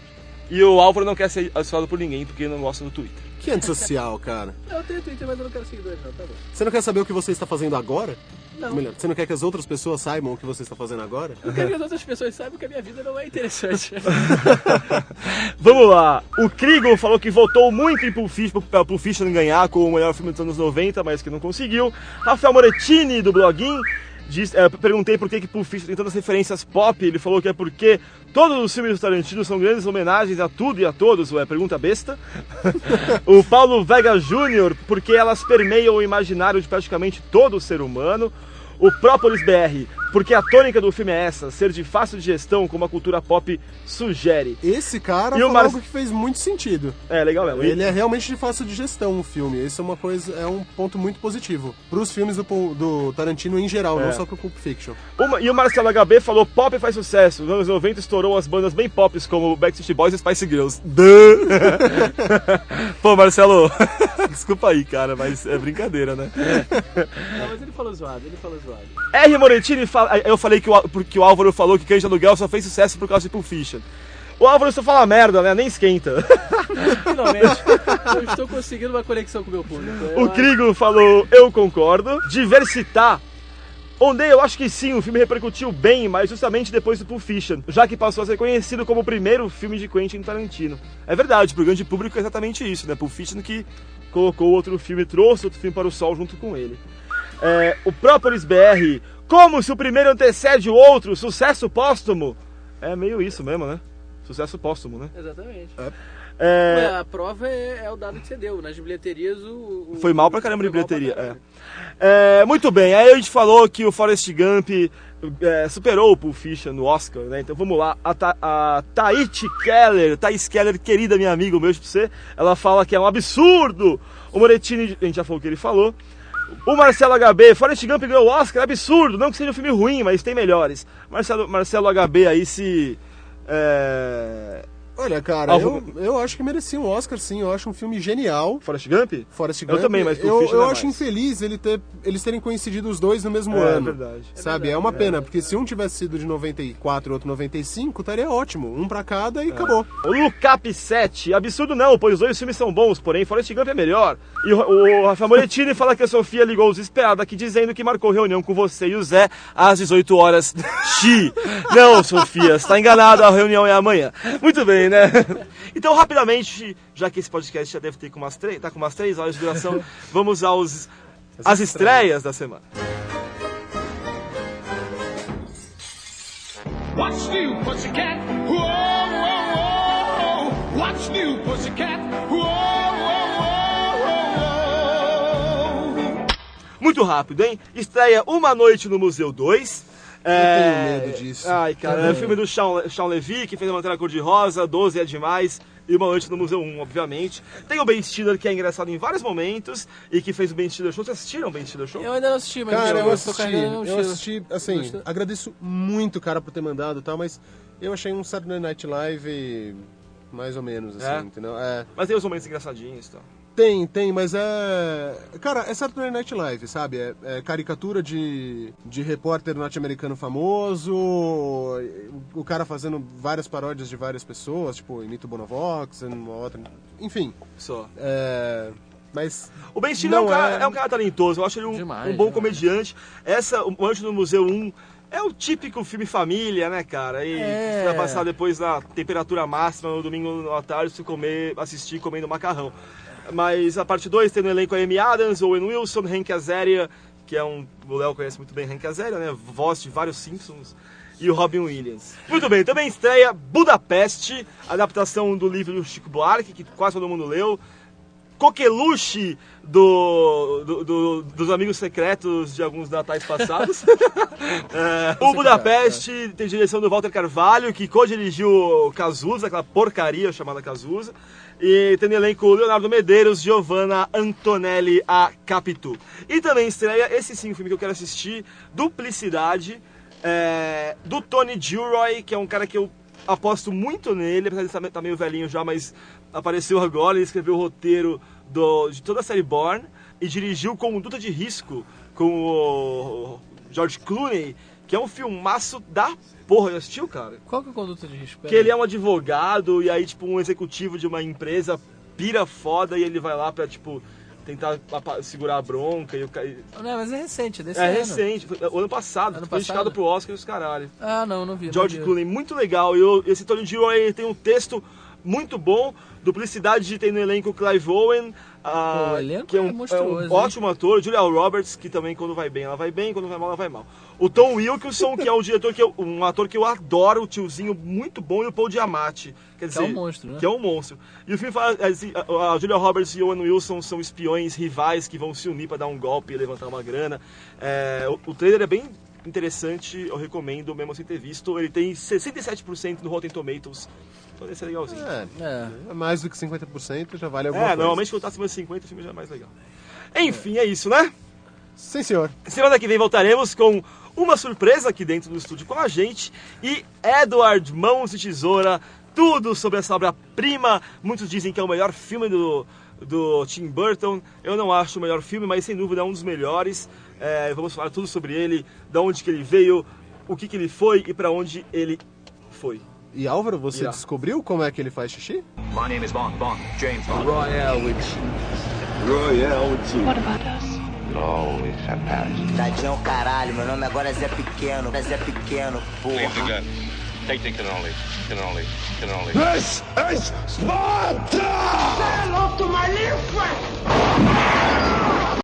[SPEAKER 8] E o Álvaro não quer ser adicionado por ninguém, porque não gosta do Twitter.
[SPEAKER 10] Que antissocial, cara.
[SPEAKER 9] Eu tenho Twitter, mas eu não quero seguidores, não, tá bom.
[SPEAKER 10] Você não quer saber o que você está fazendo agora?
[SPEAKER 9] Não.
[SPEAKER 10] Melhor, você não quer que as outras pessoas saibam o que você está fazendo agora?
[SPEAKER 9] Eu quero que as outras pessoas saibam que a minha vida não é interessante.
[SPEAKER 8] Vamos lá. O Krigon falou que votou muito em Pulp Fiction, pra Pulp Fiction ganhar com o melhor filme dos anos 90, mas que não conseguiu. Rafael Morettini, do Bloguin, diz, é, perguntei por que, que Pulp Fiction tem tantas referências pop. Ele falou que é porque todos os filmes do Tarantino são grandes homenagens a tudo e a todos. Ué, pergunta besta. o Paulo Vega Jr., porque elas permeiam o imaginário de praticamente todo ser humano. O Própolis BR, porque a tônica do filme é essa, ser de fácil digestão, como a cultura pop sugere.
[SPEAKER 10] Esse cara
[SPEAKER 8] E o Mar-
[SPEAKER 10] algo que fez muito sentido.
[SPEAKER 8] É, legal mesmo.
[SPEAKER 10] Ele é realmente de fácil digestão o filme. Isso é uma coisa, é um ponto muito positivo. Pros filmes do, do Tarantino em geral,
[SPEAKER 8] É.
[SPEAKER 10] não só pro Pulp Fiction.
[SPEAKER 8] Uma- e o Marcelo HB falou: pop faz sucesso. Nos anos 90 estourou as bandas bem pops como Backstreet Boys e Spice Girls. Duh! Pô, Marcelo, desculpa aí, cara, mas é brincadeira, né?
[SPEAKER 9] não, mas ele falou zoado, ele falou zoado.
[SPEAKER 8] R. Morettini, fala- eu falei que o, porque o Álvaro falou que Cães de Aluguel só fez sucesso por causa de Pulp Fiction. O Álvaro só fala merda, né? Nem esquenta.
[SPEAKER 9] Finalmente, eu estou conseguindo uma conexão com o meu público. Eu
[SPEAKER 8] O Krigo falou, eu concordo. Diversitar. Onde eu acho que sim, o filme repercutiu bem, mas justamente depois do Pulp Fiction, já que passou a ser conhecido como o primeiro filme de Quentin Tarantino. É verdade, pro grande público é exatamente isso, né? Pulp Fiction que colocou outro filme, trouxe outro filme para o sol junto com ele. É, o Própolis BR, como se o primeiro antecede o outro, sucesso póstumo. É meio isso mesmo, né? Sucesso póstumo, né?
[SPEAKER 9] Exatamente.
[SPEAKER 8] É,
[SPEAKER 9] Ué, a prova é, é o dado que você deu. Nas bilheterias, o. o-
[SPEAKER 8] Foi mal pra caramba de bilheteria.
[SPEAKER 9] caramba.
[SPEAKER 8] É. É, muito bem, aí a gente falou que o Forrest Gump é, superou o Pulp Fiction no Oscar, né? Então vamos lá. A, Ta a Tahiti Keller, Thais Keller, querida minha amiga, um beijo pra você. Ela fala que é um absurdo. O Morettini, a gente já falou o que ele falou. O Marcelo HB, Forrest Gump ganhou o Oscar, absurdo. Não que seja um filme ruim, mas tem melhores. Marcelo, Marcelo HB aí se. É...
[SPEAKER 10] Olha, cara,
[SPEAKER 8] Alvo-
[SPEAKER 10] eu, eu acho que merecia um Oscar, sim. Eu acho um filme genial.
[SPEAKER 8] Forrest Gump?
[SPEAKER 10] Forrest
[SPEAKER 8] Eu
[SPEAKER 10] Gump.
[SPEAKER 8] também, mas
[SPEAKER 10] eu, eu
[SPEAKER 8] é
[SPEAKER 10] acho
[SPEAKER 8] mais.
[SPEAKER 10] infeliz ele ter, eles terem coincidido os dois no mesmo
[SPEAKER 8] É,
[SPEAKER 10] ano.
[SPEAKER 8] verdade.
[SPEAKER 10] Sabe? É, uma pena, porque se um tivesse sido de 94 e outro 95, estaria ótimo. Um pra cada
[SPEAKER 8] É.
[SPEAKER 10] e acabou.
[SPEAKER 8] O Lucap 7, absurdo não, pois os dois filmes são bons, porém Forrest Gump é melhor. E o, o Rafael Morettini fala que a Sofia ligou desesperada aqui dizendo que marcou reunião com você e o Zé às 18 horas. Xi! Não, Sofia, você tá enganado, a reunião é amanhã. Muito bem, né? Então, rapidamente, já que esse podcast já deve ter com umas três, tá com umas três horas de duração, vamos aos às estreias da semana.
[SPEAKER 12] What's new, pussycat? Whoa, whoa, whoa. What's new, pussycat? Whoa, whoa, whoa, whoa.
[SPEAKER 8] Muito rápido, hein? Estreia Uma Noite no Museu 2. É...
[SPEAKER 10] tenho medo disso.
[SPEAKER 8] Ai, cara, é o filme do Sean, Sean Levy, que fez a Lanterna Cor-de-Rosa, 12 é demais, e Uma Noite no Museu 1, obviamente. Tem o Ben Stiller, que é engraçado em vários momentos, e que fez o Ben Stiller Show. Vocês assistiram o Ben Stiller Show?
[SPEAKER 9] Eu ainda não assisti, mas
[SPEAKER 10] Cara, eu
[SPEAKER 9] tô
[SPEAKER 10] assisti, eu assisti, assim, agradeço muito o cara por ter mandado e tal, mas eu achei um Saturday Night Live mais ou menos, assim,
[SPEAKER 8] É?
[SPEAKER 10] entendeu? É.
[SPEAKER 8] Mas tem os momentos engraçadinhos e tal.
[SPEAKER 10] Tem, tem, mas é. Cara, é Saturday Night Live, sabe? É, é caricatura de, de repórter norte-americano famoso, o cara fazendo várias paródias de várias pessoas, tipo, imita o Bonovox, uma outra. Enfim.
[SPEAKER 8] Só.
[SPEAKER 10] É. Mas.
[SPEAKER 8] O Ben Stiller é um, cara, é um cara talentoso, eu acho ele um,
[SPEAKER 9] Demais,
[SPEAKER 8] um bom
[SPEAKER 9] demais.
[SPEAKER 8] comediante. Essa, o Anjo do Museu 1, é o típico filme família, né, cara? E
[SPEAKER 9] É.
[SPEAKER 8] você vai passar depois na temperatura máxima no domingo à tarde, você comer, assistir comendo macarrão. Mas a parte 2 tem no elenco a Amy Adams, Owen Wilson, Hank Azaria, que é um. O Léo conhece muito bem Hank Azaria, né? Voz de vários Simpsons. E o Robin Williams. Muito bem, também estreia Budapeste, adaptação do livro do Chico Buarque, que quase todo mundo leu. Coqueluche do, do- do- dos amigos secretos de alguns natais passados. É, o Budapeste tem direção do Walter Carvalho, que co-dirigiu Cazuza, aquela porcaria chamada Cazuza. E tem no elenco Leonardo Medeiros, Giovanna Antonelli a Capitu. E também estreia esse sim, filme que eu quero assistir, Duplicidade, é, do Tony Gilroy, que é um cara que eu aposto muito nele, apesar de estar tá meio velhinho já, mas apareceu agora, ele escreveu o roteiro do- de toda a série Born e dirigiu Conduta de Risco com o George Clooney, que é um filmaço da porra. Já assistiu, cara?
[SPEAKER 9] Qual que é a conduta de risco?
[SPEAKER 8] Que ele é um advogado e aí, tipo, um executivo de uma empresa pira foda e ele vai lá pra, tipo, tentar segurar a bronca e o ca- e-
[SPEAKER 9] Não, mas é recente, é desse
[SPEAKER 8] É
[SPEAKER 9] ano.
[SPEAKER 8] recente, foi o ano passado,
[SPEAKER 9] Ano
[SPEAKER 8] foi
[SPEAKER 9] passado?
[SPEAKER 8] indicado pro Oscar e os caralho.
[SPEAKER 9] Ah, não, não vi. não
[SPEAKER 8] George
[SPEAKER 9] vi.
[SPEAKER 8] Clooney, muito legal. E o- esse Tony Giro aí tem um texto muito bom. Duplicidade tem no elenco Clive Owen, ah,
[SPEAKER 9] Pô, o elenco
[SPEAKER 8] que é
[SPEAKER 9] é
[SPEAKER 8] um,
[SPEAKER 9] monstruoso,
[SPEAKER 8] é um
[SPEAKER 9] hein?
[SPEAKER 8] ótimo ator. Julia Roberts, que também quando vai bem ela vai bem, quando vai mal ela vai mal. O Tom Wilkinson, que é um diretor que eu, um ator que eu adoro, o tiozinho muito bom, e o Paul Giamatti. Quer dizer,
[SPEAKER 9] é um monstro, né?
[SPEAKER 8] Que é um monstro. E o filme fala, assim, a a Julia Roberts e o Owen Wilson são espiões rivais que vão se unir para dar um golpe e levantar uma grana. É, o, o trailer é bem interessante, eu recomendo, mesmo sem ter visto. Ele tem 67% no Rotten Tomatoes. Então deve ser legalzinho.
[SPEAKER 10] É,
[SPEAKER 9] É.
[SPEAKER 10] é mais do que 50%, já vale alguma
[SPEAKER 8] É,
[SPEAKER 10] coisa.
[SPEAKER 8] normalmente quando tá acima de 50, o filme já é mais legal. Enfim, é isso, né?
[SPEAKER 10] Sim, senhor.
[SPEAKER 8] Semana que vem voltaremos com uma surpresa aqui dentro do estúdio com a gente e Edward Mãos de Tesoura, tudo sobre essa obra-prima. Muitos dizem que é o melhor filme do, do Tim Burton. Eu não acho o melhor filme, mas sem dúvida é um dos melhores. É, vamos falar tudo sobre ele, da onde que ele veio, o que que ele foi e para onde ele foi.
[SPEAKER 10] E Álvaro, você
[SPEAKER 8] Yeah.
[SPEAKER 10] descobriu como é que ele faz xixi?
[SPEAKER 13] My name is Bond. Bond. James Bond.
[SPEAKER 5] Royale with cheese.
[SPEAKER 1] Royale with cheese.
[SPEAKER 3] What about us?
[SPEAKER 1] Always have Paris.
[SPEAKER 14] Tadinho caralho, meu nome agora é Zé Pequeno, é Zé Pequeno, porra.
[SPEAKER 1] gun. Take the cannoli. Cannoli. Cannoli.
[SPEAKER 12] This is Sparta!
[SPEAKER 7] Say hello to my little friend.